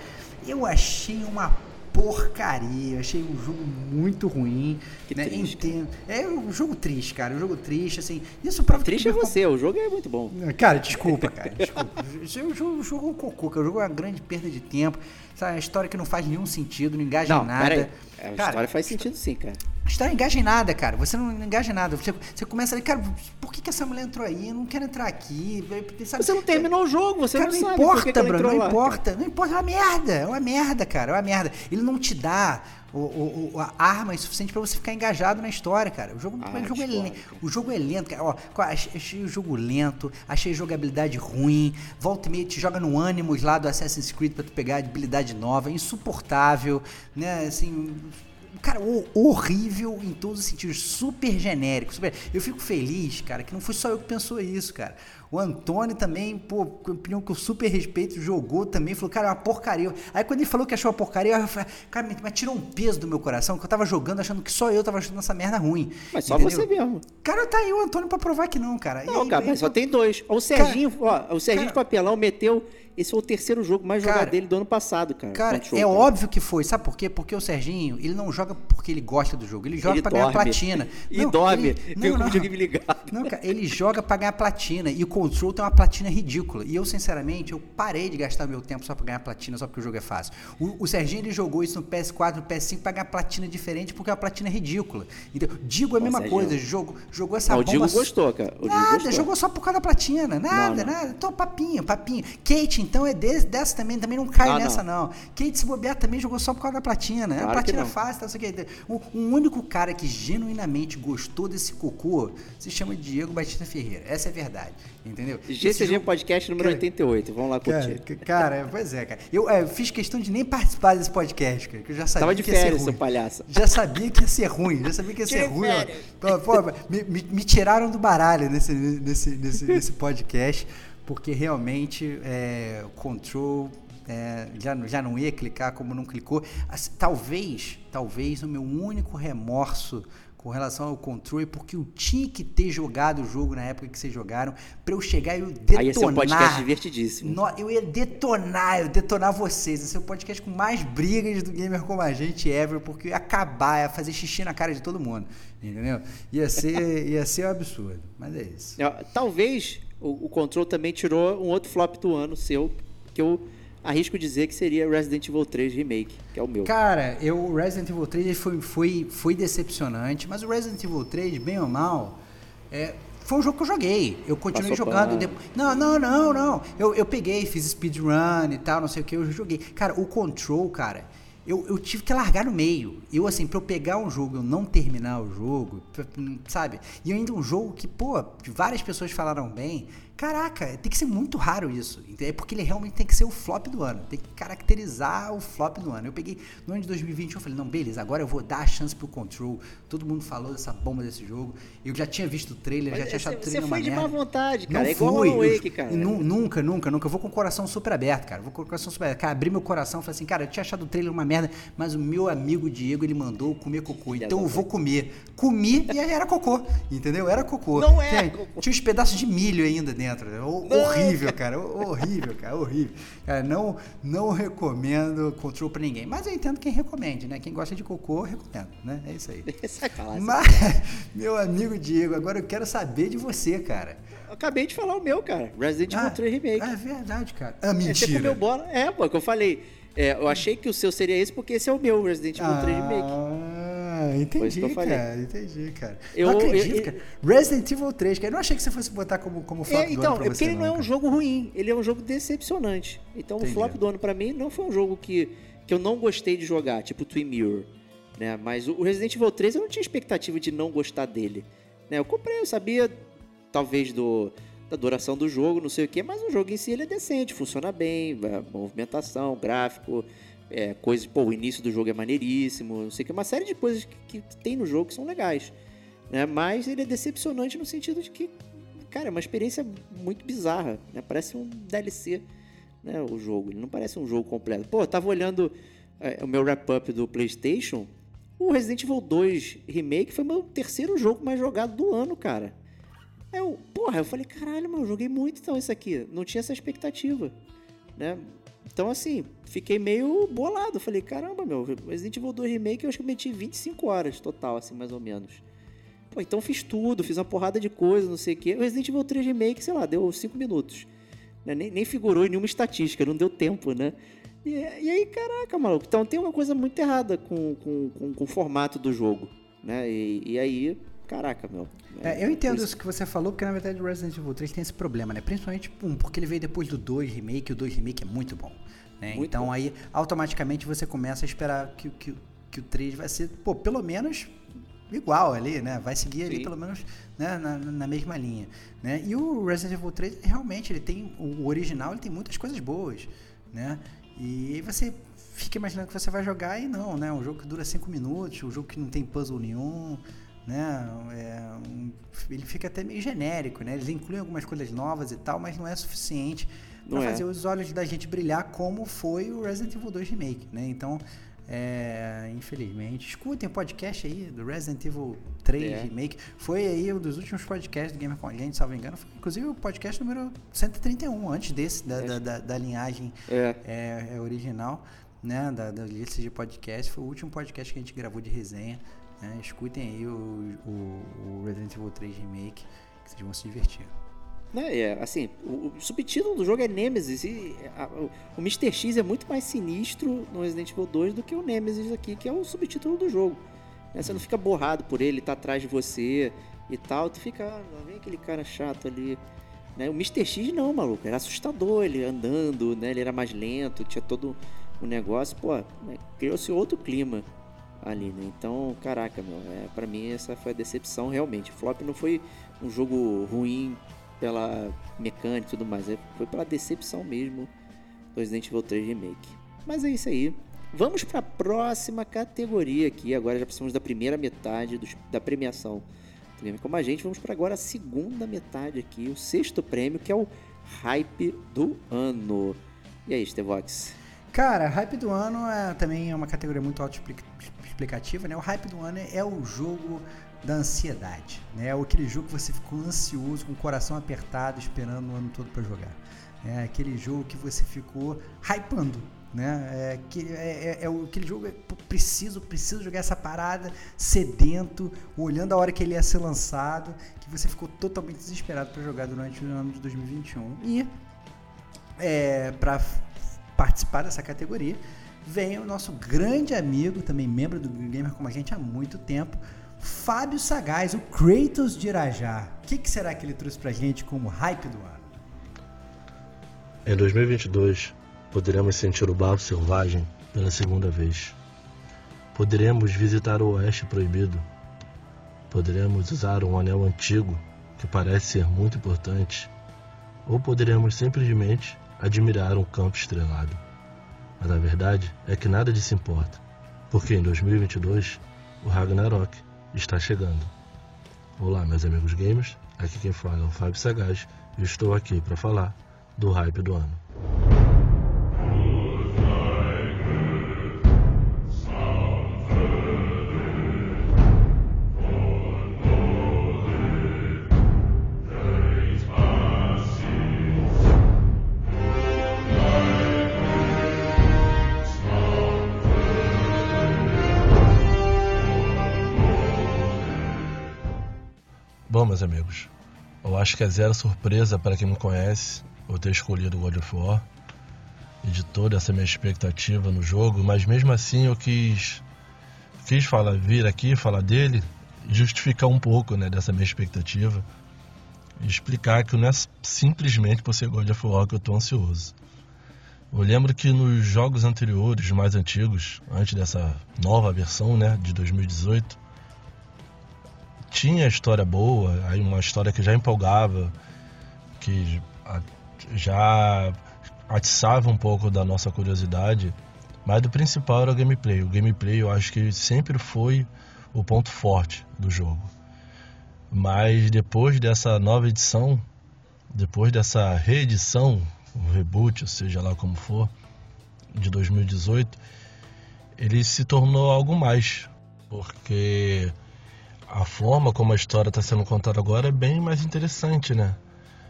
Eu achei uma porcaria, eu achei um jogo muito ruim. Que né? triste, Entendo. É um jogo triste, cara, um jogo triste, assim. Isso prova que Triste é o Cyberpunk- você, o jogo é muito bom. Cara, desculpa, cara. Desculpa. Isso é um jogo, um jogo cocô, cara. O jogo é uma grande perda de tempo. Sabe, uma história que não faz nenhum sentido, não engaja Não, em nada. peraí. A Cara, história faz sentido sim, cara. a história não engaja em nada, cara. Você não engaja em nada. Você, você começa ali, cara, por que, que essa mulher entrou aí? Eu não quero entrar aqui. Sabe? Você não terminou o jogo, você Cara, não, não sabe por que que importa, Bruno, não lá, importa, não importa, é uma merda, é uma merda, cara, é uma merda. Ele não te dá o, o, o- a arma suficiente pra você ficar engajado na história, cara. O jogo, Ah, o jogo, é, discordo, le- cara. o jogo é lento, cara. Ó, achei o jogo lento, achei a jogabilidade ruim, volta e meia te joga no Animus lá do Assassin's Creed pra tu pegar habilidade nova, insuportável, né, assim... Cara, ho- horrível em todos os sentidos, super genérico. super- Eu fico feliz, cara, que não foi só eu que pensou isso, cara. O Antônio também, pô, opinião que eu super respeito, jogou também, falou, cara, é uma porcaria. Aí quando ele falou que achou uma porcaria, eu falei, cara, mas tirou um peso do meu coração, que eu tava jogando achando que só eu tava achando essa merda ruim. Mas só entendeu? você mesmo. Cara, tá aí o Antônio pra provar que não, cara. Não, aí, cara, mas só tem dois. O Serginho, ó, o Serginho cara- de Papelão meteu. Esse foi o terceiro jogo mais Cara- jogado dele do ano passado, cara. Cara, é cara. óbvio que foi. Sabe por quê? Porque o Serginho, ele não joga porque ele gosta do jogo. Ele joga Ele pra ganhar dorme. platina. E Não, dorme. ele- não, não. videogame ligado. Não, cara, ele joga pra ganhar platina. E o Control tem uma platina ridícula. E eu, sinceramente, eu parei de gastar meu tempo só pra ganhar platina, só porque o jogo é fácil. O, o Serginho, ele jogou isso no PS4, no PS5 pra ganhar platina diferente, porque a platina é ridícula. Então, digo a mesma Serginho. coisa. Jogo, jogou essa Não, o bomba... Digo gostou, cara. O Nada, gostou. jogou só por causa da platina. Nada, Não, não. nada. Então, papinho, papinho. Kate, então, é desse, dessa também, também não cai Não, nessa, não. Kate, se bobear, também jogou só por causa da platina. é Claro a que platina fácil, tá, não sei o que. O, o único cara que genuinamente gostou desse cocô se chama Diego Batista Ferreira. Essa é a verdade. Entendeu? GCG Esse jogo- Podcast número Cara, 88. Vamos lá Cara, curtir. c- cara, pois é, cara. Eu é, fiz questão de nem participar desse podcast, cara, que eu já sabia Tava de que ia ser férias, ruim. seu palhaço. Já sabia que ia ser ruim, já sabia que ia ser Tirei ruim. férias. Pô, pô, me, me- me tiraram do baralho nesse, nesse, nesse, nesse podcast, porque realmente é, o Control é, já, já não ia clicar como não clicou. Talvez, talvez o meu único remorso com relação ao Control é porque eu tinha que ter jogado o jogo na época que vocês jogaram, pra eu chegar e eu detonar. Aí ia ser um podcast divertidíssimo. No- eu ia detonar, eu ia detonar vocês. Esse é o podcast com mais brigas do Gamer Como a Gente ever, porque eu ia acabar, ia fazer xixi na cara de todo mundo. Entendeu? Ia ser, ia ser um absurdo. Mas é isso. Talvez o, o Control também tirou um outro flop do ano seu, que eu arrisco dizer que seria Resident Evil 3 Remake, que é o meu. Cara, eu, o Resident Evil 3 ele foi, foi, foi decepcionante, mas o Resident Evil 3, bem ou mal, é, foi um jogo que eu joguei. Eu continuei Passou jogando. depois- Não, não, não, não. Eu, eu peguei, fiz speedrun e tal, não sei o que, eu joguei. Cara, o Control, cara, eu, eu tive que largar no meio. Eu, assim, pra eu pegar um jogo eu não terminar o jogo, sabe? E ainda um jogo que, pô, várias pessoas falaram bem. Caraca, tem que ser muito raro isso. É porque ele realmente tem que ser o flop do ano. Tem que caracterizar o flop do ano. Eu peguei no ano de 2020, eu falei, não, beleza, agora eu vou dar a chance pro Control. Todo mundo falou dessa bomba desse jogo. Eu já tinha visto o trailer, já Mas tinha achado o você trailer foi uma de má merda. vontade, cara. Não é igual fui. Alan Wake, cara. nu- nunca, nunca, nunca. Eu vou com o coração super aberto, cara. Vou com o coração super aberto. Cara, abri meu coração e falei assim, cara, eu tinha achado o trailer uma merda, mas o meu amigo Diego, ele mandou comer cocô. Então eu vou comer. Comi e era cocô, entendeu? Era cocô. Não é Tinha-. Tinha uns pedaços de milho ainda dentro. O- Não. horrível, cara. Horrível, cara. Horrível. Cara, não, não recomendo Control pra ninguém. Mas eu entendo quem recomende, né? Quem gosta de cocô, recomendo, né? É isso aí. Sacanagem. Mas, meu amigo Diego, agora eu quero saber de você, cara. Eu Acabei de falar o meu, cara. Resident Evil 3 Remake. É verdade, cara. Ah, É, você mentira. comeu bola. É, pô, que eu falei. É, eu achei que o seu seria esse porque esse é o meu, Resident Evil 3 Remake. Ah, entendi, eu cara. Entendi, cara. Eu- não acredito, eu- cara. Resident Evil 3, cara. Eu não achei que você fosse botar como, como flop É, do então, ano pra é porque você, ele não é um jogo ruim, ele é um jogo decepcionante. Então Entendi. o flop do ano pra mim não foi um jogo que, que eu não gostei de jogar, tipo Twin Mirror. Né? Mas o Resident Evil 3 eu não tinha expectativa de não gostar dele. Né? Eu comprei, eu sabia talvez do, da duração do jogo, não sei o que, mas o jogo em si ele é decente, funciona bem, é, movimentação, gráfico, é, coisas, pô, o início do jogo é maneiríssimo, não sei o que, uma série de coisas que, que tem no jogo que são legais. Né? Mas ele é decepcionante no sentido de que cara, é uma experiência muito bizarra, né? Parece um DLC, né? O jogo, ele não parece um jogo completo. Pô, eu tava olhando é, o meu wrap-up do PlayStation, o Resident Evil 2 Remake foi meu terceiro jogo mais jogado do ano, cara. Eu, porra, eu falei, caralho, mano, eu joguei muito então isso aqui. Não tinha essa expectativa, né? Então, assim, fiquei meio bolado. Falei, caramba, meu, Resident Evil 2 Remake eu acho que eu meti 25 horas total, assim, mais ou menos. Pô, então fiz tudo, fiz uma porrada de coisa, não sei o quê. O Resident Evil 3 Remake, sei lá, deu 5 minutos. Né? Nem, nem figurou em nenhuma estatística, não deu tempo, né? E, e aí, caraca, maluco. Então tem uma coisa muito errada com, com, com, com o formato do jogo, né? E, e aí, caraca, meu. É, eu entendo isso que você falou, porque na verdade o Resident Evil 3 tem esse problema, né? Principalmente um, porque ele veio depois do 2 Remake, e o 2 Remake é muito bom. Né? Muito então bom. aí, automaticamente, você começa a esperar que, que, que o 3 vai ser, pô, pelo menos igual ali, né? Vai seguir ali Sim. pelo menos né? na, na mesma linha, né? E o Resident Evil 3, realmente, ele tem, o original, ele tem muitas coisas boas, né? E aí você fica imaginando que você vai jogar e não, né? Um jogo que dura 5 minutos, um jogo que não tem puzzle nenhum, né? É, um- ele fica até meio genérico, né? Eles incluem algumas coisas novas e tal, mas não é suficiente para é. fazer os olhos da gente brilhar como foi o Resident Evil 2 Remake, né? Então, é, infelizmente, escutem o podcast aí do Resident Evil 3 É. Remake. Foi aí um dos últimos podcasts do Gamer com a gente, salvo engano. Foi inclusive o podcast número 131, antes desse, da, da, da- da linhagem É. é, é original, né? Da, da lista de podcast. Foi o último podcast que a gente gravou de resenha. Né? Escutem aí o, o, o Resident Evil 3 Remake, que vocês vão se divertir. Né, é, assim, o, o subtítulo do jogo é Nemesis e a- o, o Mr. X é muito mais sinistro no Resident Evil 2 do que o Nemesis aqui, que é o subtítulo do jogo. Né, Você não fica borrado por ele, tá atrás de você e tal, tu fica, ah, vem aquele cara chato ali. Né? O Mr. X não, maluco, era assustador ele andando, né? ele era mais lento, tinha todo um negócio, pô, né, criou-se outro clima ali, né? Então, caraca, meu, é, para mim essa foi a decepção realmente. Flop não foi um jogo ruim pela mecânica e tudo mais, é, foi pela decepção mesmo do Resident Evil 3 Remake. Mas é isso aí. Vamos para a próxima categoria aqui. Agora já precisamos da primeira metade da premiação do Game Como a Gente. Vamos para agora a segunda metade aqui, o sexto prêmio, que é o Hype do Ano. E aí, Stevox? Cara, Hype do Ano é, também é uma categoria muito autoexplicativa, né? O Hype do Ano é o jogo da ansiedade, né? É aquele jogo que você ficou ansioso, com o coração apertado, esperando o ano todo para jogar. É aquele jogo que você ficou hypando, né? É, que, é, é, é aquele jogo, preciso, preciso jogar essa parada, sedento, olhando a hora que ele ia ser lançado, que você ficou totalmente desesperado para jogar durante o ano de 2021. E é, para participar dessa categoria, vem o nosso grande amigo, também membro do Gamer como a gente há muito tempo, Fábio Sagaz, o Kratos de Irajá. O que, que será que ele trouxe pra gente como hype do ano? Em 2022, poderemos sentir o barro selvagem pela segunda vez. Poderemos visitar o Oeste Proibido. Poderemos usar um anel antigo que parece ser muito importante. Ou poderemos simplesmente admirar um campo estrelado. Mas a verdade é que nada disso importa, porque em 2022 o Ragnarok está chegando. Olá, meus amigos gamers, aqui quem fala é o Fábio Sagaz e estou aqui para falar do hype do ano. Meus amigos, eu acho que é zero surpresa para quem me conhece eu ter escolhido God of War e de toda essa minha expectativa no jogo, mas mesmo assim eu quis quis falar, vir aqui falar dele, justificar um pouco, né, dessa minha expectativa e explicar que não é simplesmente por ser God of War que eu estou ansioso. Eu lembro que nos jogos anteriores, mais antigos, antes dessa nova versão, né, de 2018, tinha história boa, uma história que já empolgava, que já atiçava um pouco da nossa curiosidade, mas o principal era o gameplay. O gameplay eu acho que sempre foi o ponto forte do jogo. Mas depois dessa nova edição, depois dessa reedição, o reboot, seja lá como for, de 2018, ele se tornou algo mais, porque a forma como a história está sendo contada agora é bem mais interessante, né?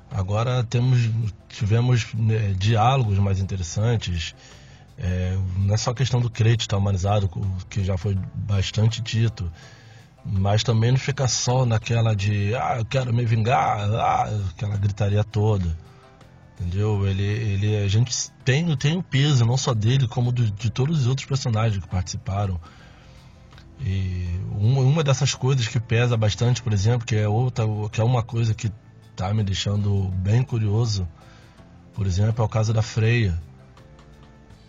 Agora temos, tivemos né, diálogos mais interessantes. É, não é só questão do crédito estar humanizado, que já foi bastante dito, mas também não fica só naquela de ah, eu quero me vingar, ah, aquela gritaria toda. Entendeu? Ele, ele, a gente tem, tem o peso, não só dele, como de todos os outros personagens que participaram. E uma, uma dessas coisas que pesa bastante, por exemplo, que é outra, que é uma coisa que tá me deixando bem curioso, por exemplo, é o caso da Freia.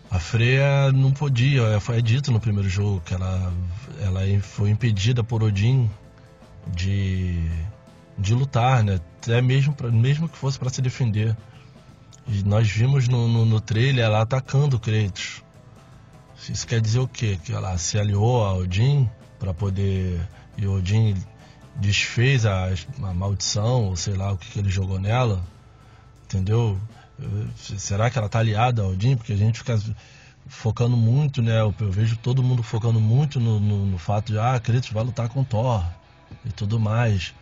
A Freya não podia, foi dito no primeiro jogo que ela, ela foi impedida por Odin de, de lutar, né? Até mesmo, pra, mesmo que fosse para se defender. E nós vimos no, no, no trailer ela atacando Kratos. Isso quer dizer o quê? Que ela se aliou a Odin para poder. E Odin desfez a, a, maldição, ou sei lá o que, que ele jogou nela. Entendeu? Será que ela tá aliada a Odin? Porque a gente fica focando muito, né? Eu, eu vejo todo mundo focando muito no, no, no, fato de, ah, Kratos vai lutar com Thor e tudo mais.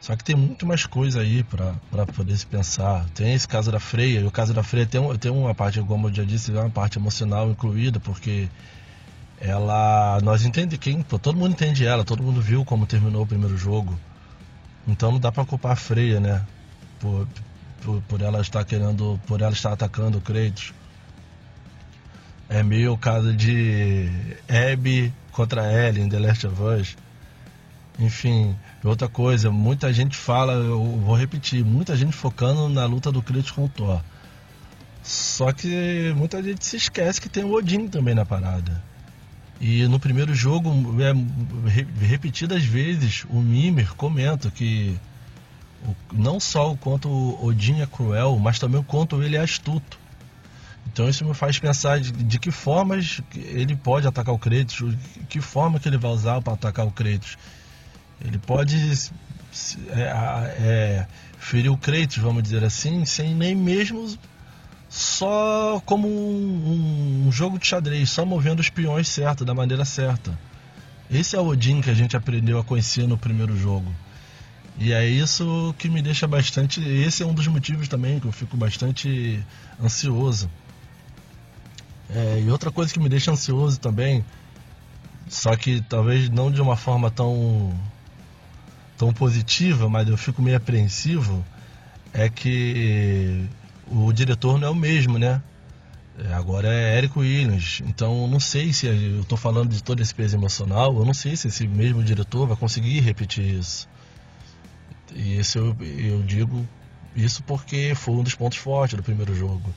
Só que tem muito mais coisa aí para poder se pensar. Tem esse caso da Freia, e o caso da Freia tem, tem uma parte, como eu já disse, uma parte emocional incluída, porque ela. Nós entendemos quem. Todo mundo entende ela, todo mundo viu como terminou o primeiro jogo. Então não dá para culpar a Freia, né? Por, por, por, ela estar querendo. Por ela estar atacando o Kratos. É meio o caso de Abby contra Ellie em The Last of Us enfim, outra coisa, muita gente fala, eu vou repetir, muita gente focando na luta do Kratos com o Thor. Só que muita gente se esquece que tem o Odin também na parada. E no primeiro jogo, é, repetidas vezes, o Mimir comenta que não só o quanto o Odin é cruel, mas também o quanto ele é astuto. Então isso me faz pensar de, de que formas ele pode atacar o Kratos, que forma que ele vai usar para atacar o Kratos. Ele pode é, é, ferir o Kratos, vamos dizer assim, sem nem mesmo só como um, um, jogo de xadrez, só movendo os peões certo, da maneira certa. Esse é o Odin que a gente aprendeu a conhecer no primeiro jogo. E é isso que me deixa bastante. Esse é um dos motivos também que eu fico bastante ansioso. É, e outra coisa que me deixa ansioso também, só que talvez não de uma forma tão tão positiva, mas eu fico meio apreensivo, é que o diretor não é o mesmo, né? É, agora é Érico Williams. Então não sei se eu estou falando de todo esse peso emocional, eu não sei se esse mesmo diretor vai conseguir repetir isso. E isso eu, eu digo isso porque foi um dos pontos fortes do primeiro jogo.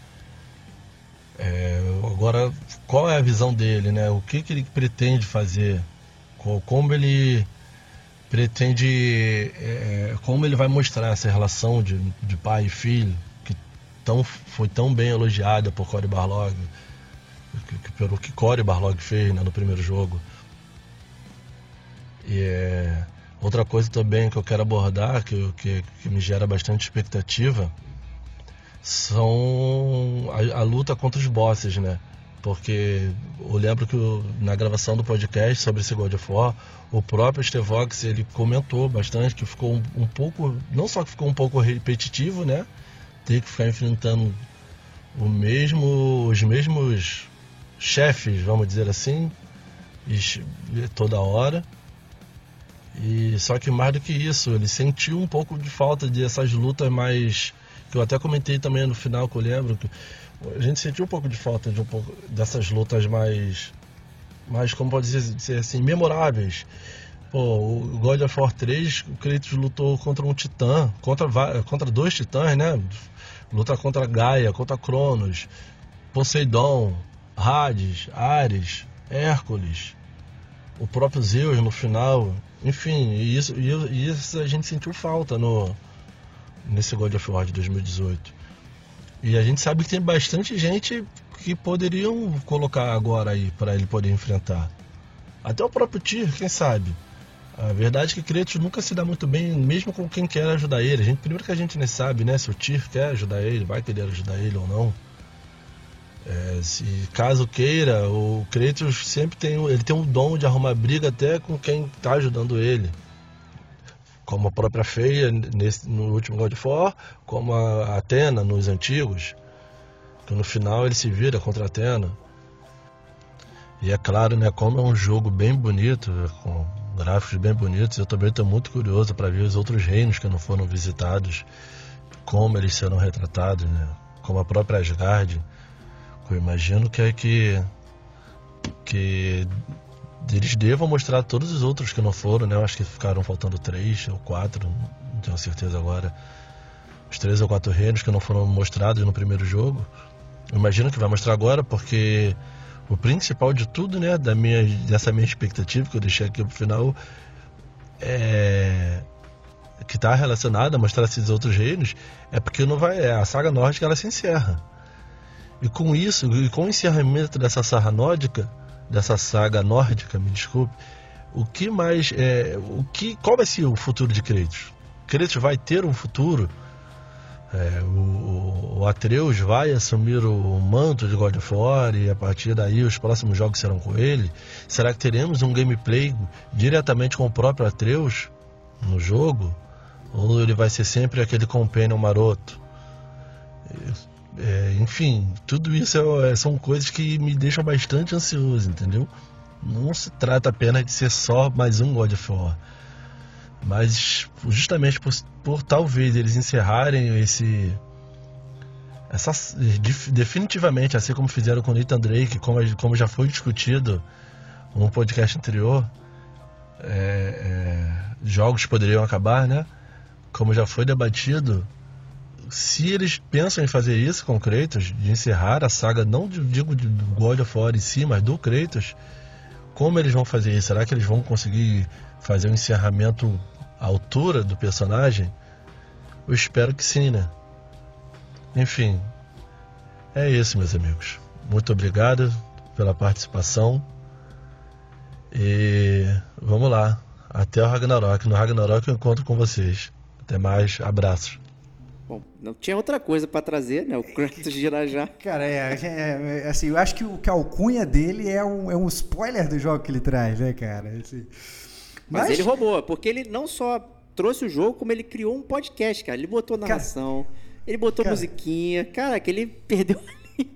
É, agora, qual é a visão dele, né? O que, que ele pretende fazer? Como ele pretende, é, como ele vai mostrar essa relação de, de pai e filho que tão, foi tão bem elogiada por Cory Barlog, que, pelo que Cory Barlog fez né, no primeiro jogo. E é, outra coisa também que eu quero abordar, que, que, que me gera bastante expectativa, são a, a, luta contra os bosses, né? Porque eu lembro que na gravação do podcast sobre esse God of War, o próprio Stevox ele comentou bastante que ficou um, um, pouco, não só que ficou um pouco repetitivo, né? Ter que ficar enfrentando o mesmo, os mesmos chefes, vamos dizer assim, toda hora. E só que mais do que isso, ele sentiu um pouco de falta dessas lutas mais que eu até comentei também no final que eu lembro que a gente sentiu um pouco de falta de um pouco dessas lutas mais mais como pode dizer assim memoráveis Pô, o God of War 3, o Kratos lutou contra um titã, contra, contra dois titãs, né? Luta contra Gaia, contra Cronos, Poseidon, Hades, Ares, Hércules, o próprio Zeus no final. Enfim, isso, isso a gente sentiu falta no, nesse God of War de 2018. E a gente sabe que tem bastante gente que poderiam colocar agora aí para ele poder enfrentar. Até o próprio Tyr, quem sabe. A verdade é que Kratos nunca se dá muito bem, mesmo com quem quer ajudar ele. A gente, primeiro que a gente nem sabe, né, se o Tyr quer ajudar ele, vai querer ajudar ele ou não. É, se caso queira, o Kratos sempre tem, ele tem um dom de arrumar briga até com quem está ajudando ele como a própria Feia nesse, no último God of War, como a Atena nos antigos, que no final ele se vira contra a Atena. E é claro, né, como é um jogo bem bonito, com gráficos bem bonitos, eu também estou muito curioso para ver os outros reinos que não foram visitados, como eles serão retratados, né? como a própria Asgard. Eu imagino que é que, que eles devam mostrar todos os outros que não foram, né? Eu acho que ficaram faltando três ou quatro, não tenho certeza agora. Os três ou quatro reinos que não foram mostrados no primeiro jogo. Imagino que vai mostrar agora, porque o principal de tudo, né, da minha, dessa minha expectativa que eu deixei aqui pro final, é que está relacionada a mostrar esses outros reinos, é porque não vai, é, a saga nórdica ela se encerra. E com isso, e com o encerramento dessa saga nórdica, dessa saga nórdica, me desculpe, o que mais é, o que, qual vai ser o futuro de Kratos? Kratos vai ter um futuro? É, o, o, Atreus vai assumir o manto de God of War e a partir daí os próximos jogos serão com ele? Será que teremos um gameplay diretamente com o próprio Atreus no jogo? Ou ele vai ser sempre aquele companion maroto? É, enfim, tudo isso é, é, são coisas que me deixam bastante ansioso, entendeu? Não se trata apenas de ser só mais um God of War. Mas justamente por, por talvez eles encerrarem esse. Essa, definitivamente, assim como fizeram com Nathan Drake, como, como já foi discutido no podcast anterior, é, é, jogos poderiam acabar, né? Como já foi debatido, se eles pensam em fazer isso com Kratos, de encerrar a saga, não digo de God of War em si, mas do Kratos, como eles vão fazer isso? Será que eles vão conseguir fazer um encerramento à altura do personagem? Eu espero que sim, né? Enfim, é isso, meus amigos. Muito obrigado pela participação. E vamos lá. Até o Ragnarok. No Ragnarok eu encontro com vocês. Até mais. Abraços. Bom, não tinha outra coisa para trazer, né? O Kratos de Irajá. Cara, é, é, é, assim, eu acho que o que a alcunha dele é um, é um spoiler do jogo que ele traz, né, cara? Assim, mas... mas... ele roubou, porque ele não só trouxe o jogo, como ele criou um podcast, cara. Ele botou narração, cara, ele botou cara, musiquinha. Cara, que ele perdeu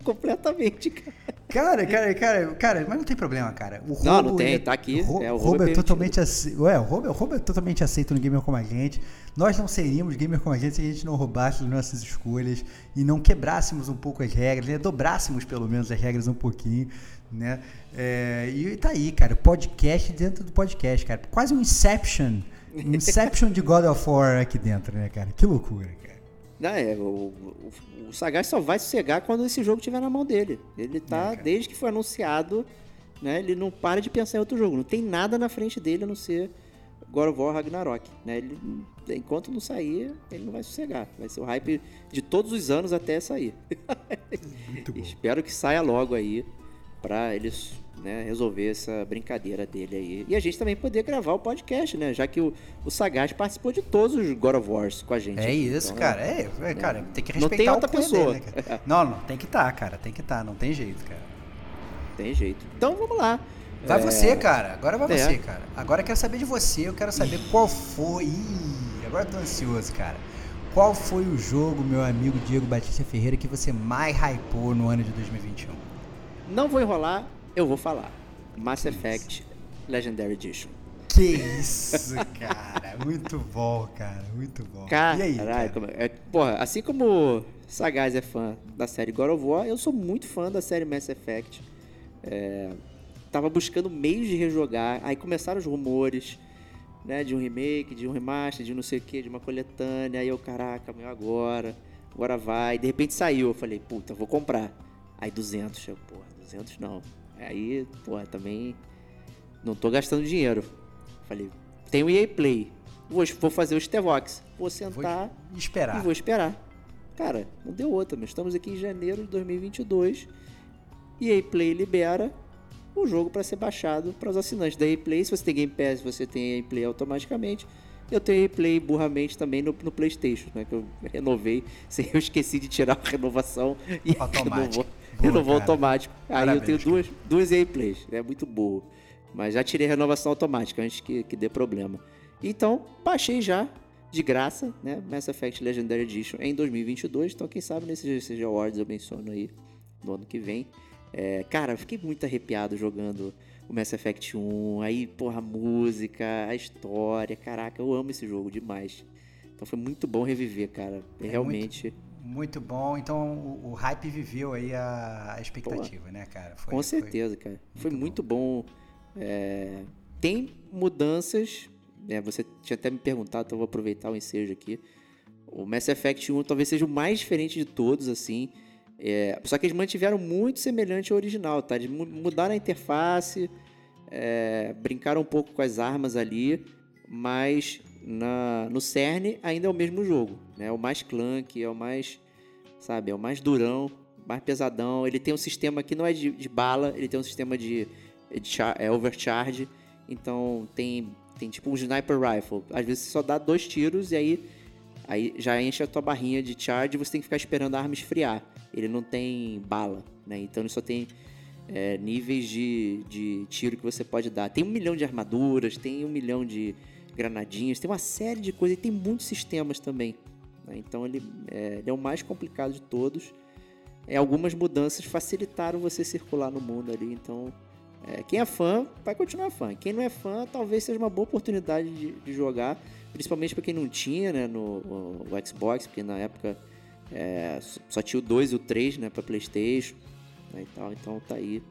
completamente, cara. Cara, cara, cara, cara, mas não tem problema, cara. O não, não tem, tá aqui. O, é, o roubo, é, é totalmente aceito. Ué, o roubo, o roubo é totalmente aceito no gamer como a gente. Nós não seríamos gamer como a gente se a gente não roubasse as nossas escolhas e não quebrássemos um pouco as regras, né? Dobrássemos pelo menos as regras um pouquinho, né? É, e tá aí, cara, podcast dentro do podcast, cara. Quase um Inception. Um Inception de God of War aqui dentro, né, cara? Que loucura, cara. Não, é, o, o, o Sagaz só vai sossegar quando esse jogo estiver na mão dele. Ele tá, é, desde que foi anunciado, né? Ele não para de pensar em outro jogo. Não tem nada na frente dele a não ser God of War Ragnarok. Né? Ele, enquanto não sair, ele não vai sossegar. Vai ser o hype de todos os anos até sair. Espero que saia logo aí para eles né, resolver essa brincadeira dele aí. E a gente também poder gravar o podcast, né? Já que o, o Sagaz participou de todos os God of Wars com a gente. É isso, então, cara. É, é, cara, tem que respeitar não tem outra pessoa. Dele, né, não, não, tem que estar, tá, cara. Tem que estar, tá, não tem jeito, cara. Tem jeito. Então vamos lá. Vai é... você, cara. Agora vai é. você, cara. Agora eu quero saber de você. Eu quero saber qual foi. Ih, agora eu tô ansioso, cara. Qual foi o jogo, meu amigo Diego Batista Ferreira, que você mais hypou no ano de 2021? Não vou enrolar, eu vou falar. Mass que Effect isso? Legendary Edition. Que isso, cara. muito bom, cara. Muito bom. Cara, e aí, cara? É, porra, assim como Sagaz é fã da série God of War, eu sou muito fã da série Mass Effect. É, tava buscando meios de rejogar, aí começaram os rumores, né, de um remake, de um remaster, de não sei o que, de uma coletânea, aí eu, caraca, meu, agora, agora vai, de repente saiu, eu falei, puta, vou comprar. Aí 200, eu, porra, 200 não, Aí, porra, também não tô gastando dinheiro. Falei, tem o EA Play. Vou, vou fazer o Stevox. Vou sentar vou esperar. e vou esperar. Cara, não deu outra, mas estamos aqui em janeiro de 2022. EA Play libera o jogo para ser baixado para os assinantes da EA Play. Se você tem Game Pass, você tem EA Play automaticamente. Eu tenho EA Play burramente também no, no PlayStation, né? Que eu renovei, sem eu esqueci de tirar a renovação e Automático. Renovou cara. automático. Aí Parabéns, eu tenho duas, duas EA Plays. É muito boa. Mas já tirei renovação automática antes que, que dê problema. Então, baixei já de graça, né? Mass Effect Legendary Edition em 2022. Então, quem sabe nesses GCG Awards eu menciono aí no ano que vem. É, cara, eu fiquei muito arrepiado jogando o Mass Effect 1. Aí, porra, a música, a história. Caraca, eu amo esse jogo demais. Então foi muito bom reviver, cara. É Realmente. Muito muito bom. Então o, o hype viveu aí a, a expectativa, Pô, né, cara? Foi, com certeza, foi cara. Muito foi muito bom. bom. É, tem mudanças. Né, você tinha até me perguntado, então vou aproveitar o ensejo aqui. O Mass Effect 1 talvez seja o mais diferente de todos, assim. É, só que eles mantiveram muito semelhante ao original, tá? Eles mudaram a interface, é, brincaram um pouco com as armas ali, mas na, no CERN ainda é o mesmo jogo, né? É o mais clunk, é o mais, sabe, é o mais durão, mais pesadão. Ele tem um sistema que não é de, de bala, ele tem um sistema de, de é overcharge. Então tem, tem tipo um sniper rifle. Às vezes você só dá dois tiros e aí, aí já enche a tua barrinha de charge e você tem que ficar esperando a arma esfriar. Ele não tem bala, né? Então ele só tem é, níveis de, de tiro que você pode dar. Tem um milhão de armaduras, tem um milhão de granadinhas, tem uma série de coisas, e tem muitos sistemas também. Né? Então ele é, ele é, o mais complicado de todos. É, algumas mudanças facilitaram você circular no mundo ali, então é, quem é fã vai continuar fã. Quem não é fã, talvez seja uma boa oportunidade de, de jogar, principalmente para quem não tinha né, no, Xbox, porque na época é, só tinha o 2 e o 3 né, para PlayStation né, e tal. Então tá aí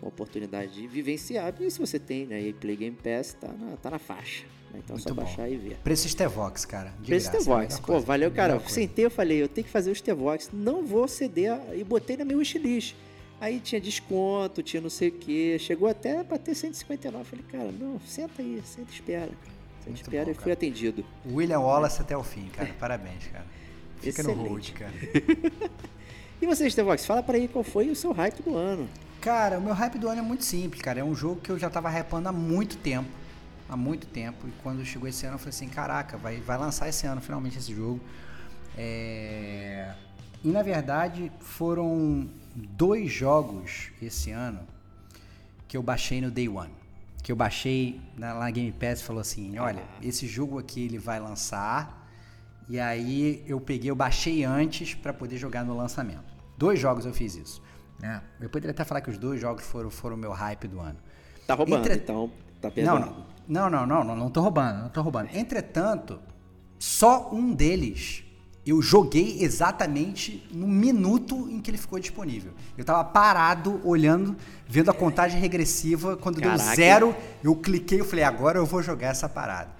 uma oportunidade de vivenciar. E se você tem né, Play Game Pass, tá na, tá na faixa. Né? Então é só baixar e ver. Preço Stevox, cara. Preço Stevox. Pô, valeu, cara. Eu sentei, eu falei, eu tenho que fazer o Stevox. Não vou ceder. E botei na minha wishlist. Aí tinha desconto, tinha não sei o que. Chegou até pra ter 159. Eu falei, cara, não, senta aí, senta e espera. A gente Muito espera bom, e fui atendido. William Wallace até o fim, cara. Parabéns, cara. Fica no Excelente. hold, cara. E você, Stevox, fala pra aí qual foi o seu hype do ano. Cara, o meu hype do ano é muito simples, cara. É um jogo que eu já tava hypando há muito tempo. Há muito tempo. E quando chegou esse ano, eu falei assim: caraca, vai, vai lançar esse ano finalmente esse jogo. É... E na verdade, foram dois jogos esse ano que eu baixei no Day One. Que eu baixei na, lá na Game Pass e falou assim: olha, esse jogo aqui ele vai lançar. E aí eu peguei, eu baixei antes para poder jogar no lançamento. Dois jogos eu fiz isso. Né? Eu poderia até falar que os dois jogos foram foram o meu hype do ano. Tá roubando, Entre- então tá Não, não, não, não, não, não, não tô roubando, não tô roubando. Entretanto, só um deles eu joguei exatamente no minuto em que ele ficou disponível. Eu tava parado, olhando, vendo a contagem regressiva. Quando deu Caraca. zero, eu cliquei e falei, agora eu vou jogar essa parada.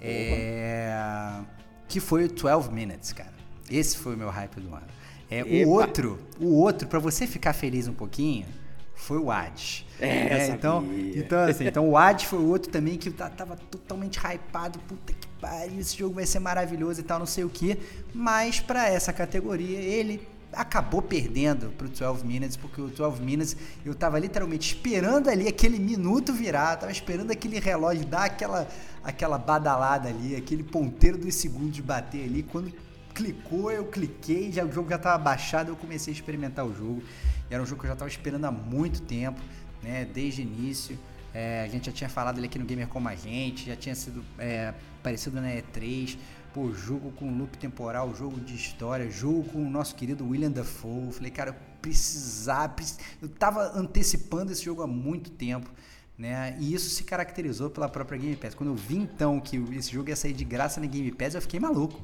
É... Que foi o 12 Minutes, cara. Esse foi o meu hype do ano. É, o outro, o outro, pra você ficar feliz um pouquinho, foi o Ad. É, então, então, assim, então o Ad foi outro também que ta- tava totalmente hypado. Puta que pariu, esse jogo vai ser maravilhoso e tal, não sei o que. Mas pra essa categoria, ele acabou perdendo pro 12 Minutes, porque o 12 Minutes eu tava literalmente esperando ali aquele minuto virar, tava esperando aquele relógio dar aquela, aquela badalada ali, aquele ponteiro dos segundos bater ali. Quando clicou, eu cliquei, já, o jogo já estava baixado, eu comecei a experimentar o jogo. E era um jogo que eu já estava esperando há muito tempo, né? Desde o início. É, a gente já tinha falado ele aqui no Gamer Como a Gente, já tinha sido é, parecido na E3. Pô, jogo com loop temporal, jogo de história, jogo com o nosso querido William Dafoe. Falei, cara, eu precisava. preci- Eu tava antecipando esse jogo há muito tempo. Né? E isso se caracterizou pela própria Game Pass. Quando eu vi então que esse jogo ia sair de graça na Game Pass, eu fiquei maluco.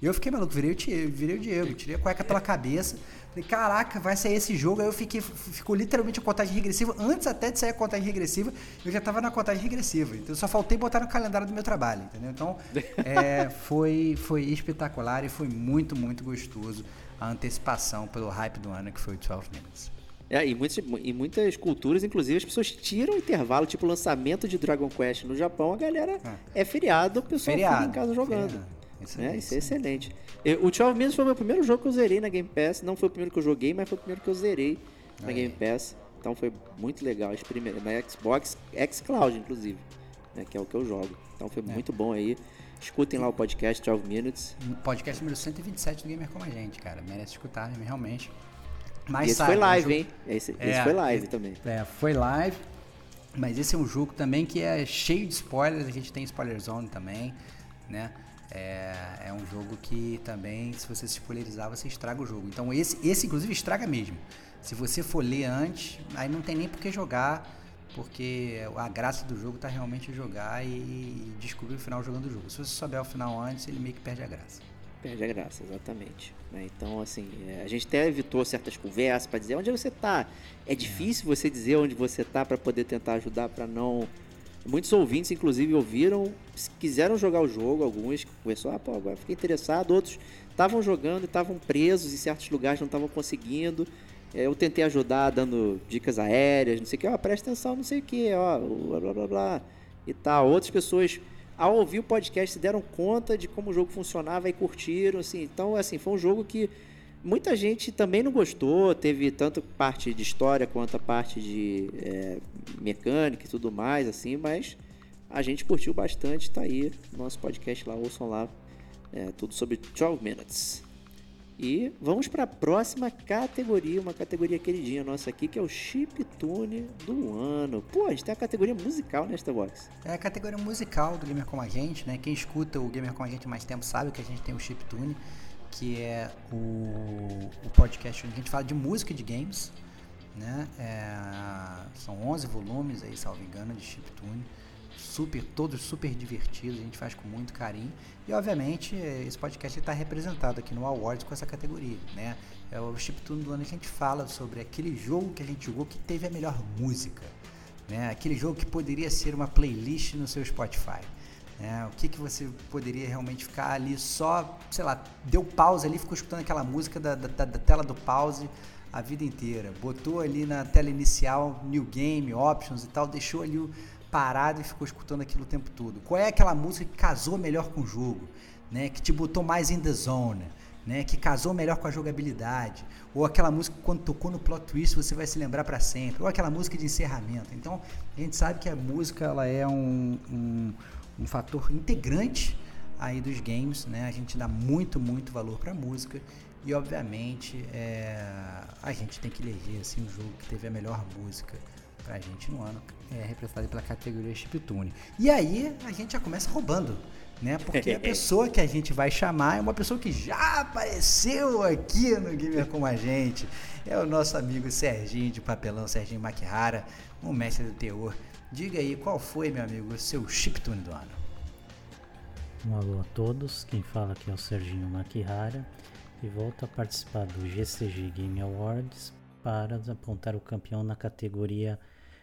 Eu fiquei maluco, virei o, virei o Diego, tirei a cueca pela cabeça. Falei, caraca, vai sair esse jogo. Aí eu fiquei, ficou literalmente a contagem regressiva. Antes até de sair a contagem regressiva, eu já tava na contagem regressiva. Então eu só faltei botar no calendário do meu trabalho, entendeu? Então é, foi, foi espetacular e foi muito, muito gostoso a antecipação pelo hype do ano que foi o 12 Minutes. É, e, muitas, e muitas culturas, inclusive, as pessoas tiram o intervalo, tipo o lançamento de Dragon Quest no Japão, a galera é feriado, o pessoal fica em casa jogando. feriado. Isso É, aí, isso é excelente. Eu- o 12 Minutes foi o meu primeiro jogo que eu zerei na Game Pass. Não foi o primeiro que eu joguei, mas foi o primeiro que eu zerei na Game Pass. Então foi muito legal. Na Xbox, xCloud, inclusive, né, que é o que eu jogo. Então foi muito bom aí. Escutem lá o podcast 12 Minutes. Podcast número 127 do Gamer Como a Gente, cara. Merece escutar, né, realmente. Mas esse sabe, foi é um live, jogo- hein? Esse, esse É, foi live é- também. É, foi live. Mas esse é um jogo também que é cheio de spoilers. A gente tem spoiler zone também, né? É, é um jogo que também, se você se spoilerizar, você estraga o jogo. Então esse, esse inclusive estraga mesmo. Se você for ler antes, aí não tem nem por que jogar, porque a graça do jogo tá realmente jogar e descobrir o final jogando o jogo. Se você souber o final antes, ele meio que perde a graça. Perde a graça, exatamente. né? Então, assim, é, a gente até evitou certas conversas para dizer onde você tá. É difícil você dizer onde você tá para poder tentar ajudar para não. Muitos ouvintes, inclusive, ouviram, quiseram jogar o jogo, alguns conversou, ah, pô, agora fiquei interessado, outros estavam jogando e estavam presos em certos lugares, não estavam conseguindo. É, Eu tentei ajudar dando dicas aéreas, não sei o que, ó, presta atenção, não sei o que, ó, blá blá blá blá e tal. Outras pessoas, ao ouvir o podcast, se deram conta de como o jogo funcionava e curtiram, assim. Então, assim, foi um jogo que muita gente também não gostou, teve tanto parte de história quanto a parte de é, mecânica e tudo mais, assim, mas a gente curtiu bastante, tá aí no nosso podcast lá, ouçam lá, é, tudo sobre 12 Minutes. E vamos para a próxima categoria, uma categoria queridinha nossa aqui, que é o Chip Tune do ano. Pô, a gente tem a categoria musical nesta box. É a categoria musical do Gamer Como a Gente, né? Quem escuta o Gamer Como a Gente mais tempo sabe que a gente tem o Chiptune, que é o, o podcast onde a gente fala de música de games, né? É, são 11 volumes aí, salvo engano, de Chiptune. Super, todos super divertidos, a gente faz com muito carinho. E obviamente esse podcast está representado aqui no Awards com essa categoria, né? É o Chiptune do ano a gente fala sobre aquele jogo que a gente jogou que teve a melhor música né? Aquele jogo que poderia ser uma playlist no seu Spotify. Né? O que, que você poderia realmente ficar ali só, sei lá, deu pause ali, ficou escutando aquela música da, da, da tela do pause a vida inteira. Botou ali na tela inicial New Game, Options e tal, deixou ali o, parado e ficou escutando aquilo o tempo todo? Qual é aquela música que casou melhor com o jogo, né? Que te botou mais in the zone, né? Que casou melhor com a jogabilidade, ou aquela música que quando tocou no plot twist você vai se lembrar para sempre, ou aquela música de encerramento. Então a gente sabe que a música ela é um, um fator integrante aí dos games, né? A gente dá muito, muito valor para música e obviamente é, a gente tem que eleger assim o jogo que teve a melhor música pra gente no ano, é representado pela categoria Chiptune. E aí a gente já começa roubando, né? Porque a pessoa que a gente vai chamar é uma pessoa que já apareceu aqui no Gamer com a gente. É o nosso amigo Serginho de Papelão, Serginho Maquihara, um mestre do teor. Diga aí, qual foi, meu amigo, o seu chiptune do ano? Um alô a todos, quem fala aqui é o Serginho Maquihara e volto a participar do GCG Game Awards para apontar o campeão na categoria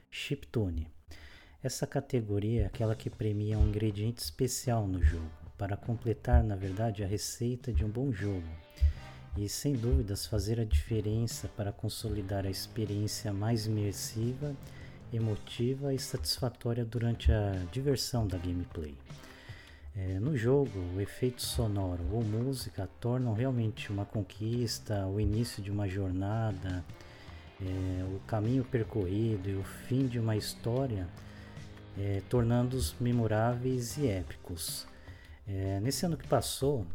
Chiptune. Essa categoria é aquela que premia um ingrediente especial no jogo, para completar, na verdade, a receita de um bom jogo. E sem dúvidas fazer a diferença para consolidar a experiência mais imersiva, emotiva e satisfatória durante a diversão da gameplay. É, no jogo, o efeito sonoro ou música tornam realmente uma conquista, o início de uma jornada, é, o caminho percorrido e o fim de uma história, é, tornando-os memoráveis e épicos. É, nesse ano que passou,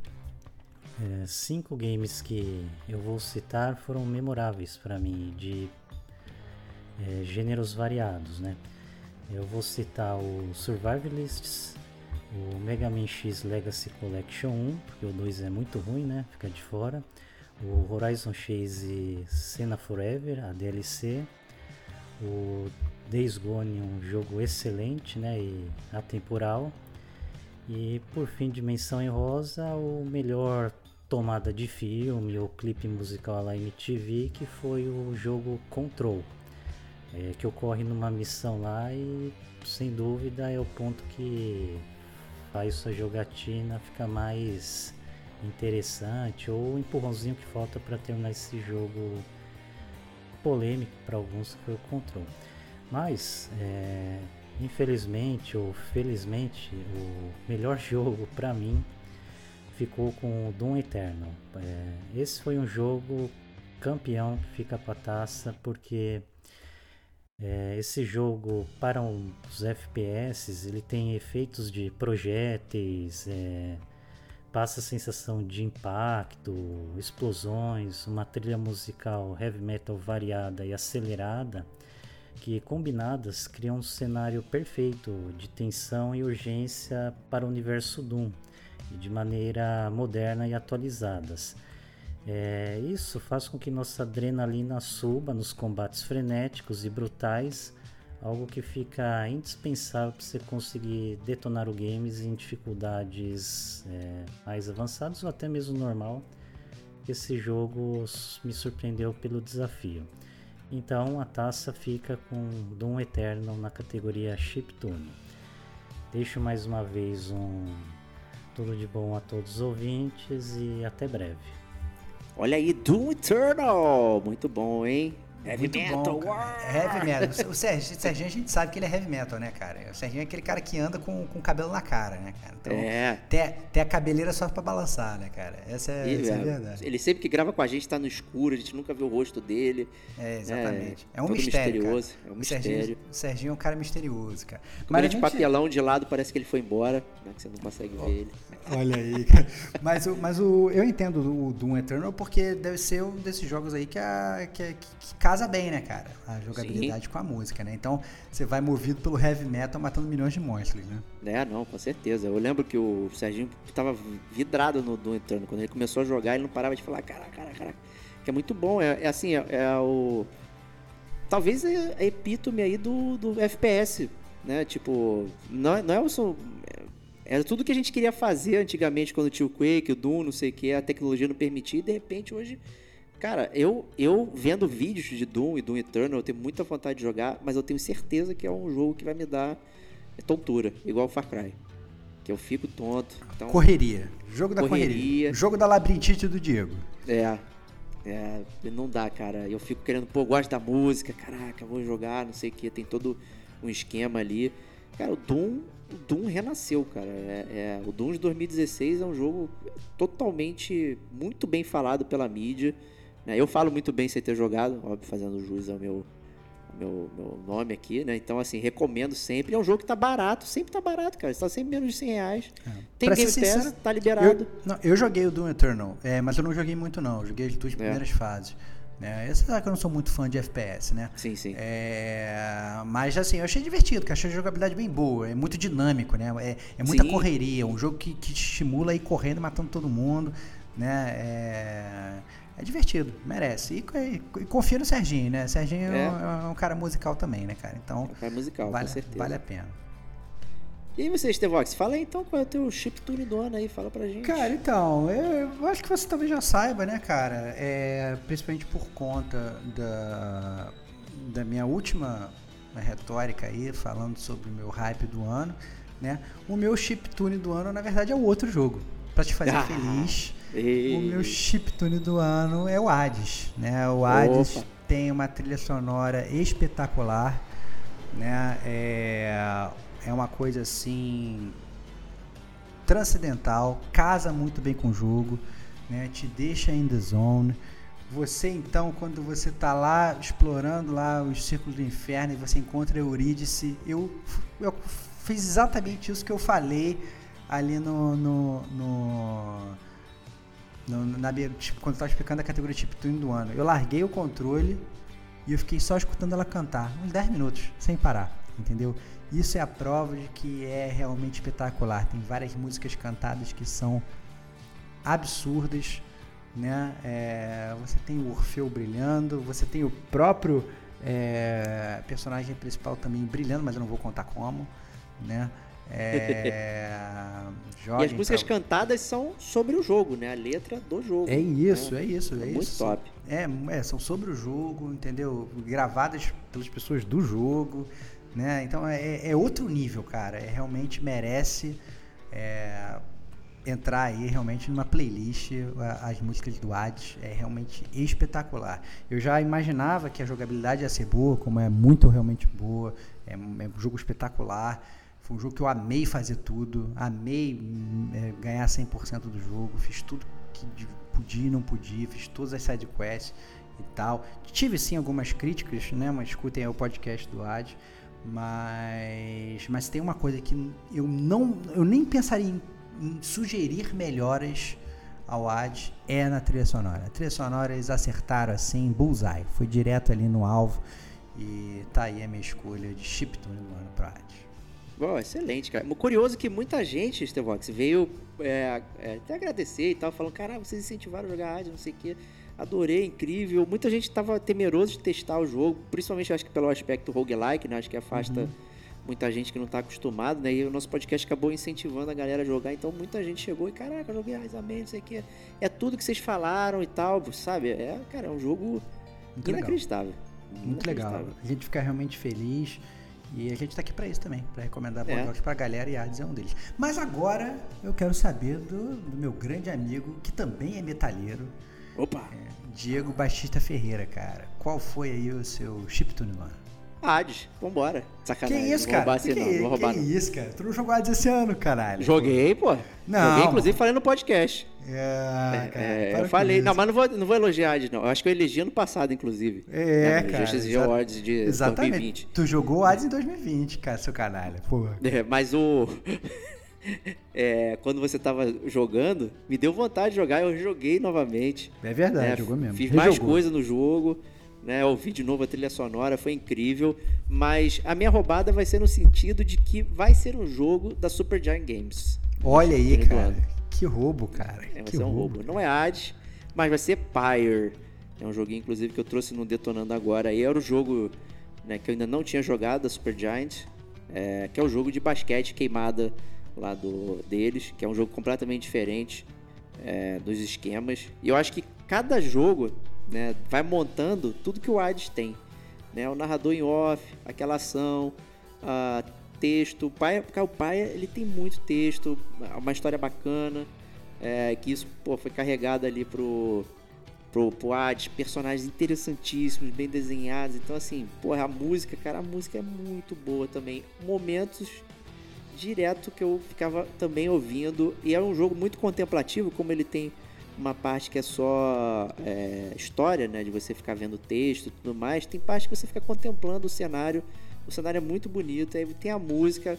é, cinco games que eu vou citar foram memoráveis para mim, de é, gêneros variados. Né? Eu vou citar o Survivalists, o Mega Man X Legacy Collection 1, porque o 2 é muito ruim, né? Fica de fora o Horizon Chase Cena Forever, a DLC, o Days Gone, um jogo excelente né, e atemporal, e por fim, Dimensão em Rosa, o melhor tomada de filme ou clipe musical lá MTV, que foi o jogo Control, é, que ocorre numa missão lá e sem dúvida é o ponto que faz sua jogatina ficar mais interessante ou o empurrãozinho que falta para terminar esse jogo polêmico para alguns que foi o Control. Mas, é, infelizmente ou felizmente, o melhor jogo para mim ficou com o Doom Eternal. É, esse foi um jogo campeão que fica para taça porque é, esse jogo para os FPS ele tem efeitos de projéteis, é, passa a sensação de impacto, explosões, uma trilha musical heavy metal variada e acelerada que combinadas criam um cenário perfeito de tensão e urgência para o universo Doom de maneira moderna e atualizadas. É, isso faz com que nossa adrenalina suba nos combates frenéticos e brutais algo que fica indispensável para você conseguir detonar o games em dificuldades é, mais avançadas ou até mesmo normal. Esse jogo me surpreendeu pelo desafio. Então a taça fica com Doom Eternal na categoria Chiptune. Deixo mais uma vez um tudo de bom a todos os ouvintes e até breve. Olha aí, Doom Eternal! Muito bom, hein? Heavy Muito metal. Bom, heavy metal. O Serginho, o Serginho, a gente sabe que ele é heavy metal, né, cara? O Serginho é aquele cara que anda com, com cabelo na cara, né, cara? Então, é. Tem, tem a cabeleira só pra balançar, né, cara? Essa é, e, essa é, é verdade. Ele sempre que grava com a gente tá no escuro, a gente nunca vê o rosto dele. É, exatamente. É, é um mistério. Misterioso. Cara. É um mistério. O Serginho, o Serginho é um cara misterioso, cara. Mas de gente... papelão de lado parece que ele foi embora, né, que você não consegue oh. ver ele. Olha aí. Mas, o, mas o, eu entendo o Doom Eternal porque deve ser um desses jogos aí que, a, que, que, casa bem, né, cara? A jogabilidade Sim. com a música, né? Então você vai movido pelo heavy metal matando milhões de monstros, né? É, não, com certeza. Eu lembro que o Serginho tava vidrado no Doom Eternal. Quando ele começou a jogar, ele não parava de falar, caraca, caraca, caraca. Que é muito bom. É, é assim, é, é, o. Talvez é a epítome aí do, do FPS, né? Tipo, não, é, não é o. Era tudo que a gente queria fazer antigamente quando tinha o Quake, o Doom, não sei o que, a tecnologia não permitia, e de repente hoje Cara, eu, eu vendo vídeos de Doom e Doom Eternal, eu tenho muita vontade de jogar, mas eu tenho certeza que é um jogo que vai me dar tontura, igual o Far Cry. Que eu fico tonto. Então, correria. Jogo da correria. correria. Jogo da labirintite do Diego. É. É, não dá, cara. Eu fico querendo, pô, gosto da música, caraca, vou jogar, não sei o que, tem todo um esquema ali. Cara, o Doom, o Doom renasceu, cara. É, é- o Doom de 2016 é um jogo totalmente muito bem falado pela mídia. né? Eu falo muito bem sem ter jogado, óbvio, fazendo jus ao meu, ao meu, meu nome aqui, né? Então, assim, recomendo sempre. É um jogo que tá barato, sempre tá barato, cara. Está sempre menos de 100 reais. Tem Pra Game Pass, tá liberado. Eu, não, eu joguei o Doom Eternal, é, mas eu não joguei muito não. Eu joguei as É. duas primeiras fases. Né? Você sabe que eu não sou muito fã de FPS, né? Sim, sim. É, mas assim, eu achei divertido, que achei a jogabilidade bem boa, é muito dinâmico, né? É, é muita Sim. correria, um jogo que, que te estimula a ir correndo, matando todo mundo, né? É, é divertido, merece. E, e, e confia no Serginho, né? Serginho é. É. um- é um cara musical também, né, cara? Então, É musical, vale, com certeza. vale a pena. E aí você, Stevox, fala aí então qual é o teu do ano aí, fala pra gente. Cara, então, eu, acho que você talvez já saiba, né, cara? É, principalmente por conta da, da minha última retórica aí, falando sobre o meu hype do ano, né? O meu chiptune do ano, na verdade, é o outro jogo. Pra te fazer Ah, feliz, Ei. o meu chiptune do ano é o Hades, né? O Hades Opa. tem uma trilha sonora espetacular, né? É, é uma coisa assim transcendental, casa muito bem com o jogo, né? Te deixa in the zone. Você então, quando você tá lá explorando lá os círculos do inferno e você encontra Eurídice, eu, eu fiz exatamente isso que eu falei ali no, no, no- no- na, tipo, quando eu tava explicando a categoria Chip Tune do ano. Eu larguei o controle e eu fiquei só escutando ela cantar, uns 10 minutos, sem parar, entendeu? Isso é a prova de que é realmente espetacular. Tem várias músicas cantadas que são absurdas, né? É, você tem o Orfeu brilhando, você tem o próprio é, personagem principal também brilhando, mas eu não vou contar como, né? É, E as músicas pra- cantadas são sobre o jogo, né? A letra do jogo. É isso, né? é isso, é, Muito isso. top. É, é, são sobre o jogo, entendeu? Gravadas pelas pessoas do jogo, né? Então é, é outro nível, cara. É, realmente merece é, entrar aí realmente numa playlist as músicas do Hades. É realmente espetacular. Eu já imaginava que a jogabilidade ia ser boa, como é muito realmente boa. É, é um jogo espetacular. Foi um jogo que eu amei fazer tudo, amei hum, é, ganhar 100% do jogo, fiz tudo que podia e não podia, fiz todas as side quests e tal. Tive sim algumas críticas, né, mas escutem aí o podcast do Ad, mas mas tem uma coisa que eu não eu nem pensaria em, em sugerir melhoras ao Ad é na trilha sonora. A trilha sonora eles acertaram assim, bullseye, foi direto ali no alvo e tá aí a minha escolha de chiptune do ano pro Ad. Bom, excelente, cara. Curioso que muita gente, Stevox, veio é, é, até agradecer e tal, falando, cara, vocês incentivaram a jogar Hades, não sei o quê. Adorei, incrível. Muita gente tava temeroso de testar o jogo, principalmente acho que pelo aspecto roguelike, né? Acho que afasta muita gente que não tá acostumado, né? E o nosso podcast acabou incentivando a galera a jogar, então muita gente chegou e, caraca, joguei Hades Amém, não sei o quê. É tudo que vocês falaram e tal, sabe? É, cara, é um jogo Muito legal. inacreditável. Muito legal. Inacreditável. A gente fica realmente feliz. E a gente tá aqui pra isso também, pra recomendar bons É. jogos pra galera e Hades é um deles. Mas agora eu quero saber do, do meu grande amigo, que também é metalheiro, Opa! Diego Batista Ferreira, cara. Qual foi aí o seu chiptune do ano? Hades, vambora. Que Sacanagem. isso, não vou roubar cara? assim, que não, vou roubar que não. isso, cara? Tu não jogou Hades esse ano, caralho. Joguei, pô. Não, Joguei, inclusive falei no podcast. É, cara, É, para eu falei, isso. não, mas não vou, não vou elogiar Hades, não. Eu acho que eu elegi ano passado, inclusive. É, no cara. Justice exa- Awards de Exatamente. 2020. Tu jogou Hades em 2020, cara, seu canalha. Porra. É, mas o. é, quando você tava jogando, me deu vontade de jogar, eu joguei novamente. É verdade, né? jogou mesmo. Fiz mais Rejogou. coisa no jogo, né? Ouvi de novo a trilha sonora, foi incrível. Mas a minha roubada vai ser no sentido de que vai ser um jogo da Supergiant Games. Olha aí, cara. Que roubo, cara. É, vai que ser um roubo. Não é Hades, mas vai ser Pyre. É um joguinho, inclusive, que eu trouxe no Detonando Agora. E era o jogo né, que eu ainda não tinha jogado, da Supergiant, é, que é o jogo de basquete queimada lá do, deles, que é um jogo completamente diferente é, dos esquemas. E eu acho que cada jogo né, vai montando tudo que o Hades tem. Né? O narrador em off, aquela ação, ah, texto. O pai, porque o pai ele tem muito texto, uma história bacana, é, que isso pô, foi carregado ali pro, pro, pro Hades, personagens interessantíssimos, bem desenhados. Então, assim, porra, a música, cara, a música é muito boa também. Momentos direto que eu ficava também ouvindo. E é um jogo muito contemplativo, como ele tem uma parte que é só é, história, né? De você ficar vendo texto e tudo mais. Tem parte que você fica contemplando o cenário. O cenário é muito bonito. Aí tem a música.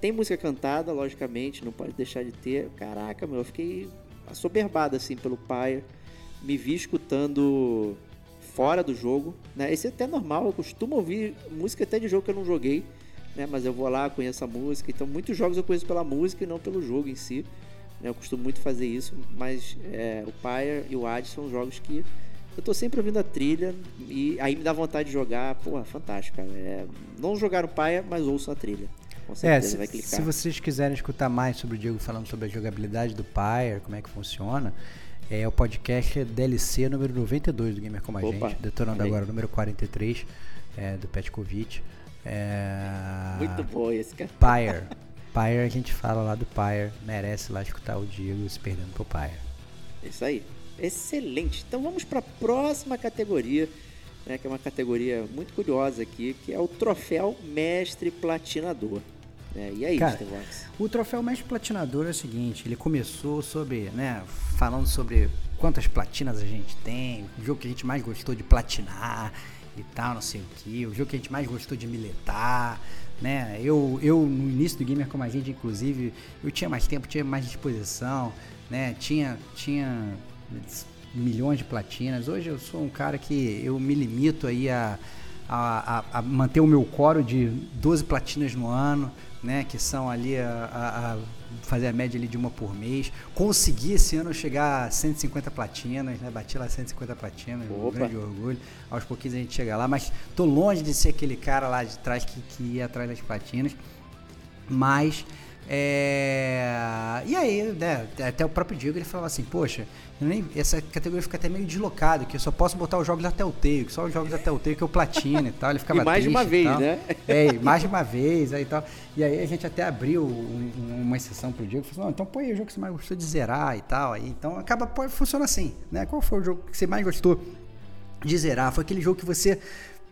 Tem música cantada, logicamente, não pode deixar de ter. Caraca, meu, eu fiquei assoberbado assim pelo pai. Me vi escutando fora do jogo, né? Esse é até normal, eu costumo ouvir música até de jogo que eu não joguei, né? Mas eu vou lá, conheço a música. Então, muitos jogos eu conheço pela música e não pelo jogo em si. Né? Eu costumo muito fazer isso, mas é, o Pyre e o Hades são jogos que eu tô sempre ouvindo a trilha e aí me dá vontade de jogar. Porra, fantástico, cara. É, não jogar o Pyre, mas ouço a trilha. Com É, certeza se, vai clicar. se vocês quiserem escutar mais sobre o Diego falando sobre a jogabilidade do Pyre, como é que funciona, é o podcast DLC número 92 do Gamer Como a Opa, Gente, detonando agora o número 43 é, do Petkovic. É... Muito bom esse, cara. Pyre. Pyre, a gente fala lá do Pyre, merece lá escutar o Diego se perdendo pro Pyre. Isso aí. Excelente. Então vamos para a próxima categoria, né, que é uma categoria muito curiosa aqui, que é o troféu mestre platinador. né? E aí, Cara? O troféu mestre platinador é o seguinte, ele começou sobre, né, falando sobre quantas platinas a gente tem, o jogo que a gente mais gostou de platinar e tal, não sei o que, o jogo que a gente mais gostou de militar, né? Eu, eu no início do gamer como a gente, inclusive, eu tinha mais tempo, tinha mais disposição, né? Tinha, tinha milhões de platinas. Hoje eu sou um cara que eu me limito aí a, a, a- a manter o meu coro de 12 platinas no ano, né? Que são ali a, fazer a média ali de uma por mês. Consegui esse ano chegar a 150 platinas, né? Bati lá 150 platinas, um Opa. grande orgulho. Aos pouquinhos a gente chega lá, mas tô longe de ser aquele cara lá de trás que, que ia atrás das platinas. Mas é... E aí, né, até o próprio Diego ele falava assim, poxa, nem, essa categoria fica até meio deslocada, que eu só posso botar os jogos da Telltale, que só os jogos da Telltale que eu platino e tal. Ele ficava E mais de uma vez, tal. né? É, mais de uma vez aí e tal. E aí a gente até abriu um- um- uma exceção pro Diego, falou, não, então põe aí o jogo que você mais gostou de zerar e tal. Aí, então acaba, funciona assim, né? Qual foi o jogo que você mais gostou de zerar? Foi aquele jogo que você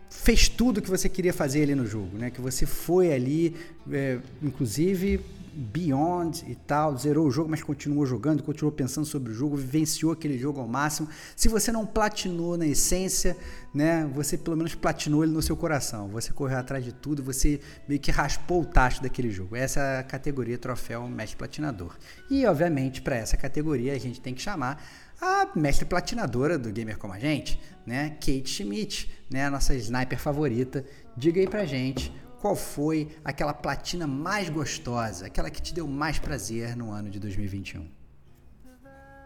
fez tudo que você queria fazer ali no jogo, né? Que você foi ali, é, inclusive Beyond e tal, zerou o jogo, mas continuou jogando, continuou pensando sobre o jogo, vivenciou aquele jogo ao máximo. Se você não platinou na essência, né? Você pelo menos platinou ele no seu coração. Você correu atrás de tudo, você meio que raspou o tacho daquele jogo. Essa é a categoria troféu mestre platinador. E obviamente para essa categoria a gente tem que chamar a mestre platinadora do gamer como a gente, né? Kate Schmidt, né? A nossa sniper favorita. Diga aí pra gente qual foi aquela platina mais gostosa, aquela que te deu mais prazer no ano de 2021.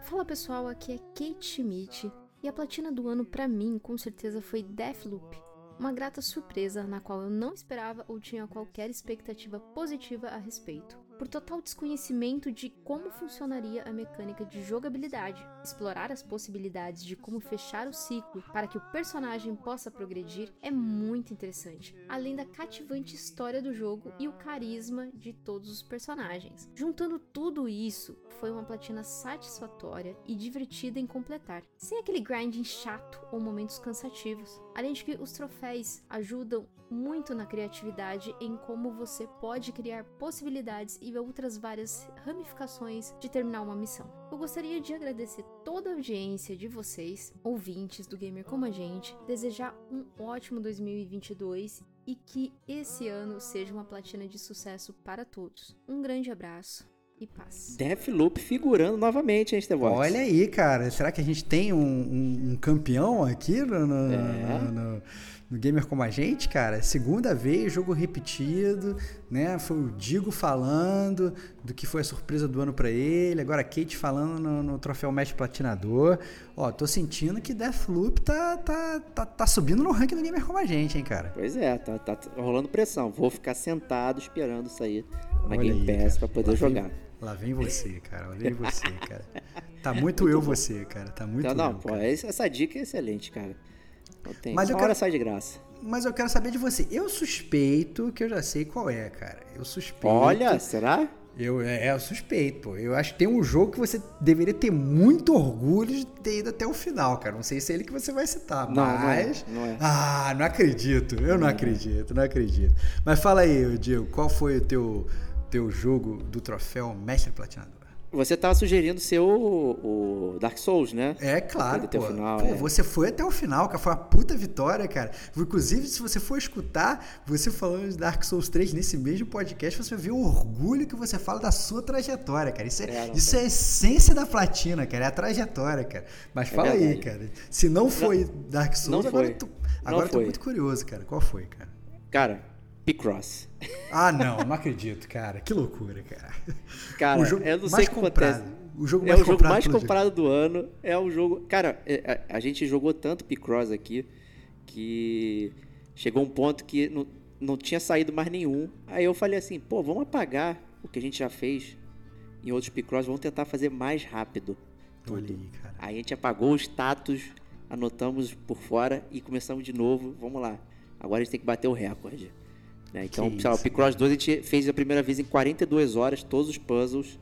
Fala pessoal, aqui é Kate Schmidt e a platina do ano pra mim com certeza foi Deathloop. Uma grata surpresa na qual eu não esperava ou tinha qualquer expectativa positiva a respeito. Por total desconhecimento de como funcionaria a mecânica de jogabilidade, explorar as possibilidades de como fechar o ciclo para que o personagem possa progredir é muito interessante, além da cativante história do jogo e o carisma de todos os personagens. Juntando tudo isso, foi uma platina satisfatória e divertida em completar, sem aquele grinding chato ou momentos cansativos. Além de que os troféus ajudam muito na criatividade em como você pode criar possibilidades e outras várias ramificações de terminar uma missão. Eu gostaria de agradecer toda a audiência de vocês, ouvintes do Gamer Como a Gente, desejar um ótimo 2022 e que esse ano seja uma platina de sucesso para todos. Um grande abraço e paz. Deathloop figurando novamente, hein, Stevox? Olha aí, cara, será que a gente tem um, um- um campeão aqui no, no- É. no- no- no Gamer como a gente, cara? Segunda vez, jogo repetido, né? Foi o Digo falando do que foi a surpresa do ano pra ele, agora a Kate falando no, no troféu Mestre Platinador. Ó, tô sentindo que Deathloop tá, tá, tá, tá subindo no ranking do Gamer como a gente, hein, cara? Pois é, tá, tá rolando pressão. Vou ficar sentado esperando sair na Olha Game aí, Pass cara. pra poder Lá vem- jogar. Lá vem você, cara. Lá vem você, cara. Tá muito, eu você, cara. Tá muito Então, não, eu, pô, cara. essa dica é excelente, cara. Não. Mas eu Uma quero- sai de graça. Mas eu quero saber de você. Eu suspeito que eu já sei qual é, cara. Eu suspeito. Olha, será? Eu, é, é suspeito, pô. Eu acho que tem um jogo que você deveria ter muito orgulho de ter ido até o final, cara. Não sei se é ele que você vai citar, Não, não é, mas. não é. Ah, não acredito. Eu não acredito, não acredito. Mas fala aí, Diego, qual foi o teu, teu jogo do troféu Mestre Platinador? Você tava sugerindo ser o, o Dark Souls, né? É claro, pô. final, Pô, é. Você foi até o final, cara. Foi uma puta vitória, cara. Inclusive, se você for escutar você falando de Dark Souls 3 nesse mesmo podcast, você vai ver o orgulho que você fala da sua trajetória, cara. Isso é, É, não, isso é a essência da platina, cara. É a trajetória, cara. Mas fala aí, verdade. cara. Se não foi Dark Souls, não agora, foi. eu tô, Não agora eu tô muito curioso, cara. Qual foi, cara? Cara, Picross. Ah, não, não acredito, cara. Que loucura, cara. Cara, O jogo eu não sei o que acontece. O jogo é mais o jogo mais comprado do ano. É o jogo. Cara, é, a, a gente jogou tanto Picross aqui que chegou um ponto que não, não tinha saído mais nenhum. Aí eu falei assim, pô, vamos apagar o que a gente já fez em outros Picross, vamos tentar fazer mais rápido. Olha aí, cara. Aí a gente apagou o status, anotamos por fora e começamos de novo. Vamos lá. Agora a gente tem que bater o recorde. Né? Então, sei lá, o Picross 2 a gente fez a primeira vez em 42 horas, todos os puzzles.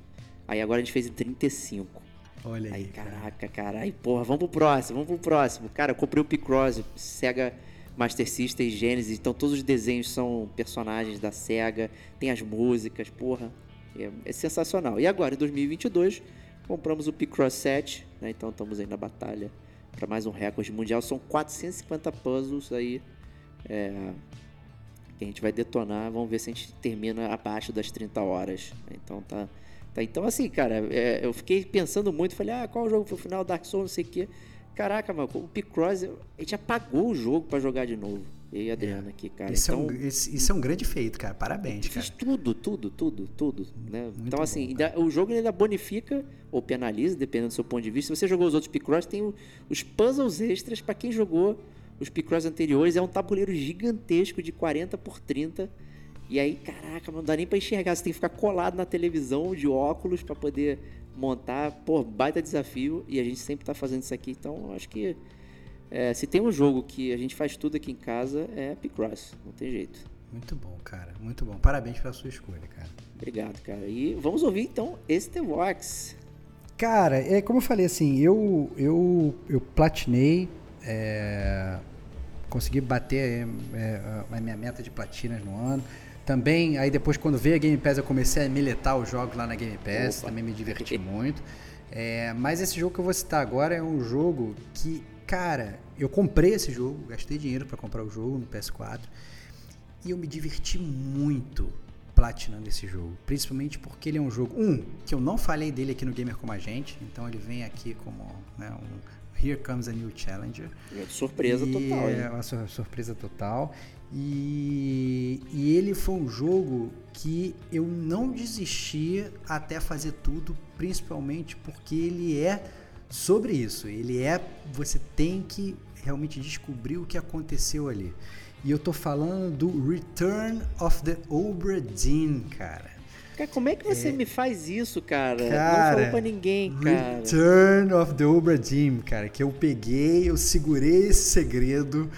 Aí agora a gente fez em 35. Olha aí, Aí, cara. caraca, cara. Aí, porra, vamos pro próximo, vamos pro próximo. Cara, eu comprei o Picross, Sega Master System e Genesis. Então todos os desenhos são personagens da Sega, tem as músicas, porra. É, é sensacional. E agora, em 2022, compramos o Picross 7, né? Então estamos aí na batalha para mais um recorde mundial. São 450 puzzles aí. É, que a gente vai detonar. Vamos ver se a gente termina abaixo das 30 horas. Então tá. tá então, assim, cara, é, eu fiquei pensando muito. Falei, ah, qual jogo foi o final? Dark Souls, não sei o quê. Caraca, mano, o Picross, a gente apagou o jogo pra jogar de novo. Eu e a Adriana aqui, cara. Isso, então, é um, esse- isso é um grande feito, cara. Parabéns, cara. Fiz tudo, tudo, tudo, tudo. Né? Muito então, bom, assim, ainda- o jogo ainda bonifica ou penaliza, dependendo do seu ponto de vista. Se você jogou os outros Picross, tem o- os puzzles extras para quem jogou os Picross anteriores. É um tabuleiro gigantesco de 40 por 30. E aí, caraca, não dá nem pra enxergar. Você tem que ficar colado na televisão de óculos para poder montar. Pô, baita desafio. E a gente sempre tá fazendo isso aqui. Então, eu acho que é, se tem um jogo que a gente faz tudo aqui em casa, é Picross. Não tem jeito. Muito bom, cara. Muito bom. Parabéns pela sua escolha, cara. Obrigado, cara. E vamos ouvir então esse The Vox. Cara, é como eu falei assim, eu eu, eu platinei, é, consegui bater é, a minha meta de platinas no ano. Também, aí depois quando veio a Game Pass eu comecei a militar os jogos lá na Game Pass, Opa. também me diverti muito. É, mas esse jogo que eu vou citar agora é um jogo que, cara, eu comprei esse jogo, gastei dinheiro para comprar o jogo no PS4 e eu me diverti muito platinando esse jogo, principalmente porque ele é um jogo, um, que eu não falei dele aqui no Gamer Como a Gente, então ele vem aqui como né, um Here Comes a New Challenger. Surpresa E total, É uma sur- surpresa total. E, e ele foi um jogo que eu não desisti até fazer tudo, principalmente porque ele é sobre isso. Ele é. Você tem que realmente descobrir o que aconteceu ali. E eu tô falando do Return of the Obra Dinn, cara. Cara, como é que você me faz isso, cara? não Cara, falou pra ninguém, cara. Return of the Obra Dinn, cara, que eu peguei, eu segurei esse segredo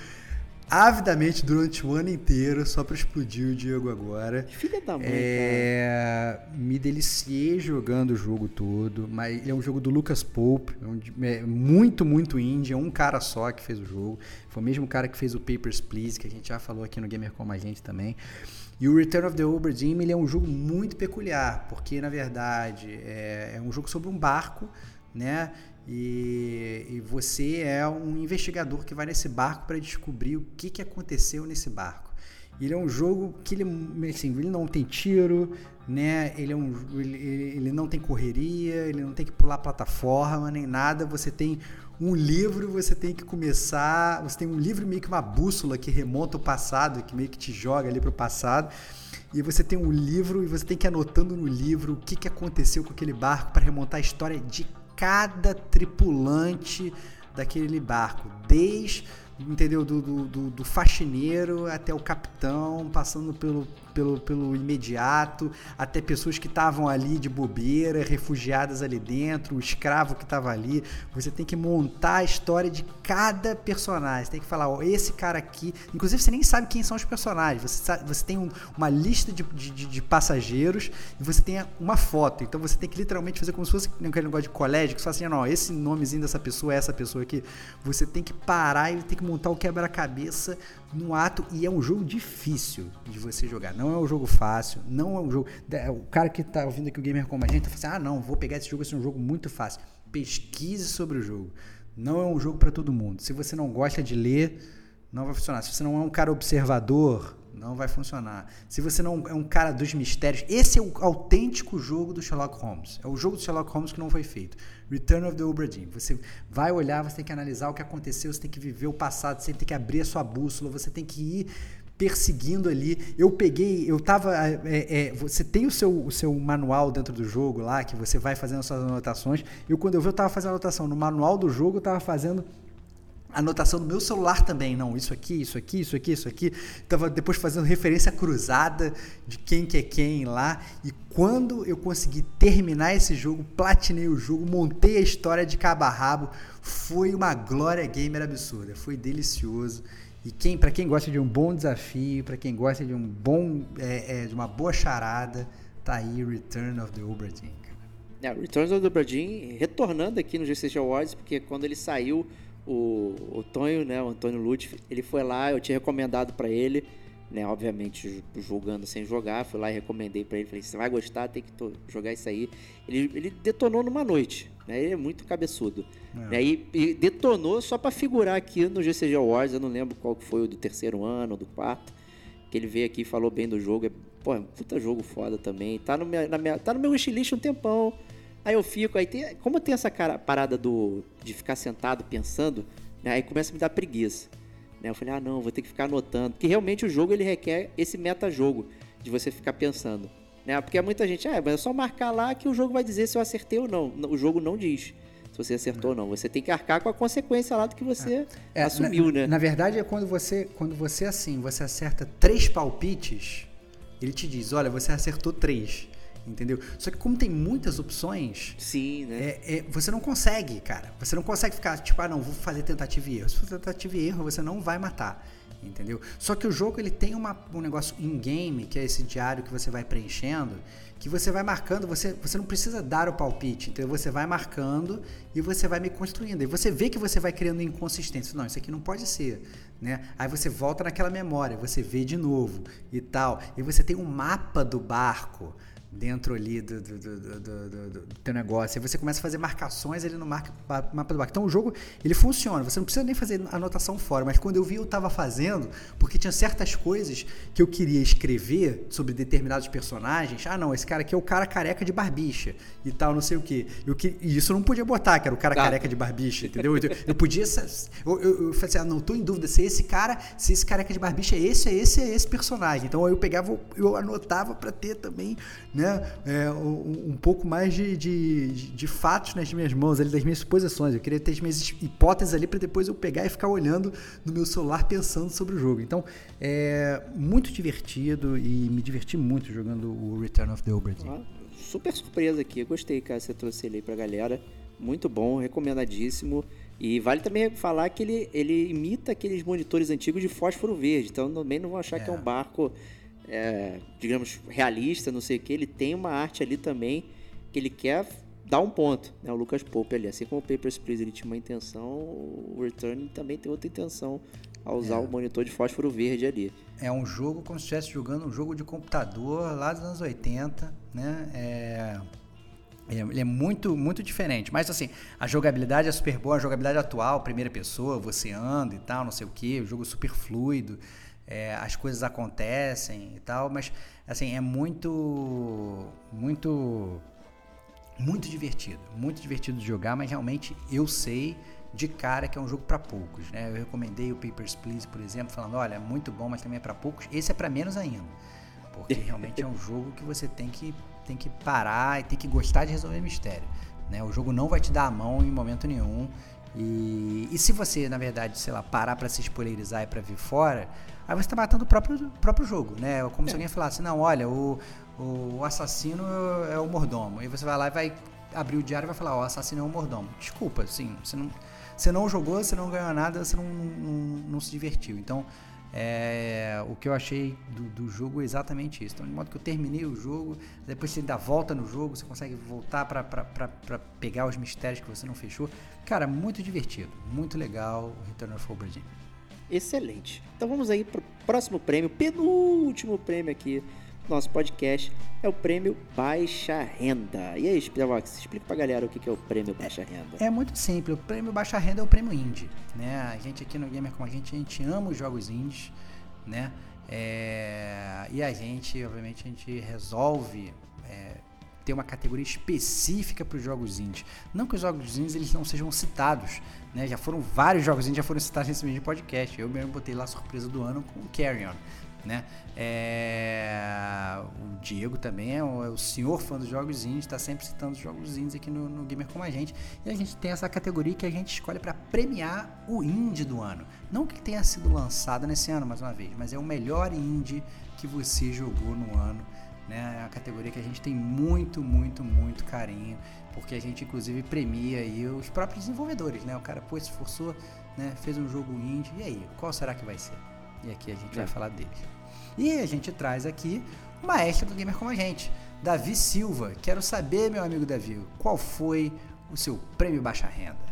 avidamente durante o ano inteiro, só pra explodir o Diego agora. Filha da mãe, É, me deliciei jogando o jogo todo, mas ele é um jogo do Lucas Pope, é é muito, muito indie, é um cara só que fez o jogo. Foi o mesmo cara que fez o Papers, Please, que a gente já falou aqui no Gamer Como a Gente também. E o Return of the Obra Dinn, ele é um jogo muito peculiar, porque na verdade é, é um jogo sobre um barco, né? E, e você é um investigador que vai nesse barco para descobrir o que, que aconteceu nesse barco. Ele é um jogo que ele, assim, ele não tem tiro, né? Ele, é um, ele, ele não tem correria, ele não tem que pular plataforma nem nada. Você tem um livro, você tem que começar. Você tem um livro meio que uma bússola que remonta o passado, que meio que te joga ali para o passado. E você tem um livro e você tem que ir anotando no livro o que, que aconteceu com aquele barco para remontar a história de cada tripulante daquele barco, desde entendeu? Do, do, do, do faxineiro até o capitão, passando pelo, pelo, pelo imediato, até pessoas que estavam ali de bobeira, refugiadas ali dentro, o escravo que estava ali. Você tem que montar a história de cada personagem. Você tem que falar, ó, esse cara aqui. Inclusive, você nem sabe quem são os personagens. Você, sabe, você tem um, uma lista de, de, de, passageiros e você tem uma foto. Então você tem que literalmente fazer como se fosse aquele negócio de colégio, que você fala assim, não, esse nomezinho dessa pessoa é essa pessoa aqui. Você tem que parar e tem que montar o quebra-cabeça no ato e é um jogo difícil de você jogar. Não é um jogo fácil, não é um jogo. O cara que tá ouvindo aqui o gamer como a gente tá falando assim: ah, não, vou pegar esse jogo, esse é um jogo muito fácil. Pesquise sobre o jogo. Não é um jogo para todo mundo. Se você não gosta de ler, não vai funcionar. Se você não é um cara observador, não vai funcionar. Se você não é um cara dos mistérios, esse é o autêntico jogo do Sherlock Holmes. É o jogo do Sherlock Holmes que não foi feito. Return of the Obra. Você vai olhar, você tem que analisar o que aconteceu, você tem que viver o passado, você tem que abrir a sua bússola, você tem que ir perseguindo ali. Eu peguei, eu tava. É, é, você tem o seu, o seu manual dentro do jogo lá, que você vai fazendo as suas anotações. Eu, quando eu vi, eu tava fazendo anotação. No manual do jogo, eu tava fazendo anotação no meu celular também, não, isso aqui, isso aqui, isso aqui, isso aqui. Tava depois fazendo referência cruzada de quem que é quem lá. E quando eu consegui terminar esse jogo, platinei o jogo, montei a história de cabo a rabo, foi uma glória gamer absurda, foi delicioso. E quem, para quem gosta de um bom desafio, para quem gosta de um bom, é, é, de uma boa charada, tá aí Return of the Obra Dinn. É, Return of the Obra Dinn retornando aqui no GCG Awards, porque quando ele saiu o, o Tonho, né, o Antônio Lutz, ele foi lá, eu tinha recomendado para ele, né, obviamente julgando sem jogar, fui lá e recomendei para ele, falei, você vai gostar, tem que jogar isso aí. Ele, ele detonou numa noite, né, ele é muito cabeçudo. É. Né, e, e, detonou só para figurar aqui no GCG Awards, eu não lembro qual que foi o do terceiro ano, do quarto, que ele veio aqui e falou bem do jogo, é, pô, é um puta jogo foda também, tá no, minha, na minha, tá no meu wishlist um tempão, Aí eu fico, aí tem, como tem essa cara, parada do de ficar sentado pensando, né, aí começa a me dar preguiça. Né? Eu falei, ah não, vou ter que ficar anotando. Porque realmente o jogo ele requer esse meta-jogo de você ficar pensando. Né? Porque muita gente, ah, mas é só marcar lá que o jogo vai dizer se eu acertei ou não. O jogo não diz se você acertou ou não. Você tem que arcar com a consequência lá do que você é. É, assumiu, na, né? Na verdade é quando você, quando você assim, você acerta três palpites, ele te diz, olha, você acertou três entendeu? Só que como tem muitas opções, sim, né? É, é, você não consegue, cara. Você não consegue ficar tipo, ah, não, vou fazer tentativa e erro. Se for tentativa e erro, você não vai matar, entendeu? Só que o jogo ele tem uma, um negócio in game, que é esse diário que você vai preenchendo, que você vai marcando, você, você não precisa dar o palpite, então você vai marcando e você vai me construindo. E você vê que você vai criando inconsistência. Não, isso aqui não pode ser, né? Aí você volta naquela memória, você vê de novo e tal. E você tem um mapa do barco dentro ali do, do, do, do, teu negócio. Aí você começa a fazer marcações ali no mapa do barco. Então o jogo ele funciona. Você não precisa nem fazer anotação fora. Mas quando eu vi, eu estava fazendo, porque tinha certas coisas que eu queria escrever sobre determinados personagens. Ah, não, esse cara aqui é o cara careca de barbicha e tal, não sei o quê. Eu, e isso eu não podia botar, que era o cara tá. careca de barbicha, entendeu? Eu, eu podia. Eu, eu, eu falei assim, ah, não, tô em dúvida se esse cara, se esse careca de barbicha é esse, é esse, é esse personagem. Então eu pegava, eu anotava para ter também né, é, um, pouco mais de, de, de, fatos nas minhas mãos, ali, das minhas suposições. Eu queria ter as minhas hipóteses ali para depois eu pegar e ficar olhando no meu celular pensando sobre o jogo. Então, é muito divertido e me diverti muito jogando o Return of the Obra. Ah, super surpresa aqui, gostei, cara, você trouxe ele aí pra galera. Muito bom, recomendadíssimo. E vale também falar que ele, ele imita aqueles monitores antigos de fósforo verde, então também não vão achar é. que é um barco é, digamos, realista, não sei o que, ele tem uma arte ali também que ele quer dar um ponto, né? O Lucas Pope ali, assim como o Papers, Please ele tinha uma intenção, o Return também tem outra intenção ao usar é. o monitor de fósforo verde ali. É um jogo como se estivesse jogando um jogo de computador lá dos anos 80, né? É... Ele é muito, muito diferente. Mas assim, a jogabilidade é super boa, a jogabilidade atual, primeira pessoa, você anda e tal, não sei o que, o jogo é super fluido é, as coisas acontecem e tal, mas assim, é muito, muito, muito divertido, muito divertido de jogar, mas realmente eu sei de cara que é um jogo para poucos, né? Eu recomendei o Papers, Please, por exemplo, falando, olha, é muito bom, mas também é para poucos. Esse é para menos ainda, porque realmente é um jogo que você tem que, tem que parar e tem que gostar de resolver mistério, né? O jogo não vai te dar a mão em momento nenhum E, e se você, na verdade, sei lá, parar para se spoilerizar e para vir fora, aí você tá matando o próprio, próprio jogo, né? Como é. se alguém falasse, não, olha, o, o assassino é o mordomo. E você vai lá e vai abrir o diário e vai falar, ó, o assassino é o mordomo. Desculpa, sim, você não, você não jogou, você não ganhou nada, você não, não, não se divertiu. Então, é, o que eu achei do, do, jogo é exatamente isso. Então, de modo que eu terminei o jogo, depois você dá volta no jogo, você consegue voltar para pegar os mistérios que você não fechou. Cara, muito divertido, muito legal o Return of Obra Excelente. Então vamos aí para o próximo prêmio, penúltimo prêmio aqui nosso podcast é o prêmio Baixa Renda. E aí, Spielbox, explica pra galera o que é o prêmio Baixa Renda. É muito simples, o prêmio Baixa Renda é o prêmio Indie, né? A gente aqui no Gamer com a gente, a gente ama os jogos indies, né? É... E a gente, obviamente, a gente resolve é, ter uma categoria específica para os jogos indies. Não que os jogos indies eles não sejam citados, né? Já foram vários jogos indies já foram citados mesmo podcast. Eu mesmo botei lá a surpresa do ano com o Carrion né? É... O Diego também é o, é o, senhor fã dos jogos indies, está sempre citando os jogos indies aqui no, no, Gamer Como a Gente. E a gente tem essa categoria que a gente escolhe para premiar o indie do ano. Não que tenha sido lançado nesse ano, mais uma vez, mas é o melhor indie que você jogou no ano. Né? É uma categoria que a gente tem muito, muito, muito carinho, porque a gente inclusive premia aí os próprios desenvolvedores, né? O cara pô, se esforçou, né? fez um jogo indie, e aí, qual será que vai ser? E aqui a gente é. vai falar dele. E a gente traz aqui o maestro do gamer como a gente, Davi Silva. Quero saber, meu amigo Davi, qual foi o seu prêmio baixa renda?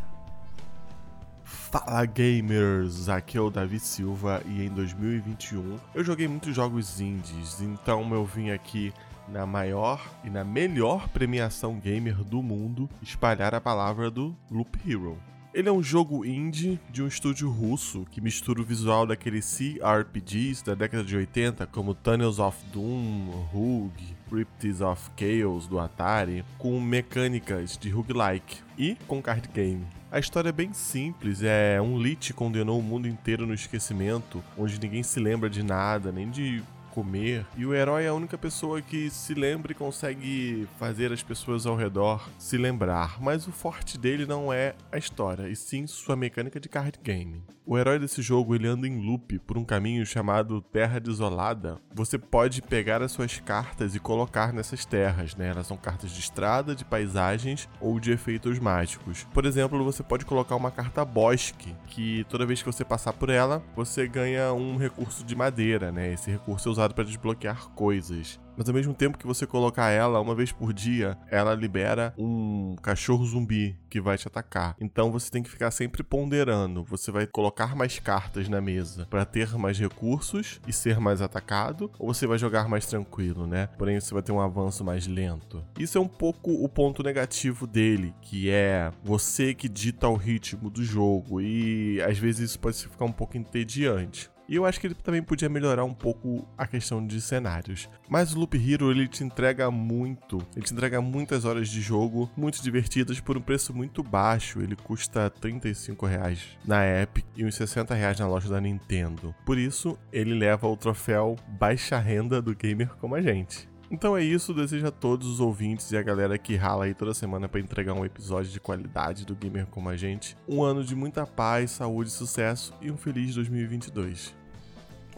Fala gamers, aqui é o Davi Silva e em 2021 eu joguei muitos jogos indies, então eu vim aqui na maior e na melhor premiação gamer do mundo espalhar a palavra do Loop Hero. Ele é um jogo indie de um estúdio russo que mistura o visual daqueles CRPGs da década de 80, como Tunnels of Doom, Rogue, Crypts of Chaos do Atari, com mecânicas de roguelike e com card game. A história é bem simples, é um Lich condenou o mundo inteiro no esquecimento, onde ninguém se lembra de nada, nem de comer. E o herói é a única pessoa que se lembra e consegue fazer as pessoas ao redor se lembrar. Mas o forte dele não é a história, e sim sua mecânica de card game. O herói desse jogo ele anda em loop por um caminho chamado Terra Desolada. Você pode pegar as suas cartas e colocar nessas terras, né? Elas são cartas de estrada, de paisagens ou de efeitos mágicos. Por exemplo, você pode colocar uma carta bosque, que toda vez que você passar por ela, você ganha um recurso de madeira, né? Esse recurso é usado para desbloquear coisas mas ao mesmo tempo que você colocar ela uma vez por dia, ela libera um cachorro zumbi que vai te atacar. Então você tem que ficar sempre ponderando. Você vai colocar mais cartas na mesa para ter mais recursos e ser mais atacado, ou você vai jogar mais tranquilo, né? Porém você vai ter um avanço mais lento. Isso é um pouco o ponto negativo dele, que é você que dita o ritmo do jogo e às vezes isso pode ficar um pouco entediante. E eu acho que ele também podia melhorar um pouco a questão de cenários. Mas o Loop Hero ele te entrega muito, ele te entrega muitas horas de jogo, muito divertidas por um preço muito baixo. Ele custa 35 reais na Epic e uns 60 reais na loja da Nintendo. Por isso, ele leva o troféu baixa renda do gamer como a gente. Então é isso, desejo a todos os ouvintes e a galera que rala aí toda semana para entregar um episódio de qualidade do Gamer como a gente. Um ano de muita paz, saúde, sucesso e um feliz 2022.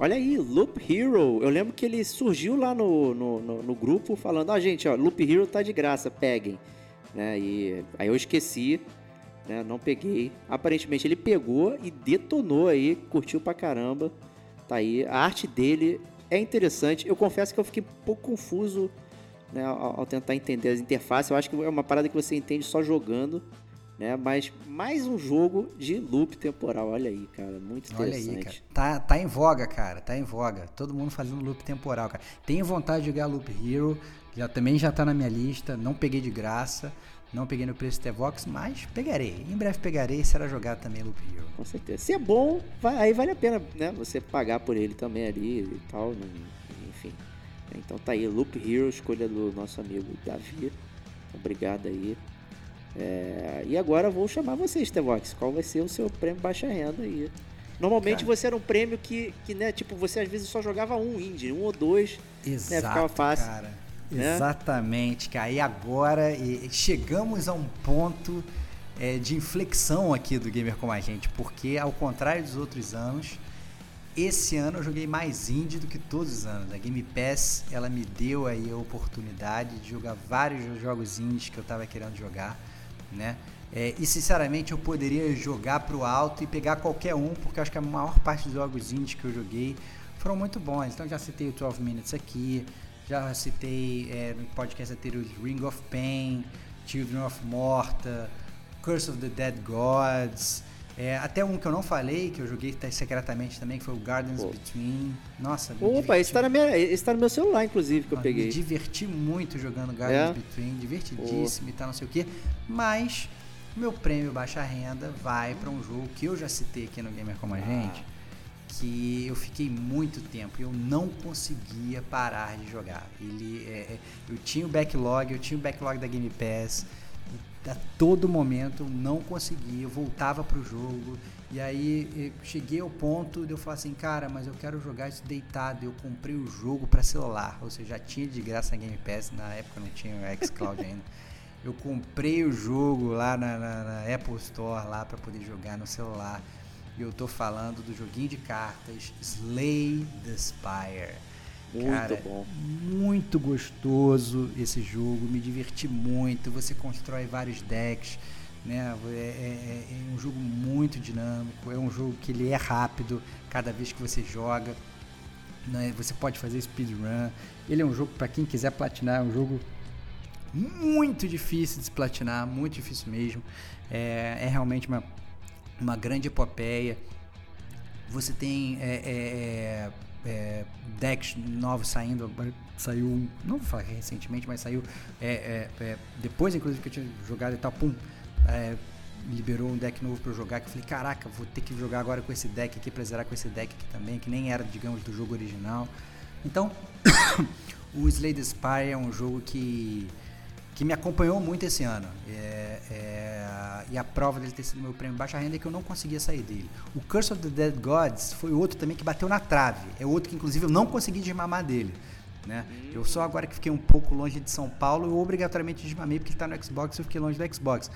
Olha aí, Loop Hero. Eu lembro que ele surgiu lá no, no, no, no grupo falando: ah, gente, ó, Loop Hero tá de graça, peguem. Né? E aí eu esqueci, né? Não peguei. Aparentemente ele pegou e detonou aí, curtiu pra caramba. Tá aí. A arte dele é interessante. Eu confesso que eu fiquei um pouco confuso né, ao, ao tentar entender as interfaces. Eu acho que é uma parada que você entende só jogando né? Mas mais um jogo de loop temporal. Olha aí, cara, muito interessante. Olha aí, cara. Tá, tá em voga, cara, tá em voga. Todo mundo fazendo loop temporal, cara. Tenho vontade de jogar Loop Hero, já também já tá na minha lista, não peguei de graça. Não peguei no preço T-Vox, mas pegarei. Em breve pegarei será jogado também Loop Hero. Com certeza. Se é bom, vai, aí vale a pena, né? Você pagar por ele também ali e tal, enfim. Então tá aí, Loop Hero, escolha do nosso amigo Davi. Obrigado aí. É, e agora vou chamar você, Stevox. Qual vai ser o seu prêmio baixa renda aí? Normalmente cara. você era um prêmio que, que, né, tipo, você às vezes só jogava um indie, um ou dois. Exato, né, ficava fácil. Cara. Né? Exatamente, cara. E agora chegamos a um ponto é, de inflexão aqui do Gamer Como a Gente, porque ao contrário dos outros anos, esse ano eu joguei mais indie do que todos os anos. A Game Pass, ela me deu aí a oportunidade de jogar vários jogos indies que eu estava querendo jogar, né? É, e sinceramente eu poderia jogar pro alto e pegar qualquer um, porque acho que a maior parte dos jogos indies que eu joguei foram muito bons. Então já citei o 12 Minutes aqui, já citei é, no podcast anterior Ring of Pain, Children of Morta, Curse of the Dead Gods. É, até um que eu não falei, que eu joguei secretamente também, que foi o Gardens Pô. Between. Nossa, Opa, esse tá, minha, esse tá no meu celular, inclusive, que eu peguei. Me diverti muito jogando Gardens é? Between, divertidíssimo Pô. e tal, não sei o que. Mas meu prêmio baixa renda vai para um jogo que eu já citei aqui no Gamer Como a ah. Gente, que eu fiquei muito tempo e eu não conseguia parar de jogar. Ele, é, é eu tinha o backlog, eu tinha o backlog da Game Pass a todo momento não conseguia, eu voltava pro jogo e aí cheguei ao ponto de eu falar assim, cara, mas eu quero jogar isso deitado. Eu comprei o jogo para celular, ou seja, já tinha de graça a Game Pass, na época não tinha o xCloud ainda. Eu comprei o jogo lá na, na, na Apple Store lá para poder jogar no celular. E eu tô falando do joguinho de cartas Slay the Spire. Muito Cara, bom. Muito gostoso esse jogo, me diverti muito. Você constrói vários decks, né? É, é, é, um jogo muito dinâmico, é um jogo que ele é rápido cada vez que você joga. Né? Você pode fazer speedrun. Ele é um jogo para quem quiser platinar, é um jogo muito difícil de se platinar, muito difícil mesmo. É, é realmente uma, uma grande epopeia. Você tem é, é, é decks novos saindo. Saiu, não vou falar recentemente, mas saiu é, é, é, depois, inclusive, que eu tinha jogado e tal, pum, é, liberou um deck novo para jogar. Que eu falei, caraca, vou ter que jogar agora com esse deck aqui, pra zerar com esse deck aqui também, que nem era, digamos, do jogo original. Então, o Slade Spire é um jogo que que me acompanhou muito esse ano. É, é, e a prova dele ter sido meu prêmio baixa renda é que eu não conseguia sair dele. O Curse of the Dead Gods foi outro também que bateu na trave. É outro que, inclusive, eu não consegui desmamar dele. Né? Eu só agora que fiquei um pouco longe de São Paulo, eu obrigatoriamente desmamei porque ele está no Xbox e eu fiquei longe do Xbox.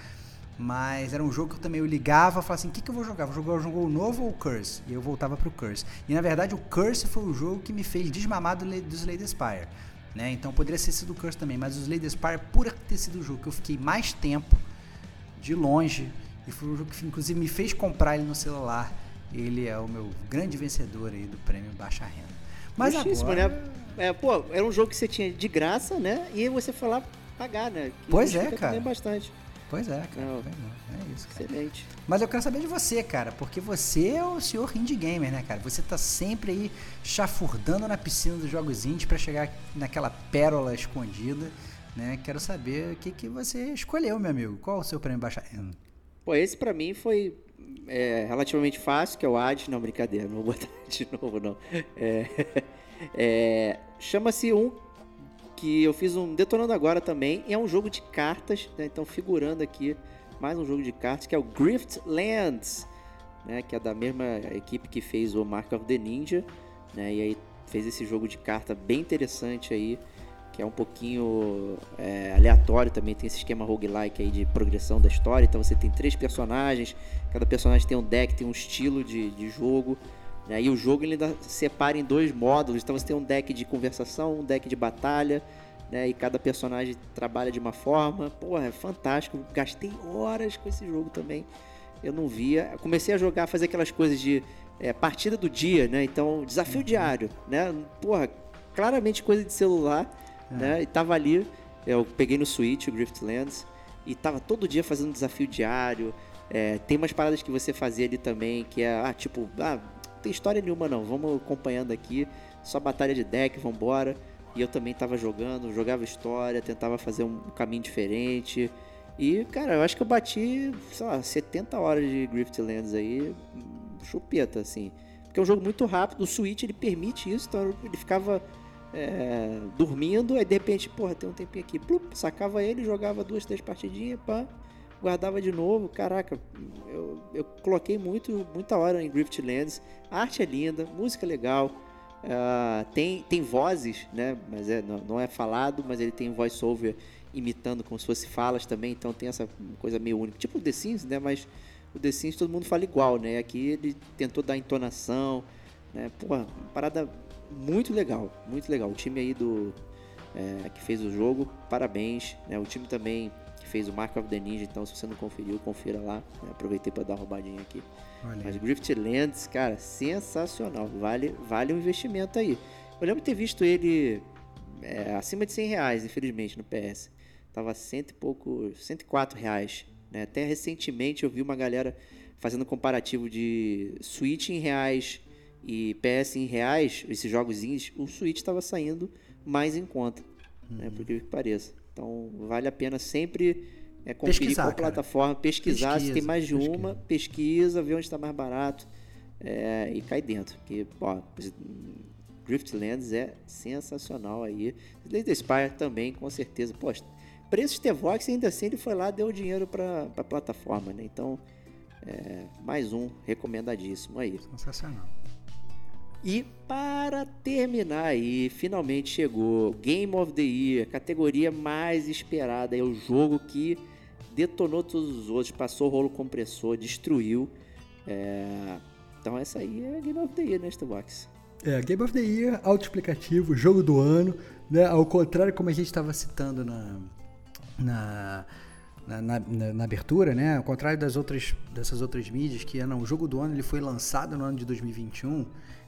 Mas era um jogo que eu também eu ligava e falava assim: o que, que eu vou jogar? Vou jogar o jogo novo ou o Curse? E eu voltava pro Curse. E na verdade o Curse foi o jogo que me fez desmamar do, do Slade Spire. Né? Então poderia ter sido o Curse também, mas os Lady Spire, por ter sido o jogo que eu fiquei mais tempo de longe, e foi um jogo que inclusive me fez comprar ele no celular, ele é o meu grande vencedor aí do prêmio Baixa Renda. Mas agora... né? É, pô, era um jogo que você tinha de graça, né? E você foi lá pagar, né? Que pois é, cara. bastante. Pois é, cara. Não, é isso, cara. Excelente. Mas eu quero saber de você, cara, porque você é o senhor indie gamer, né, cara? Você tá sempre aí chafurdando na piscina dos jogos indie para chegar naquela pérola escondida, né? Quero saber o que, que você escolheu, meu amigo. Qual o seu prêmio baixa renda? Pô, esse para mim foi é, relativamente fácil, que é o AD. Não, brincadeira, não vou botar de novo, não. É, é, Chama-se um que eu fiz um Detonando Agora também. E é um jogo de cartas, né? Então, figurando aqui, mais um jogo de cartas, que é o Griftlands, né? Que é da mesma equipe que fez o Mark of the Ninja, né? E aí fez esse jogo de carta bem interessante aí, que é um pouquinho é, aleatório também. Tem esse esquema roguelike aí de progressão da história. Então, você tem três personagens, cada personagem tem um deck, tem um estilo de, de jogo. Né? E o jogo ele ainda separa em dois módulos. Então você tem um deck de conversação, um deck de batalha. Né? E cada personagem trabalha de uma forma. Porra, é fantástico. Gastei horas com esse jogo também. Eu não via. comecei a jogar, fazer aquelas coisas de é, partida do dia, né? Então, desafio uhum. diário, né? Porra, claramente coisa de celular, é. né? E tava ali. Eu peguei no Switch o Griftlands e tava todo dia fazendo desafio diário. É, tem umas paradas que você fazia ali também, que é, ah, tipo, ah, tem história nenhuma não, vamos acompanhando aqui, só batalha de deck, vambora. E eu também tava jogando, jogava história, tentava fazer um caminho diferente. E, cara, eu acho que eu bati, sei lá, 70 horas de Griftlands aí, chupeta, assim. Porque é um jogo muito rápido, o Switch ele permite isso, então ele ficava é, dormindo, aí de repente, porra, tem um tempinho aqui, plup, sacava ele, jogava duas, três partidinhas, pá, guardava de novo. Caraca, eu, eu coloquei muito, muita hora em Griftlands. A arte é linda, música é legal. Uh, tem, tem vozes, né? Mas é, não, não, é falado, mas ele tem voice-over imitando como se fosse falas também, então tem essa coisa meio única. Tipo o The Sims, né? Mas o The Sims todo mundo fala igual, né? Aqui ele tentou dar entonação, né? Uma parada muito legal, muito legal. O time aí do é, que fez o jogo, parabéns. Né? O time também fez o Mark of the Ninja, então se você não conferiu, confira lá. Né? Aproveitei para dar uma roubadinha aqui. Olha. Mas Griftlands, cara, sensacional. Vale, vale o um investimento aí. Eu lembro de ter visto ele é, acima de 100 reais, infelizmente, no PS. Tava cento e pouco, 104 reais. Né? Até recentemente eu vi uma galera fazendo comparativo de Switch em reais e PS em reais, esses jogos indies, o Switch estava saindo mais em conta, né, uhum. né, por que pareça. Então vale a pena sempre é, conferir pesquisar, qual plataforma, pesquisar pesquisa, se tem mais de pesquisa. uma, pesquisa, ver onde está mais barato é, e cai dentro. Porque, ó, Griftlands é sensacional aí. Slay Spire também, com certeza. Poxa, preço de Vox ainda assim ele foi lá deu dinheiro para a plataforma, né? Então, é, mais um recomendadíssimo aí. Sensacional. E para terminar aí, finalmente chegou Game of the Year, categoria mais esperada, é o jogo que detonou todos os outros, passou o rolo compressor, destruiu. É... Então essa aí é Game of the Year, né, Box. É, Game of the Year, autoexplicativo, jogo do ano, né? Ao contrário como a gente estava citando na, na na, na, na, abertura, né? Ao contrário das outras, dessas outras mídias que não, o jogo do ano ele foi lançado no ano de 2021.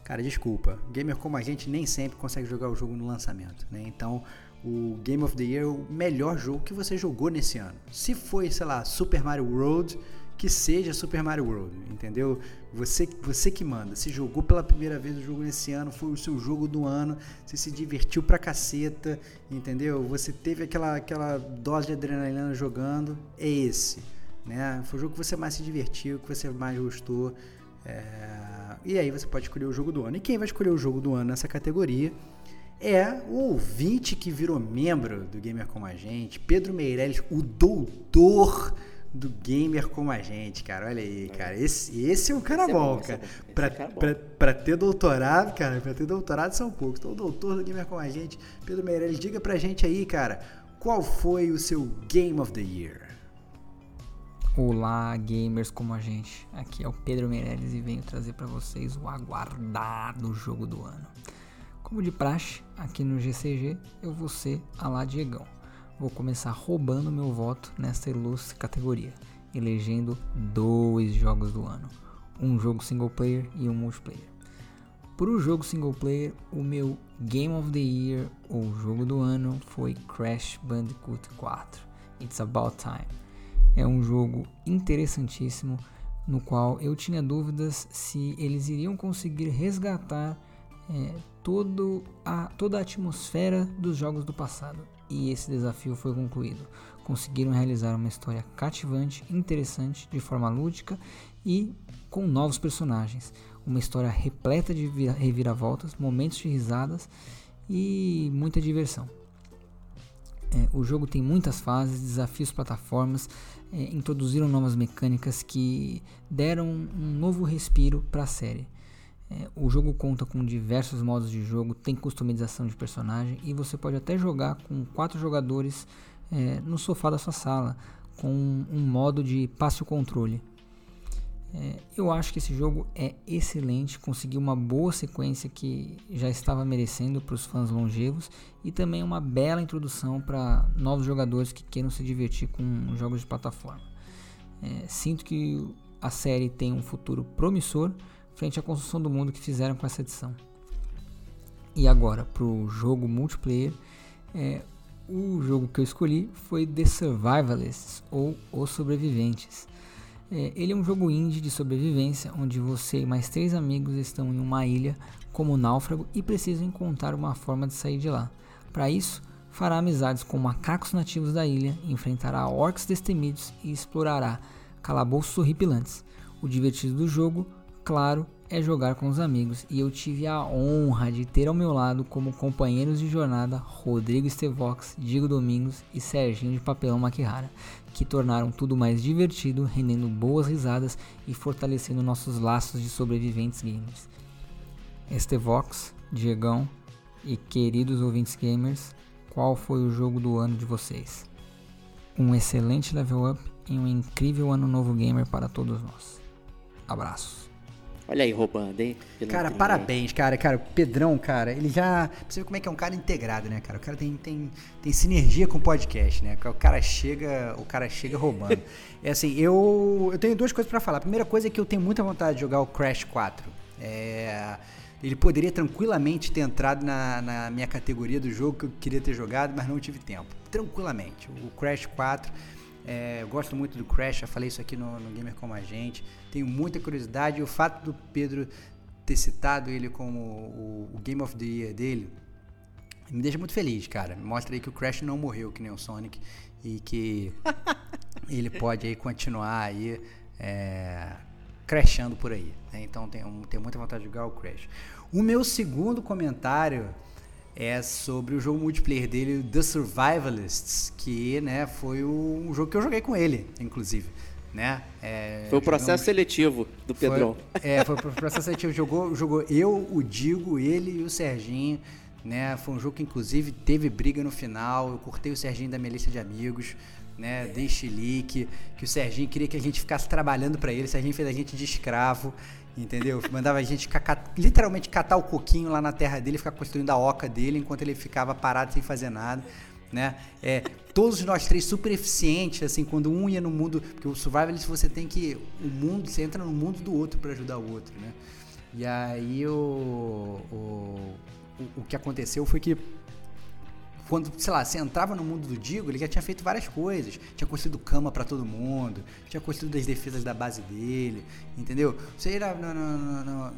Cara, desculpa, gamer como a gente nem sempre consegue jogar o jogo no lançamento, né? Então, o Game of the Year é o melhor jogo que você jogou nesse ano. Se foi, sei lá, Super Mario World, que seja Super Mario World, entendeu? Você, você que manda. Se jogou pela primeira vez o jogo nesse ano, foi o seu jogo do ano, você se divertiu pra caceta, entendeu? Você teve aquela, aquela dose de adrenalina jogando, é esse, né? Foi o jogo que você mais se divertiu, que você mais gostou. É... E aí você pode escolher o jogo do ano. E quem vai escolher o jogo do ano nessa categoria é o ouvinte que virou membro do Gamer Como a Gente, Pedro Meirelles, o doutor do gamer como a gente, cara. Olha aí, cara. Esse, esse é um cara esse bom, é bom, cara. É pra, é pra, pra, ter doutorado, cara, pra ter doutorado são poucos. Então, o doutor do gamer como a gente, Pedro Meirelles, diga pra gente aí, cara, qual foi o seu Game of the Year? Olá, gamers como a gente. Aqui é o Pedro Meirelles e venho trazer para vocês o aguardado jogo do ano. Como de praxe, aqui no GCG eu vou ser a lá Diegão. Vou começar roubando meu voto nessa ilustre categoria, elegendo dois jogos do ano, um jogo single player e um multiplayer. Para o jogo single player, o meu Game of the Year ou jogo do ano foi Crash Bandicoot 4. It's About Time é um jogo interessantíssimo no qual eu tinha dúvidas se eles iriam conseguir resgatar é, todo a, toda a atmosfera dos jogos do passado. E esse desafio foi concluído. Conseguiram realizar uma história cativante, interessante, de forma lúdica e com novos personagens. Uma história repleta de reviravoltas, momentos de risadas e muita diversão. É, o jogo tem muitas fases, desafios, plataformas, é, introduziram novas mecânicas que deram um novo respiro para a série. É, o jogo conta com diversos modos de jogo, tem customização de personagem e você pode até jogar com quatro jogadores é, no sofá da sua sala, com um modo de passe o controle. É, eu acho que esse jogo é excelente, conseguiu uma boa sequência que já estava merecendo para os fãs longevos e também uma bela introdução para novos jogadores que queiram se divertir com jogos de plataforma. É, sinto que a série tem um futuro promissor frente à construção do mundo que fizeram com essa edição. E agora, para o jogo multiplayer, é, o jogo que eu escolhi foi The Survivalists ou Os Sobreviventes. É, ele é um jogo indie de sobrevivência onde você e mais três amigos estão em uma ilha como náufrago e precisam encontrar uma forma de sair de lá. Para isso, fará amizades com macacos nativos da ilha, enfrentará orcs destemidos e explorará calabouços horripilantes. O divertido do jogo, claro, é jogar com os amigos e eu tive a honra de ter ao meu lado como companheiros de jornada Rodrigo Estevox, Diego Domingos e Serginho de Papelão Maquihara, que tornaram tudo mais divertido, rendendo boas risadas e fortalecendo nossos laços de sobreviventes gamers. Estevox, Diegão e queridos ouvintes gamers, qual foi o jogo do ano de vocês? um excelente level up e um incrível ano novo gamer para todos nós. Abraços. Olha aí, roubando, hein? Cara, parabéns, cara. Cara, o Pedrão, cara, ele já. Você vê como é que é um cara integrado, né, cara? O cara tem, tem, tem sinergia com o podcast, né? O cara chega, o cara chega roubando. é assim, eu, eu tenho duas coisas para falar. A primeira coisa é que eu tenho muita vontade de jogar o Crash 4. É, ele poderia tranquilamente ter entrado na, na minha categoria do jogo que eu queria ter jogado, mas não tive tempo. Tranquilamente. O Crash 4 é, eu gosto muito do Crash, já falei isso aqui no, no Gamer Como a Gente. Tenho muita curiosidade e o fato do Pedro ter citado ele como o, o, Game of the Year dele me deixa muito feliz, cara. Mostra aí que o Crash não morreu que nem o Sonic e que ele pode aí continuar aí é, crashando por aí. Né? Então tenho, tenho muita vontade de jogar o Crash. O meu segundo comentário é sobre o jogo multiplayer dele, The Survivalists, que né, foi um jogo que eu joguei com ele, inclusive. Né? É, foi o processo jogamos... seletivo do Pedrão. É, foi o processo seletivo. Jogou, jogou eu, o Digo, ele e o Serginho. Né? Foi um jogo que, inclusive, teve briga no final. Eu cortei o Serginho da minha lista de amigos. Né, dei chilique, que o Serginho queria que a gente ficasse trabalhando para ele, o Serginho fez a gente de escravo, Entendeu? Mandava a gente literalmente catar o coquinho lá na terra dele, ficar construindo a oca dele enquanto ele ficava parado sem fazer nada. Né? É, todos nós três super eficientes, assim, quando um ia no mundo. Porque o survival você tem que. O mundo, você entra no mundo do outro para ajudar o outro, né? E aí o, o, o que aconteceu foi que quando, sei lá, você entrava no mundo do Digo, ele já tinha feito várias coisas. Tinha construído cama para todo mundo, tinha construído as defesas da base dele, entendeu? Você ia no, no,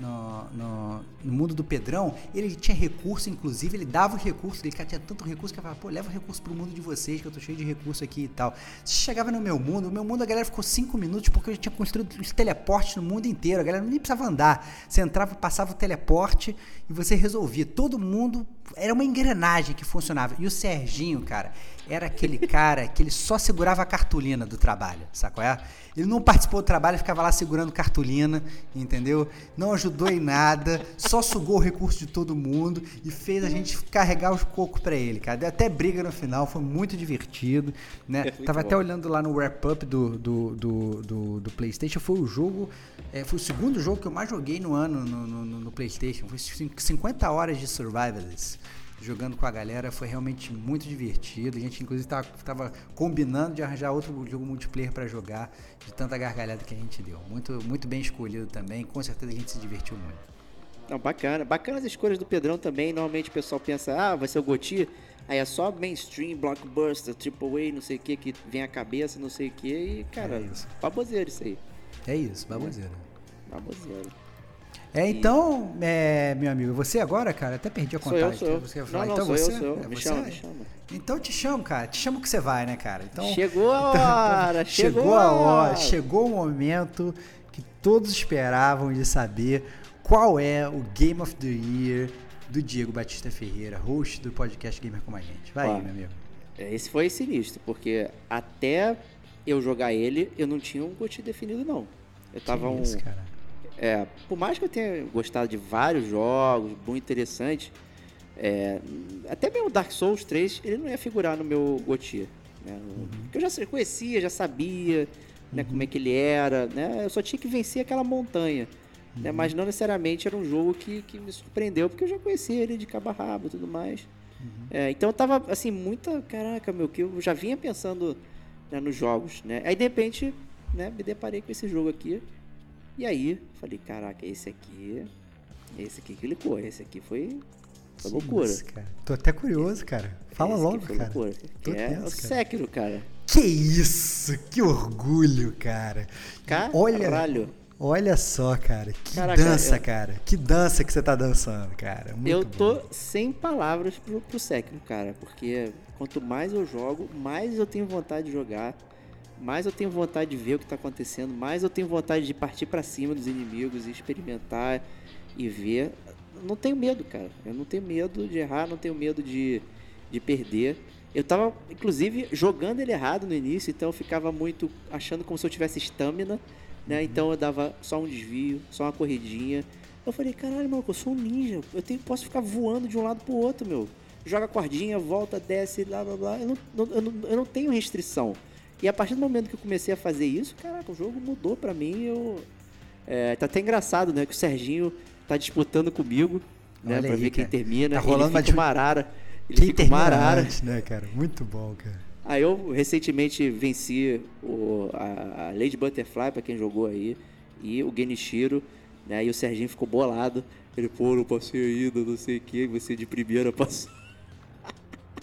no, no, mundo do Pedrão, ele tinha recurso, inclusive, ele dava os recursos, ele tinha tanto recurso que eu falava, pô, leva o recurso pro mundo de vocês, que eu tô cheio de recurso aqui e tal. Você chegava no meu mundo, o meu mundo a galera ficou cinco minutos porque eu tinha construído os teleportes no mundo inteiro, a galera nem precisava andar. Você entrava, passava o teleporte e você resolvia. Todo mundo era uma engrenagem que funcionava. E o Serginho, cara, era aquele cara que ele só segurava a cartolina do trabalho, sacou? É? Ele não participou do trabalho, ficava lá segurando cartolina, entendeu? Não ajudou em nada, só sugou o recurso de todo mundo e fez a gente carregar os cocos para ele, cara. Deu até briga no final, foi muito divertido, né? É Tava bom. até olhando lá no wrap-up do, do, do, do, do PlayStation, foi o jogo, é, foi o segundo jogo que eu mais joguei no ano no, no, no PlayStation, foi 50 horas de Survivors jogando com a galera, foi realmente muito divertido. A gente, inclusive, estava combinando de arranjar outro jogo multiplayer para jogar, de tanta gargalhada que a gente deu. Muito, muito bem escolhido também, com certeza a gente se divertiu muito. Não, bacana. Bacana as escolhas do Pedrão também. Normalmente o pessoal pensa, ah, vai ser o Goti. Aí é só mainstream, blockbuster, triple A, não sei o que, que vem a cabeça, não sei o que. E, cara, é isso. baboseiro isso aí. É isso, baboseiro. É. Baboseiro. É, então, é, meu amigo, você agora, cara, até perdi a contagem. Sou eu, sou eu. Você não, não, então sou você, eu, sou eu. É me você? chama, me chama. Então te chamo, cara. Te chamo que você vai, né, cara? Então, chegou a hora, chegou, chegou a hora. Chegou o momento que todos esperavam de saber qual é o Game of the Year do Diego Batista Ferreira, host do podcast Gamer Como a Gente. Vai aí, meu amigo. É, esse foi sinistro, porque até eu jogar ele, eu não tinha um GOTY definido, não. Eu tava que isso, um... Cara? É, por mais que eu tenha gostado de vários jogos, muito interessantes, é, até mesmo Dark Souls 3, ele não ia figurar no meu GOTY. Né? Uhum. Eu já conhecia, já sabia né, como é que ele era, né? Eu só tinha que vencer aquela montanha. Né? Uhum. Né? Mas não necessariamente era um jogo que, que me surpreendeu, porque eu já conhecia ele de cabo a rabo e tudo mais. Uhum. É, então eu tava, assim, muita... Caraca, meu, que eu já vinha pensando né, nos jogos, né? Aí, de repente, né, me deparei com esse jogo aqui. E aí, falei, caraca, esse aqui. Esse aqui clicou, esse aqui foi. Foi loucura. Isso, cara. Tô até curioso, cara. Fala esse logo, cara. Loucura. Tô é tenso, o. Sekiro, cara. Que isso! Que orgulho, cara. Caralho. Olha, olha só, cara. Que Caraca, dança, eu- cara. Que dança que você tá dançando, cara. Muito eu tô bom. sem palavras pro, pro Sekiro, cara. Porque quanto mais eu jogo, mais eu tenho vontade de jogar. Mais eu tenho vontade de ver o que tá acontecendo. Mais eu tenho vontade de partir pra cima dos inimigos e experimentar e ver. Não tenho medo, cara. Eu não tenho medo de errar, não tenho medo de, de perder. Eu tava, inclusive, jogando ele errado no início, então eu ficava muito achando como se eu tivesse estamina, né? Então eu dava só um desvio, só uma corridinha. Eu falei, caralho, mano, eu sou um ninja. Eu tenho, posso ficar voando de um lado pro outro, meu. Joga a cordinha, volta, desce, blá blá blá. Eu não- eu não, eu não tenho restrição. E a partir do momento que eu comecei a fazer isso, caraca, o jogo mudou pra mim. Eu, é, tá até engraçado, né? Que o Serginho tá disputando comigo, né? Olha Pra aí, ver quem cara. termina. Tá rolando ele fica uma arara. Ele Quem fica uma arara. antes, né, cara? Muito bom, cara. Aí eu recentemente venci o, a, a Lady Butterfly, pra quem jogou aí, e o Genichiro, né? E o Serginho ficou bolado. Ele, pô, não passei ainda, não sei o que, você de primeira passou.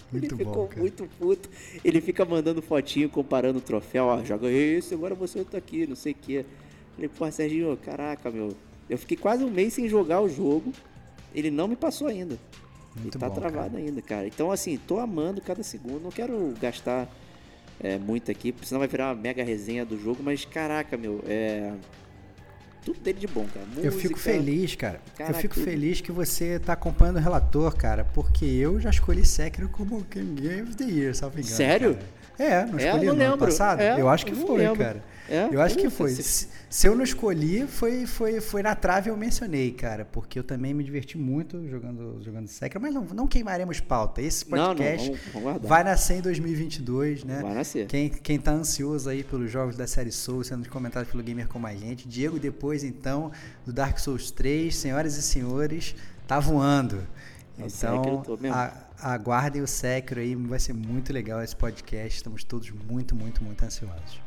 Muito ele bom, ficou cara. muito puto. Ele fica mandando fotinho, comparando o troféu. Ó, joga esse, agora você tá aqui, não sei o que. Falei, pô, Serginho, caraca, meu. Eu fiquei quase um mês sem jogar o jogo. Ele não me passou ainda. Muito e tá bom, travado cara. ainda, cara. Então, assim, tô amando cada segundo. Não quero gastar é, muito aqui, porque senão vai virar uma mega resenha do jogo. Mas, caraca, meu, é. Tudo dele de bom, cara. Eu fico Música, feliz, cara. Caraca, eu fico feliz que você tá acompanhando o relator, cara, porque eu já escolhi Sekiro como Game of the Year, salvo engano. Sério? cara. É, não É, escolhi no não ano lembro. passado? É, eu acho que não foi, lembro. cara. É? Eu acho que foi. se- Se, eu não escolhi, foi, foi, foi na trave eu mencionei, cara, porque eu também me diverti muito jogando, jogando Sekiro, mas não, não queimaremos pauta. Esse Não, não, podcast vamos- vamos vai nascer em 2022, né? Vai nascer. Quem, quem tá ansioso aí pelos jogos da série Souls sendo comentados pelo Gamer como a gente, Diego depois então do Dark Souls 3, senhoras e senhores, tá voando. É Então, mesmo. a- aguardem o Sekiro aí, vai ser muito legal esse podcast, estamos todos muito, muito, muito ansiosos.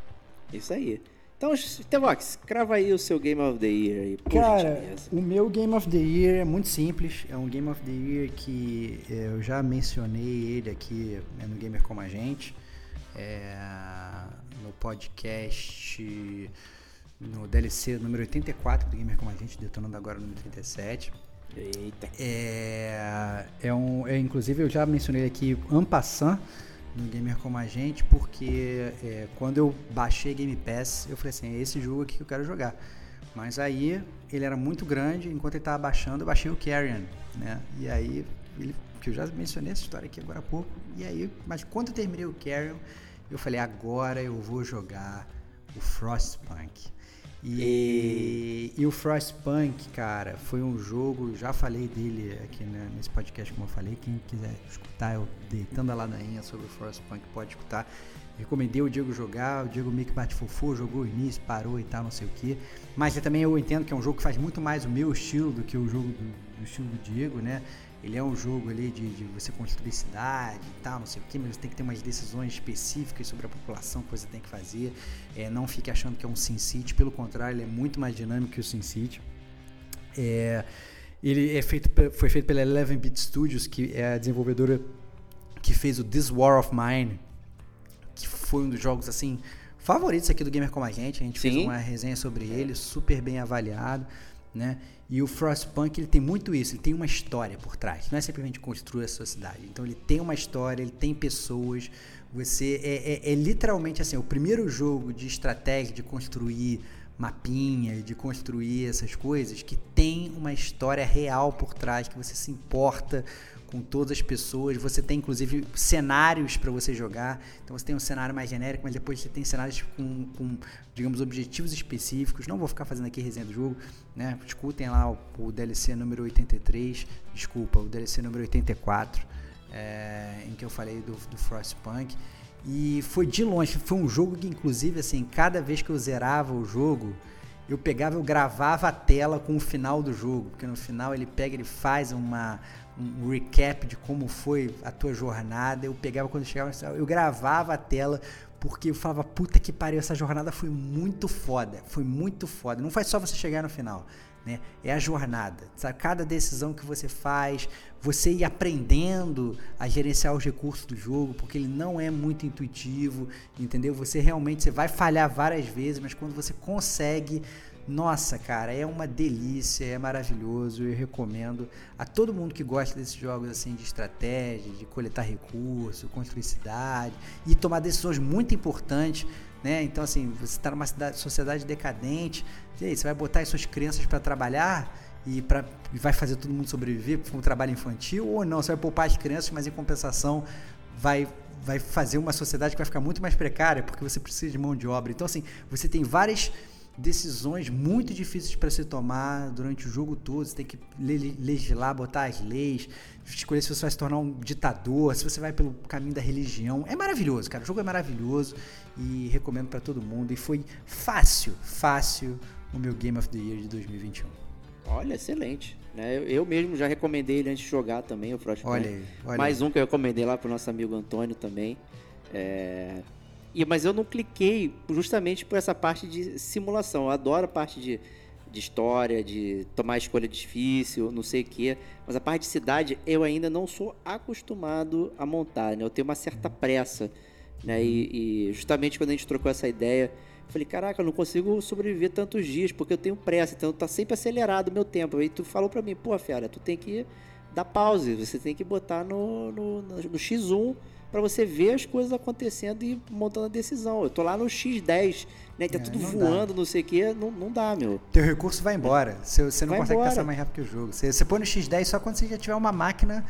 Isso aí. Então, Tevox, crava aí o seu Game of the Year aí, por Cara, gentileza. o meu Game of the Year é muito simples. É um Game of the Year que eh, eu já mencionei ele aqui né, no Gamer Como a Gente. é, no podcast, no DLC número 84 do Gamer Como a Gente, detonando agora o número 37. Eita. É, é um, é, inclusive eu já mencionei aqui Ampassan no Gamer Como a Gente, porque é, quando eu baixei Game Pass, eu falei assim, é esse jogo aqui que eu quero jogar. Mas aí ele era muito grande, enquanto ele estava baixando, eu baixei o Carrion, né? E aí, ele, que eu já mencionei essa história aqui agora há pouco, e aí, mas quando eu terminei o Carrion, eu falei, agora eu vou jogar o Frostpunk. E, e o Frostpunk, cara, foi um jogo, já falei dele aqui né, nesse podcast, como eu falei. Quem quiser escutar, eu deitando a ladainha sobre o Frostpunk, pode escutar. Recomendei o Diego jogar, o Diego meio que bate fofo, jogou o início, parou e tal, não sei o que. Mas eu também eu entendo que é um jogo que faz muito mais o meu estilo do que o jogo do, do estilo do Diego, né? Ele é um jogo ali de, de você construir cidade e tal, não sei o que, mas você tem que ter umas decisões específicas sobre a população que você tem que fazer. É, não fique achando que é um Sin City, pelo contrário, ele é muito mais dinâmico que o Sin City. É, ele é feito, foi feito pela Eleven Bit Studios, que é a desenvolvedora que fez o This War of Mine, que foi um dos jogos assim favoritos aqui do Gamer Como a Gente. A gente fez Sim. uma resenha sobre ele, super bem avaliado, né? E o Frostpunk ele tem muito isso, ele tem uma história por trás. Não é simplesmente construir a sua cidade. Então ele tem uma história, ele tem pessoas. Você é, é- é literalmente assim, o primeiro jogo de estratégia de construir mapinha, de construir essas coisas que tem uma história real por trás, que você se importa com todas as pessoas. Você tem inclusive cenários para você jogar. Então você tem um cenário mais genérico, mas depois você tem cenários com, com, digamos, objetivos específicos. Não vou ficar fazendo aqui resenha do jogo, né? Escutem lá o, o DLC número 83, desculpa, o DLC número 84, é, em que eu falei do, do Frostpunk. E foi de longe, foi um jogo que inclusive assim, cada vez que eu zerava o jogo, eu pegava, eu gravava a tela com o final do jogo, porque no final ele pega, ele faz uma, um recap de como foi a tua jornada. Eu pegava quando chegava eu gravava a tela porque eu falava, puta que pariu, essa jornada foi muito foda, foi muito foda. Não faz só você chegar no final, né? É a jornada, sabe? Cada decisão que você faz, você ir aprendendo a gerenciar os recursos do jogo, porque ele não é muito intuitivo, entendeu? Você realmente você vai falhar várias vezes, mas quando você consegue, nossa, cara, é uma delícia, é maravilhoso. Eu recomendo a todo mundo que gosta desses jogos assim de estratégia, de coletar recursos, construir cidade e tomar decisões muito importantes, né? Então assim, você está numa cidade- sociedade decadente, e aí, você vai botar as suas crianças para trabalhar e, pra, e vai fazer todo mundo sobreviver com um trabalho infantil ou não? Você vai poupar as crianças, mas em compensação vai vai fazer uma sociedade que vai ficar muito mais precária porque você precisa de mão de obra. Então assim, você tem várias decisões muito difíceis para se tomar durante o jogo todo. Você tem que legislar, botar as leis, escolher se você vai se tornar um ditador, se você vai pelo caminho da religião. É maravilhoso, cara. O jogo é maravilhoso e recomendo para todo mundo. E foi fácil, fácil o meu Game of the Year de 2021. Olha, excelente. Né? Eu, eu, mesmo já recomendei ele antes de jogar também, o Frostpunk. Olha aí, olha Mais um que eu recomendei lá pro nosso amigo Antônio também. É... E, mas eu não cliquei justamente por essa parte de simulação. Eu adoro a parte de, de história, de tomar escolha difícil, não sei o quê. Mas a parte de cidade eu ainda não sou acostumado a montar. Né? Eu tenho uma certa pressa. Né? E, e justamente quando a gente trocou essa ideia, falei, caraca, eu não consigo sobreviver tantos dias porque eu tenho pressa, então tá sempre acelerado o meu tempo. Aí tu falou pra mim, pô, fera, tu tem que dar pause, você tem que botar no, no, no X1 para você ver as coisas acontecendo e montando a decisão. Eu tô lá no X10, né? Tá é, tudo não voando, dá. não sei o que, não, não dá, meu. Teu recurso vai embora. Você, você não vai consegue embora. passar mais rápido que o jogo. Você, você põe no X10 só quando você já tiver uma máquina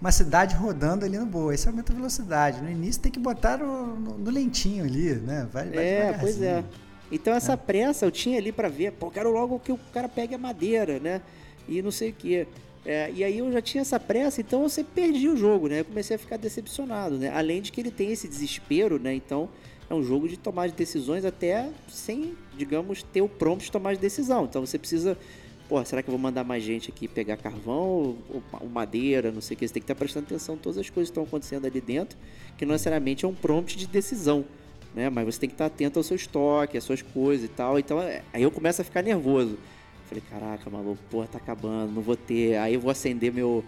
uma cidade rodando ali no boa. Isso aumenta a velocidade. No início tem que botar no, no, no lentinho ali, né? Vai, vai é, pois é. Então essa é. pressa eu tinha ali para ver, pô, quero logo que o cara pegue a madeira, né? E não sei o que. É, e aí eu já tinha essa pressa, então sempre perdi o jogo, né? Eu comecei a ficar decepcionado, né? Além de que ele tem esse desespero, né? Então é um jogo de tomar decisões até sem, digamos, ter o prompt de tomar de decisão. Então você precisa pô, será que eu vou mandar mais gente aqui pegar carvão ou, ou madeira, não sei o que. Você tem que estar prestando atenção em todas as coisas que estão acontecendo ali dentro, que não necessariamente é um prompt de decisão, né? Mas você tem que estar atento ao seu estoque, às suas coisas e tal. Então, é, aí eu começo a ficar nervoso. Falei, caraca, maluco, porra, tá acabando, não vou ter. Aí eu vou acender meu,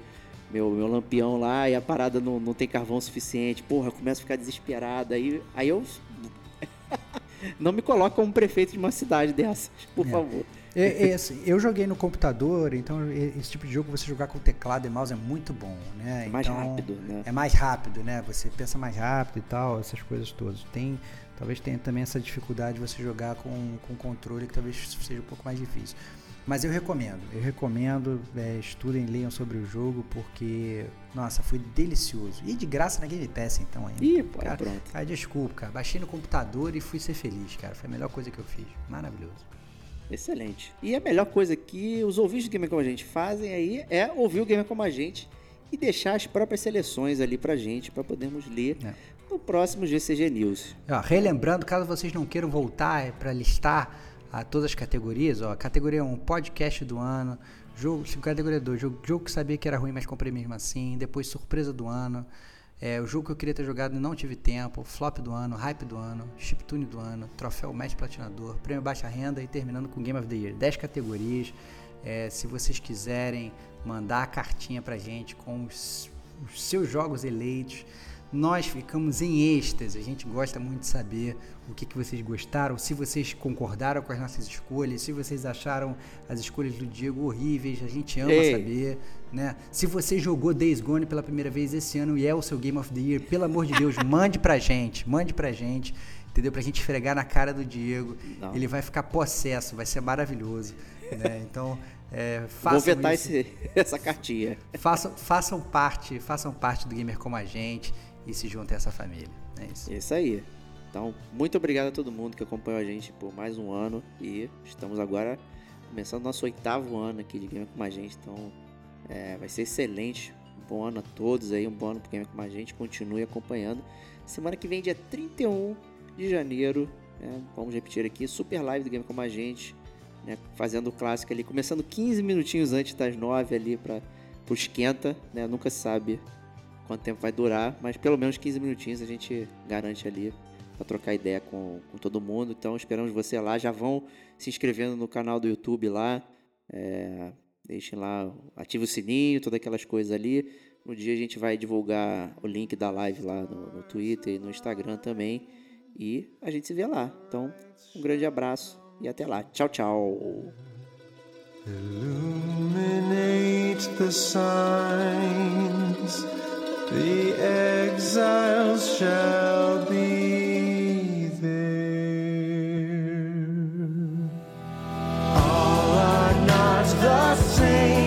meu, meu lampião lá e a parada não, não tem carvão suficiente. Porra, eu começo a ficar desesperado. Aí, aí eu. não me coloca como prefeito de uma cidade dessas, por é. favor. É, é, assim, eu joguei no computador, então esse tipo de jogo você jogar com teclado e mouse é muito bom, né? É mais então, rápido, né? É mais rápido, né? Você pensa mais rápido e tal, essas coisas todas. Tem, talvez tenha também essa dificuldade de você jogar com, com controle que talvez seja um pouco mais difícil. Mas eu recomendo, eu recomendo, é, estudem, leiam sobre o jogo, porque, nossa, foi delicioso. E de graça na Game Pass, então, ainda. Ih, pô, cara, pronto. Cara, desculpa, cara. Baixei no computador e fui ser feliz, cara. Foi a melhor coisa que eu fiz. Maravilhoso. Excelente. E a melhor coisa que os ouvintes do Gamer Como a Gente fazem aí é ouvir o Gamer Como a Gente e deixar as próprias seleções ali pra gente, para podermos ler é. no próximo GCG News. Ó, relembrando, caso vocês não queiram voltar é para listar a todas as categorias, ó, categoria 1, podcast do ano, jogo, categoria 2, jogo, jogo que sabia que era ruim, mas comprei mesmo assim, depois surpresa do ano, é, o jogo que eu queria ter jogado e não tive tempo, flop do ano, hype do ano, chiptune do ano, troféu match platinador, prêmio baixa renda e terminando com Game of the Year. 10 categorias. É, se vocês quiserem mandar a cartinha pra gente com os, os seus jogos eleitos, nós ficamos em êxtase. A gente gosta muito de saber o que, que vocês gostaram, se vocês concordaram com as nossas escolhas, se vocês acharam as escolhas do Diego horríveis. A gente ama Ei. saber. Né? Se você jogou Days Gone pela primeira vez esse ano e é o seu Game of the Year, pelo amor de Deus, mande pra gente. Mande pra gente. Entendeu? Pra gente esfregar na cara do Diego. Não. Ele vai ficar possesso, vai ser maravilhoso. Né? Então. É, Vou vetar esse, essa cartinha. Façam, façam parte, façam parte do Gamer como a gente e se juntem a essa família. É isso. Isso aí. Então, muito obrigado a todo mundo que acompanhou a gente por mais um ano e estamos agora começando nosso oitavo ano aqui de Game com a gente. Então, é, vai ser excelente. Um bom ano a todos aí, um bom ano pro Game com a gente. Continue acompanhando. Semana que vem, dia 31 de janeiro, né, vamos repetir aqui, super live do Game com a gente, né, fazendo o clássico ali, começando 15 minutinhos antes das 9 ali para o esquenta, né, nunca sabe quanto tempo vai durar, mas pelo menos 15 minutinhos a gente garante ali para trocar ideia com, com, todo mundo. Então esperamos você lá. Já vão se inscrevendo no canal do YouTube lá. É, deixem lá, ative o sininho, todas aquelas coisas ali. No dia a gente vai divulgar o link da live lá no, no Twitter e no Instagram também. E a gente se vê lá. Então, um grande abraço e até lá. Tchau, tchau. Illuminate the signs. The exiles shall be there. All are not the same,